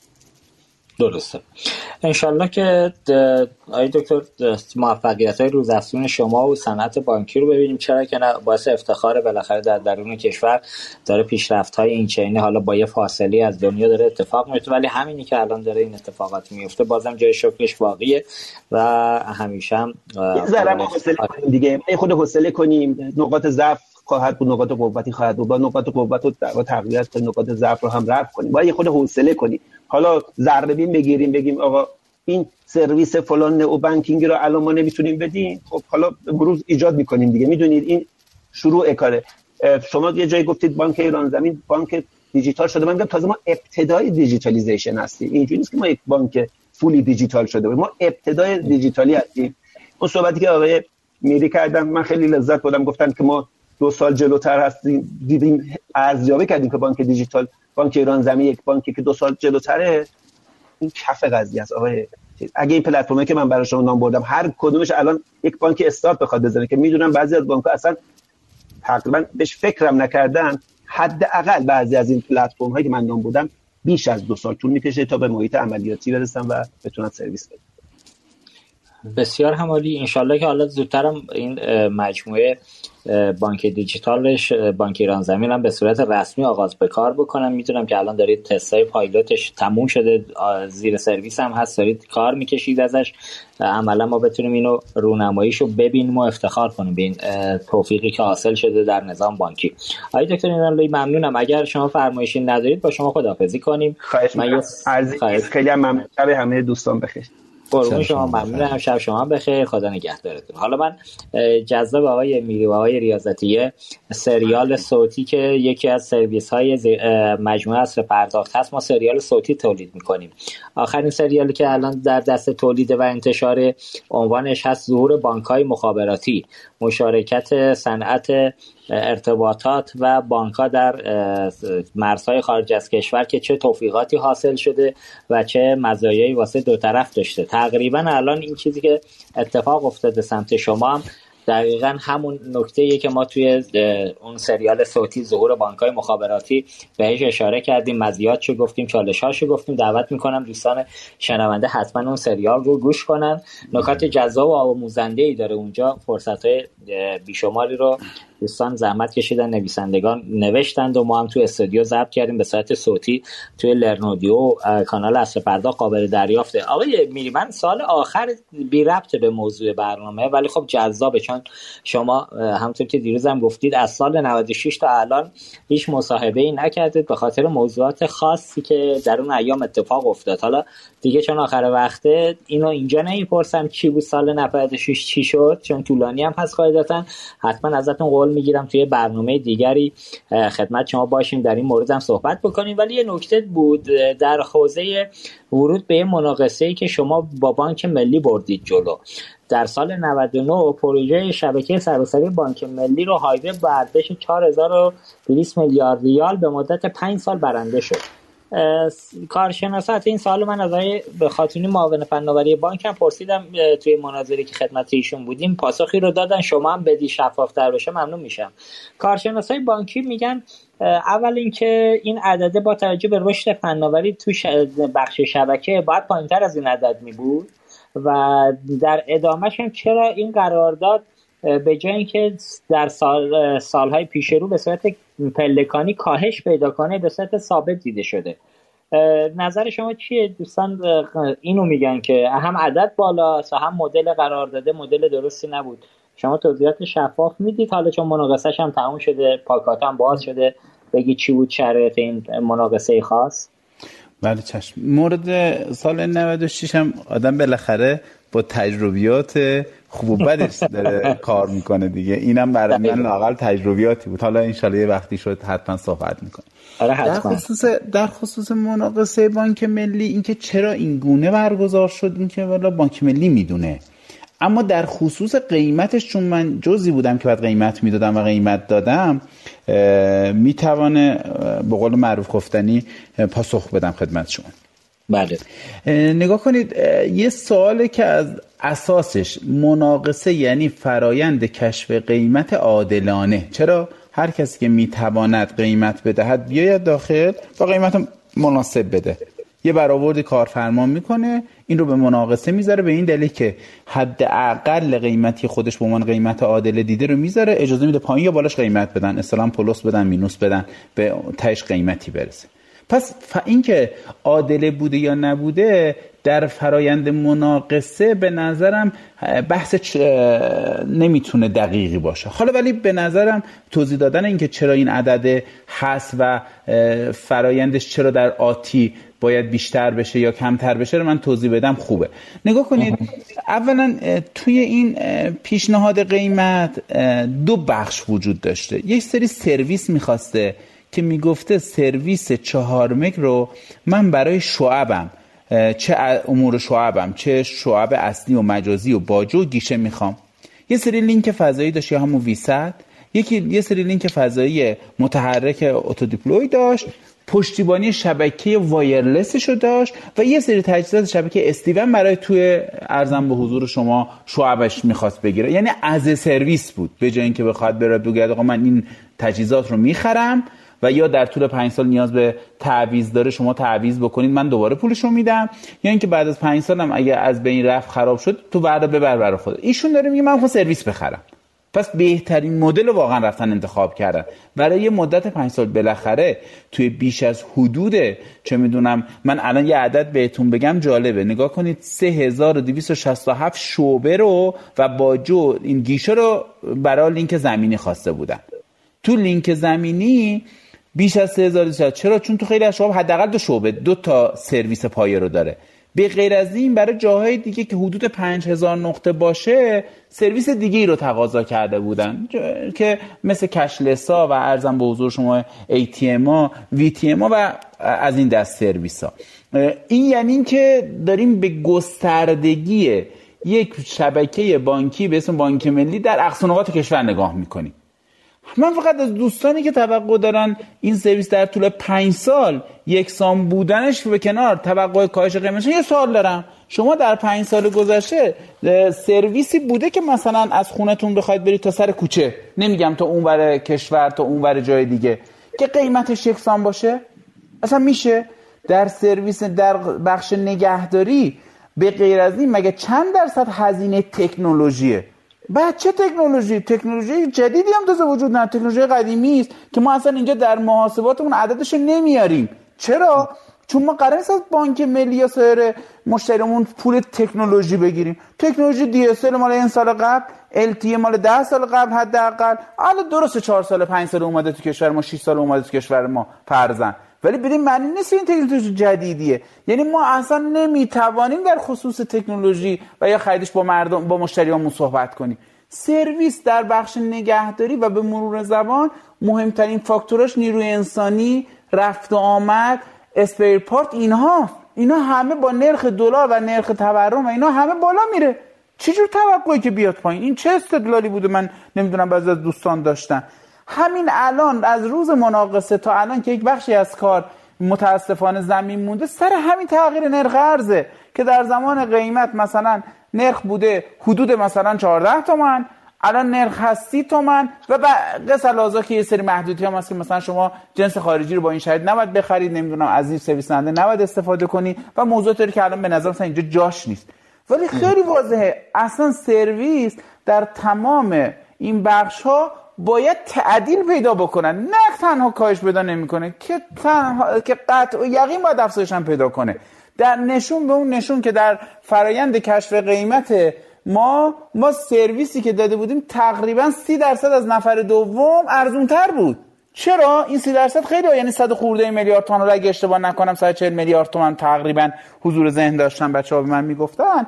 درسته. انشالله که آی دکتر موفقیت های روزافزون شما و صنعت بانکی رو ببینیم. چرا که نه باعث افتخار بالاخره در درون کشور داره پیشرفت های این چینه حالا با یه فاصله از دنیا داره اتفاق میفته ولی همینی که الان داره این اتفاقات میفته بازم جای شکرش واقعیه و همیشه هم دیگه. خود حوصله کنیم. نقاط ضعف خواهد بود نقاط قوتی خواهد بود. با نقاط قوت رو تقویت کنیم نقاط ضعف رو هم رفع کنیم. باید خود حوصله کنیم. حالا ذره بین بگیریم بگیم آقا این سرویس فلان و banking رو الان ما نمی‌تونیم بدیم. خب حالا بروز ایجاد می‌کنیم دیگه. می‌دونید این شروع کاره. شما یه جایی گفتید بانک ایران زمین بانک دیجیتال شده. من میگم تازه ما ابتدای digitalization هستیم. اینجوری نیست که ما یک بانک fully digital شده ما ابتدای دیجیتالی هستیم. اون صحبتی که آقای میری کردن من خیلی لذت بردم. گفتن که ما دو سال جلوتر هستیم. دیدیم ارزیابی کردیم که بانک دیجیتال بانک ایران زمین یک بانکی که دو سال جلوتره. این کف قضیه است. آقای اگه این پلتفرمی که من برای شما نام بردم هر کدومش الان یک بانک استارت بخواد بزنه که می‌دونم بعضی از بانک اصلا تقریبا بهش فکرم نکردن. حداقل بعضی از این پلتفرم هایی که من نام بردم بیش از دو سال طول می‌کشه تا به محیط عملیاتی برسن و بتونن سرویس بدن بسیار همالی. انشالله که حالا زودترم این مجموعه بانک دیجیتالش بانک ایران زمین هم به صورت رسمی آغاز به کار بکنم می‌تونم که الان دارید تستای پایلوتش تموم شده. زیر سرویس هم هست. دارید کار می‌کشید ازش. عملا ما بتونیم اینو رونماییشو ببینیم و افتخار کنیم به این توفیقی که حاصل شده در نظام بانکی. آقای دکتر ایران ممنونم. اگر شما فرمایشی ندارید با شما خداحافظی کنیم. خواهش من خیلی ممنون. همه دوستان بخیر. قربون شما ممنونم. شب شما بخیر. خدا نگهدارتون. حالا من جذاب آقای میری و آقای ریاضتیه سریال صوتی که یکی از سرویس های مجموعه اصر پرداخت هست ما سریال صوتی تولید می‌کنیم. آخرین سریالی که الان در دست تولید و انتشار عنوانش هست ظهور بانک های مخابراتی. مشارکت صنعت ارتباطات و بانک در مرزهای خارج از کشور که چه توفیقاتی حاصل شده و چه مزایایی واسه دو طرف داشته. تقریبا الان این چیزی که اتفاق افتاده سمت شما هم دقیقا همون نکته که ما توی اون سریال صوتی ظهور بانک های مخابراتی بهش اشاره کردیم. مزیات گفتیم چالش هاشو گفتیم. دعوت می‌کنم دوستان شنونده حتما اون سریال رو گوش کنن. نکات جذاب و آموزنده ای داره اونجا. فرصت های بیشماری رو دوستان زحمت کشیدن نویسندگان نوشتند و ما هم تو استودیو ضبط کردیم به صورت صوتی توی لرنودیو کانال اصر پرداخت قابل دریافته. آقای میری من سال آخر بی ربط به موضوع برنامه ولی خب جذابه چون شما همونطور که دیروز هم گفتید از سال 96 تا الان هیچ مصاحبه ای نکردید به خاطر موضوعات خاصی که در اون ایام اتفاق افتاد. حالا دیگه چون آخر وقته اینو اینجا نمی‌پرسم چی بود سال 96 چی شد چون طولانی هم هست قاعدتا. حتما ازتون می‌گیرم توی برنامه دیگری خدمت شما باشیم در این مورد هم صحبت بکنیم. ولی یه نکته بود در حوزه ورود به مناقصه ای که شما با بانک ملی بردید جلو. در سال 99 پروژه شبکه سراسری بانک ملی رو هایوه با ارزش 4200 میلیارد ریال به مدت 5 سال برنده شد. کارشناسات این سال من از آقای خاتونی معاون فناوری بانک هم پرسیدم توی مناظری که خدمت ایشون بودیم پاسخی رو دادن. شما هم بدی شفافتر بشه ممنون میشم. کارشناسای بانکی میگن اول اینکه این عدده با توجه به رشد فناوری تو بخش شبکه باید پایینتر از این عدد می بود و در ادامهش هم چرا این قرارداد به جای اینکه در سال سالهای پیش رو به صورت پلکانی کاهش پیدا کنه به صورت ثابت دیده شده. نظر شما چیه؟ دوستان اینو میگن که هم عدد بالا هم مدل قرار داده مدل درستی نبود. شما توضیحات شفاف می‌دید. حالا چون مناقصهش هم تموم شده پاکات هم باز شده بگی چی بود شرایط این مناقصه خاص؟ بله چشم. مورد سال 96 هم آدم بالاخره با تجربیات خوب و بدش داره کار می‌کنه دیگه. اینم برای من لاقل تجربیاتی بود. حالا انشالله یه وقتی شد حتما صحبت می‌کنه آره در خصوص در خصوص مناقصه بانک ملی اینکه چرا این گونه برگزار شد اینکه والا بانک ملی می‌دونه. اما در خصوص قیمتش چون من جزی بودم که بعد قیمت می‌دادم و قیمت دادم می‌توانه به قول معروف گفتنی پاسخ بدم خدمت شما. بله. نگاه کنید یه سواله که از اساسش مناقصه یعنی فرایند کشف قیمت عادلانه. چرا؟ هر کسی که می‌تواند قیمت بدهد بیاید داخل با قیمت مناسب بده. یه برآورد کارفرما می‌کنه این رو به مناقصه می‌ذاره به این دلیل که حداقل قیمتی خودش به عنوان قیمت عادل دیده رو می‌ذاره اجازه میده پایین یا بالاش قیمت بدن. اسلام پلس بدن مینوس بدن به تهش قیمتی برسه. پس این که عادله بوده یا نبوده در فرایند مناقصه به نظرم بحث نمی‌تونه دقیقی باشه. حالا ولی به نظرم توضیح دادن اینکه چرا این عدد هست و فرایندش چرا در آتی باید بیشتر بشه یا کمتر بشه رو من توضیح بدم خوبه. نگاه کنید اولا توی این پیشنهاد قیمت دو بخش وجود داشته. یک سری سرویس می‌خواسته که می‌گفته سرویس چهار مگ رو من برای شعبم چه امور شعبم چه شعب اصلی و مجازی و باجو و گیشه می‌خوام. یه سری لینک فضایی داشت یا همون VSAT. یکی یه سری لینک فضایی متحرک auto deploy داشت پشتیبانی شبکه wireless ش رو داشت و یه سری تجهیزات شبکه SD-WAN برای توی عرضم به حضور شما شعبش می‌خواست بگیره. یعنی as a service بود به جای اینکه بخواد بره بگه آقا من این تجهیزات رو می‌خرم. و یا در طول پنج سال نیاز به تعویض داره شما تعویض بکنید من دوباره پولش رو میدم. یا اینکه بعد از پنج سالم اگه از بین رفت خراب شد تو بعد ببر برای خود ایشون داره میگه من سرویس بخرم. پس بهترین مدل واقعا رفتن انتخاب کردن. برای یه مدت پنج سال بالاخره توی بیش از حدود چه می‌دونم من الان یه عدد بهتون بگم جالبه. نگاه کنید 3267 شعبه رو و با جو این گیشه رو برای لینک زمینی خواسته بودن. تو لینک زمینی بیش از 3000 چرا؟ چون تو خیلی از شعب حداقل دو شعبه دو تا سرویس پایه رو داره. به غیر از این برای جاهای دیگه که حدود 5000 نقطه باشه سرویس دیگه ای رو تقاضا کرده بودن. که مثل کشلسا و ارزم به حضور شما ATM ها VTM ها و از این دست سرویس ها این یعنی این که داریم به گستردگی یک شبکه بانکی به اسم بانک ملی در اقصانقات کشور نگاه می‌کنیم. من فقط از دوستانی که توقع دارن این سرویس در طول پنج سال یکسان بودنش به کنار توقع کاهش قیمتش یه سوال دارم. شما در پنج سال گذشته سرویسی بوده که مثلا از خونتون بخواید برید تا سر کوچه؟ نمیگم تا اونور کشور تا اونور جای دیگه. که قیمتش یکسان باشه؟ اصلا میشه؟ در سرویس در بخش نگهداری به غیر از این مگه چند درصد هزینه تکنولوژیه؟ بعد چه تکنولوژی؟ تکنولوژی جدیدی هم تازه وجود نداره. تکنولوژی قدیمی است که ما اصلا اینجا در محاسباتمون عددش نمیاریم. چرا؟ چون ما قرار نیست از بانک ملی یا سایر مشتریمون پول تکنولوژی بگیریم. تکنولوژی دی اس مال این سال قبل ال مال 10 سال قبل حداقل. الان درسته 4 سال 5 سال اومده تو کشور ما 6 سال اومده تو کشور ما. فرزن ولی بدین معنی نیست این تکنولوژی جدیدیه. یعنی ما اصلا نمی‌توانیم در خصوص تکنولوژی و یا خریدش با مردم با مشتریامون صحبت کنیم. سرویس در بخش نگهداری و به مرور زبان مهمترین فاکتورش نیروی انسانی رفت و آمد اسپیر پارت اینها اینا همه با نرخ دلار و نرخ تورم و اینا همه بالا میره. چجور توقعی که بیاد پایین؟ این چه استدلالی بوده من نمی‌دونم بعضی از دوستان داشتن. همین الان از روز مناقصه تا الان که یک بخشی از کار متاسفانه زمین مونده سر همین تغییر نرخ ارزه که در زمان قیمت مثلا نرخ بوده حدود مثلا 14 تومن الان نرخ هست 30 تومن و قصه لازا که یه سری محدودیت هم هست که مثلا شما جنس خارجی رو با این شرایط نباید بخرید نمی‌دونم از این سرویس نده نباید استفاده کنی و موضوع که الان به نظر مثلا اینجا جاش نیست. ولی خیلی واضحه اصلا سرویس در تمام این بخش ها باید تعدیل پیدا بکنن. نه تنها کاهش پیدا نمی‌کنه که تنها که قطع و یقین باید افزایش هم پیدا کنه. در نشون به اون نشون که در فرایند کشف قیمت ما ما سرویسی که داده بودیم تقریبا سی درصد از نفر دوم ارزون تر بود. چرا؟ این سی درصد خیلی یعنی صد خورده میلیارد تومان. اگه اشتباه نکنم 140 میلیارد تومان تقریبا حضور ذهن داشتن بچه ها به من می‌گفتن.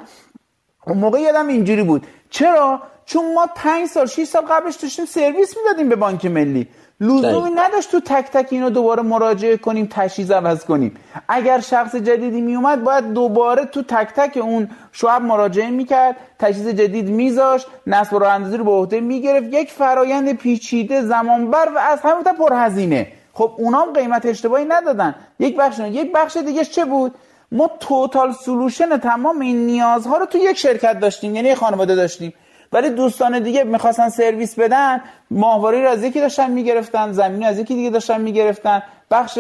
اون موقع یادم اینجوری بود. چرا؟ چون ما پنج سال 6 سال قبلش داشتیم سرویس می‌دادیم به بانک ملی. لزومی نداشت تو تک تک اینو دوباره مراجعه کنیم تشخیص عوض کنیم. اگر شخص جدیدی میومد باید دوباره تو تک تک اون شعب مراجعه می‌کرد تشخیص جدید میذاشت نصب و اندازی رو به عهده می‌گرفت. یک فرایند پیچیده زمانبر و از همون پرهزینه. خب اونام قیمت اشتباهی ندادن. یک بخش یک بخش دیگه چه بود؟ ما توتال سولوشن تمام این نیازها رو تو یک شرکت داشتیم یعنی خانواده داشتیم. ولی دوستان دیگه می‌خواستن سرویس بدن ماهواره رو از یکی داشتن می‌گرفتن زمینی از یکی دیگه داشتن می‌گرفتن بخش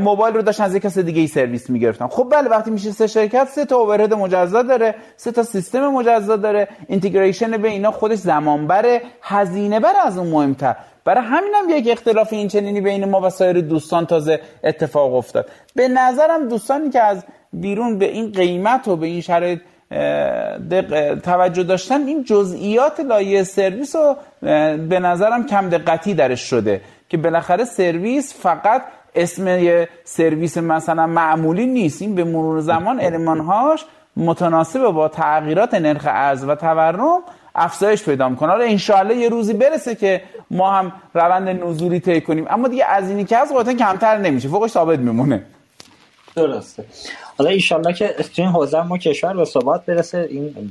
موبایل رو داشتن از یک کس دیگه ای سرویس می‌گرفتن. خب بله وقتی میشه سه شرکت سه تا اوورهد مجزا داره سه تا سیستم مجزا داره اینتگریشن به اینا خودش زمان بره هزینه بره از اون مهمتر. برای همین هم یک اختلاف این چنینی بین ما و سایر دوستان تازه اتفاق افتاد. به نظرم دوستانی که از بیرون به این قیمت و به این شرایط توجه داشتن این جزئیات لایه سرویس رو به نظرم کم دقتی درش شده که بالاخره سرویس فقط اسم سرویس مثلا معمولی نیست. این به مرور زمان المانهاش متناسب با تغییرات نرخ ارز و تورم افزایش پیدا می‌کنه. حالا انشاءالله یه روزی برسه که ما هم روند نزولی طی کنیم. اما دیگه از اینی که از قاطعا کمتر نمیشه. فوقش ثابت میمونه. درسته. حالا ایشالله که تو این حوزه ما کشور به ثبات برسه. این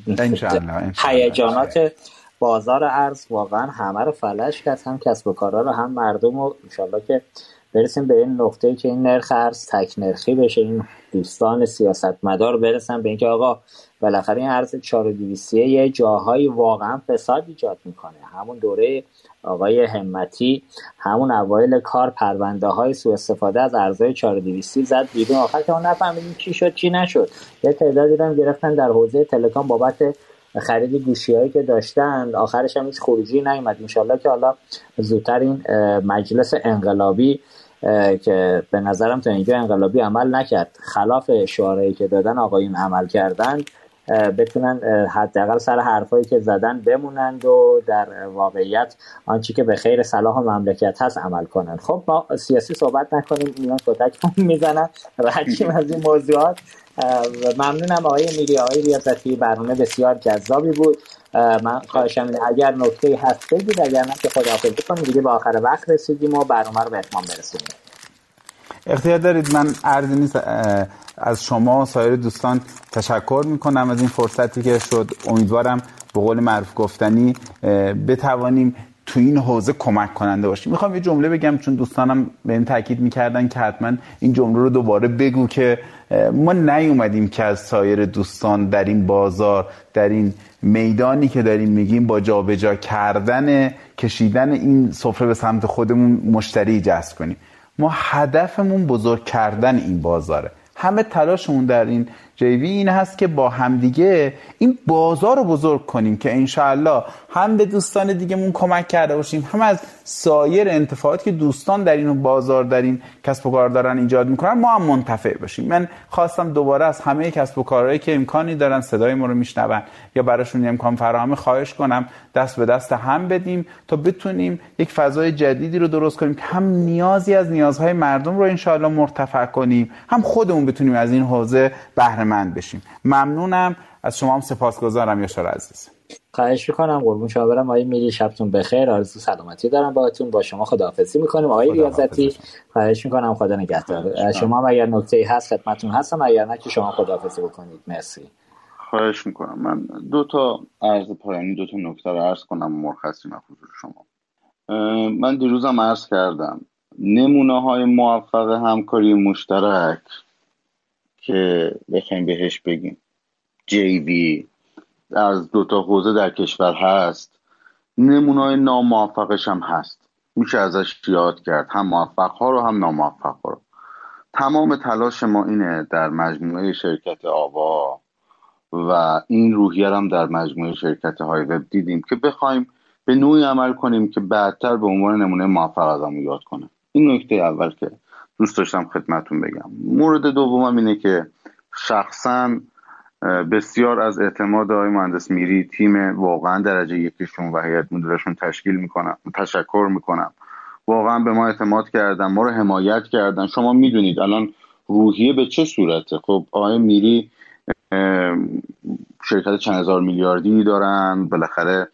هیجانات بازار ارز واقعا همه رو فلش کرد. هم کسب و کارا رو هم مردم و ایشالله که برسیم به این نقطه که این نرخ ارز تک نرخی بشه این دوستان سیاستمدار برسن به اینکه آقا بالاخره این ارز 4200 یه جاهایی واقعا فساد ایجاد می‌کنه. همون دوره آقای همتی همون اوایل کار پرونده های سوء استفاده از ارزهای 4200 زد بیرون. آخر که ما نفهمیدیم چی شد چی نشد. یه تعدادی هم گرفتن در حوزه تلکام بابت خرید گوشی هایی که داشتن. آخرش هم هیچ خروجی نیومد. انشالله که حالا زودتر این مجلس انقلابی که به نظرم تا اینجا انقلابی عمل نکرد. خلاف شعارهایی که دادن آقایون عمل کردند بتونن حداقل سر حرفایی که زدن بمونند و در واقعیت آنچه که به خیر صلاح مملکت هست عمل کنند خب ما سیاسی صحبت نکنیم اینا کتک می‌زنن. رجیم از این موضوعات. ممنونم آقای میری آقای ریاضتی برنامه بسیار جذابی بود. من خواهشم اینه. اگر نکته هست بگید اگر نه که خداحافظی کنیم دیگه به آخر وقت رسیدیم و برنامه رو به اتمام برسونیم. اختیار دارید؟ من عرضی نیست. از شما و سایر دوستان تشکر می‌کنم از این فرصتی که شد. امیدوارم به قول معروف گفتنی بتوانیم تو این حوزه کمک کننده باشیم. می‌خوام یه جمله بگم چون دوستانم به این تاکید می‌کردن که حتما این جمله رو دوباره بگو که ما نیومدیم که از سایر دوستان در این بازار در این میدانی که داریم میگیم با جابجا کردن کشیدن این سفره به سمت خودمون مشتری جذب کنیم. ما هدفمون بزرگ کردن این بازاره. همه تلاشمون در این جیوی این هست که با همدیگه این بازار رو بزرگ کنیم که انشاءالله هم به دوستان دیگهمون کمک کرده باشیم هم از سایر انتفاعات که دوستان در این بازار در این کسب و کار دارن ایجاد می‌کنن ما هم منتفع باشیم. من خواستم دوباره از همه کسب و کارهایی که امکانی دارن صدای ما رو میشنون یا براشون امکان فراهم خواهش کنم دست به دست هم بدیم تا بتونیم یک فضای جدیدی رو درست کنیم که هم نیازی از نیازهای مردم رو انشاءالله مرتفع کنیم هم خودمون بتونیم از این حوزه بهره مند بشیم. ممنونم. از شما هم سپاسگزارم یاشار عزیز. خواهش می‌کنم. قربون شما برم آقای میری شبتون بخیر. آرزو سلامتی دارم باهاتون. با شما خداحافظی می‌کنیم. آقای ریاضتی خواهش می‌کنم. خدا نگهدار. شما هم اگر نکته هست خدمتتون هستم. اگر نه که شما خداحافظی بکنید. مرسی. خواهش می‌کنم. من دو تا عرض پایانی دو تا نکته رو عرض کنم. مرخصی حضور شما. من دیروزم عرض کردم. نمونه های موفق همکاری مشترک که بخوایم بهش بگیم. جیوی از دو تا حوزه در کشور هست. نمونای ناموفقش هم هست. میشه ازش یاد کرد. هم موفق ها رو هم ناموفق ها رو. تمام تلاش ما اینه در مجموعه شرکت آوا و این روحیه هم در مجموعه شرکت های وب دیدیم که بخوایم به نوعی عمل کنیم که بعدتر به عنوان نمونه موفق ازمون یاد کنه. این نکته اول که دوست داشتم خدمتون بگم. مورد دومم اینه که شخصا بسیار از اعتماد آقای مهندس میری تیم واقعا درجه یکیشون و هیئت مدیرشون تشکیل می‌کنم تشکر می‌کنم. واقعا به ما اعتماد کردن ما رو حمایت کردن. شما می‌دونید الان روحیه به چه صورته؟ خب آقای میری شرکت چند هزار میلیاردی دارن بالاخره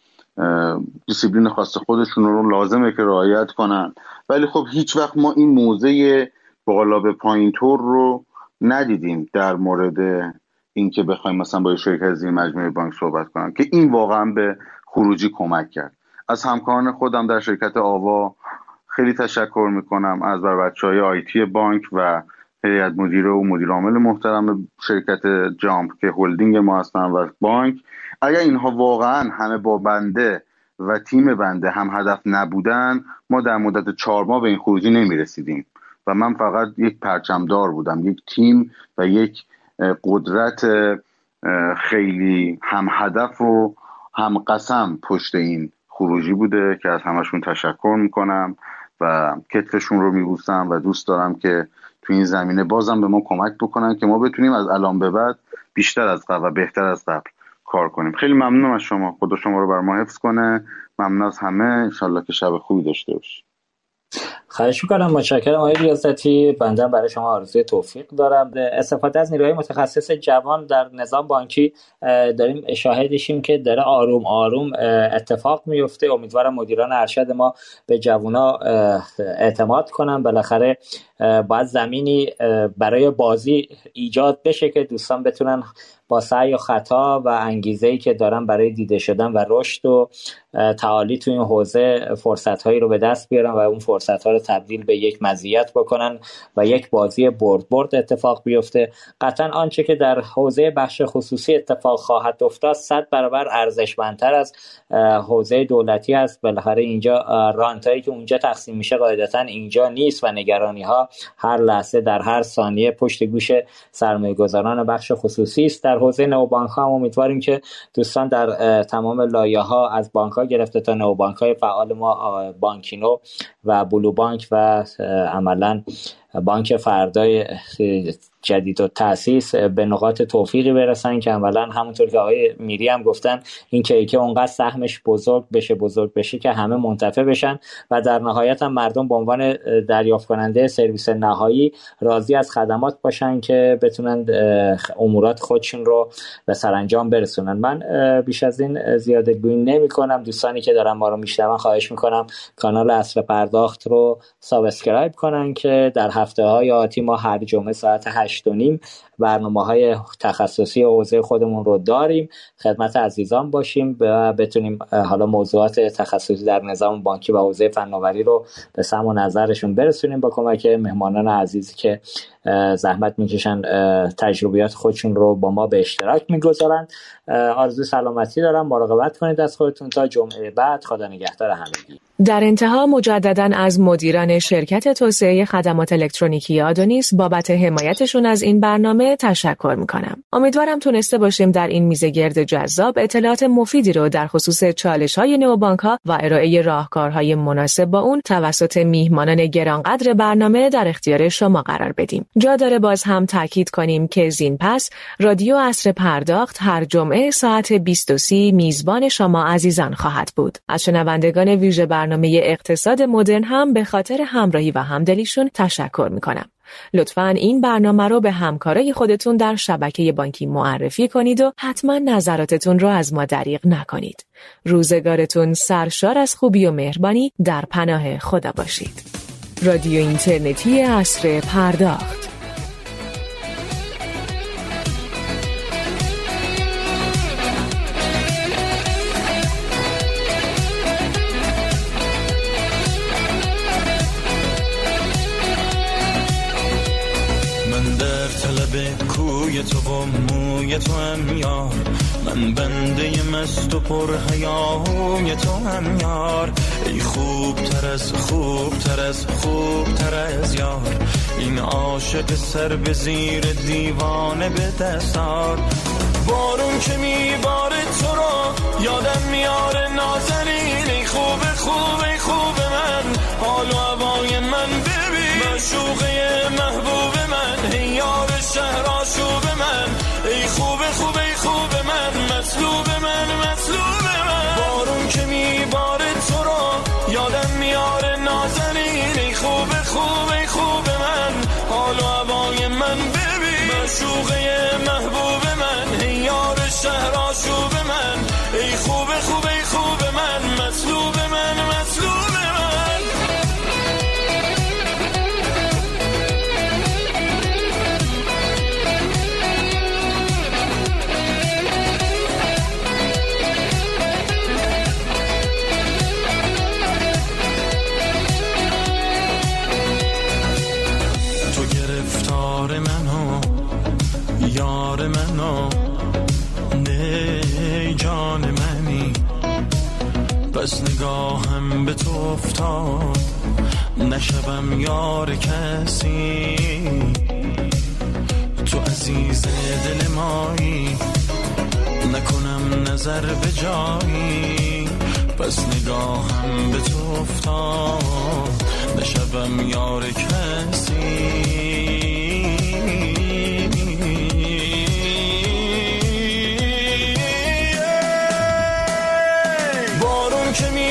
دیسیپلین خاص خودشون رو لازمه که رعایت کنن. ولی خب هیچ وقت ما این موزه بالا به پایین تور رو ندیدیم در مورد اینکه بخوایم مثلا با شرکت این مجموعه بانک صحبت کنم که این واقعا به خروجی کمک کرد. از همکاران خودم در شرکت آوا خیلی تشکر می‌کنم از بر بچه های آیتی بانک و هیئت مدیره و مدیر عامل محترم شرکت جامپ که هلدینگ ما هستن و بانک. اگر اینها واقعا همه با بنده و تیم بنده هم هدف نبودن ما در مدت چهار ماه به این خروجی نمی‌رسیدیم. و من فقط یک پرچمدار بودم یک تیم و یک قدرت خیلی هم هدف و هم قسم پشت این خروجی بوده که از همشون تشکر می‌کنم و کتفشون رو میبوسم و دوست دارم که تو این زمینه بازم به ما کمک بکنن که ما بتونیم از الان به بعد بیشتر از قبل و بهتر از قبل کار کنیم. خیلی ممنونم از شما. خدا شما رو بر ما حفظ کنه. ممنون از همه. انشالله که شب خوبی داشته باشید خواهش می‌کنم. متشکرم آقای ریاضتی. بنده برای شما آرزوی توفیق دارم. استفاده از نیروهای متخصص جوان در نظام بانکی داریم شاهدشیم که داره آروم آروم اتفاق میفته امیدوارم مدیران ارشد ما به جوونا اعتماد کنن. بالاخره باید زمینی برای بازی ایجاد بشه که دوستان بتونن با سعی و خطا و انگیزه که دارن برای دیده شدن و رشد و تعالی تو این حوزه فرصت هایی رو به دست بیارن و اون فرصت ها رو تبدیل به یک مزیت بکنن و یک بازی برد برد اتفاق بیفته. قطعا آنچه که در حوزه بخش خصوصی اتفاق خواهد افتاد صد برابر ارزشمندتر از حوزه دولتی است. بالاخره اینجا رانتایی که اونجا تقسیم میشه قاعدتا اینجا نیست و نگرانی ها هر لحظه در هر ثانیه پشت گوش سرمایه گذاران بخش خصوصی است. حوزه نوبانک ها هم امیدواریم که دوستان در تمام لایه ها از بانک ها گرفته تا نوبانک های فعال ما بانکینو و بلو بانک و عملا بانک فردای جدید و تاسیس به نقاط توفیقی برسن که اولا همونطور که آقای میری هم گفتن این کیکه اونقدر سهمش بزرگ بشه بزرگ بشه که همه منتفع بشن و در نهایت هم مردم به عنوان دریافت کننده سرویس نهایی راضی از خدمات باشن که بتونن امورات خودشون رو به سرانجام برسونن. من بیش از این زیاده گویی نمی کنم دوستانی که دارن ما رو میشنون خواهش می‌کنم کانال اصل پرداخت رو subscribe کنن که در هفته های آتی ما هر جمعه ساعت 8 و نیم برنامه های تخصصی حوزه خودمون رو داریم. خدمت عزیزان باشیم و بتونیم حالا موضوعات تخصصی در نظام بانکی و حوزه فناوری رو به سمع و نظرشون برسونیم با کمک مهمانان عزیزی که زحمت می‌کشن تجربیات خودشون رو با ما به اشتراک می‌گذارن. آرزو سلامتی دارم. مراقبت کنید از خودتون. تا جمعه بعد خدا نگهدار همگی. در انتها مجددا از مدیران شرکت توسعه خدمات الکترونیکی آدونیس بابت حمایتشون از این برنامه تشکر می‌کنم. امیدوارم تونسته باشیم در این میزه گرد جذاب اطلاعات مفیدی رو در خصوص چالش های نوبانک ها و ارائه راهکارهای مناسب با اون توسط میهمانان گرانقدر برنامه در اختیار شما قرار بدیم. جا داره باز هم تاکید کنیم که زین پس رادیو اصر پرداخت هر جمعه ساعت 20 میزبان شما عزیزان خواهد بود. از شنوندگان ویژه برنامه اقتصاد مدرن هم به خاطر همراهی و همدلیشون تشکر می‌کنم. لطفا این برنامه رو به همکارای خودتون در شبکه بانکی معرفی کنید و حتما نظراتتون رو از ما دریغ نکنید. روزگارتون سرشار از خوبی و مهربانی در پناه خدا باشید. رادیو اینترنتی اصر پرداخت تو و موی تو هم یار. من بنده مست و پر حیای تو هم یار. ای خوب تر از خوب تر از خوب تر از یار. این عاشق سر به زیر دیوانه به دستار بارون که میباره تو رو یادم میاره نازنین. ای خوب خوب ای خوب من. حال و هوای من ببین. مشوقه از نگاهم به تو افتاد. نشبم یار کسی. تو عزیز دل مایی. نکنم نظر به جایی. پس نگاهم به تو افتاد. نشبم یار کسی. معشوقه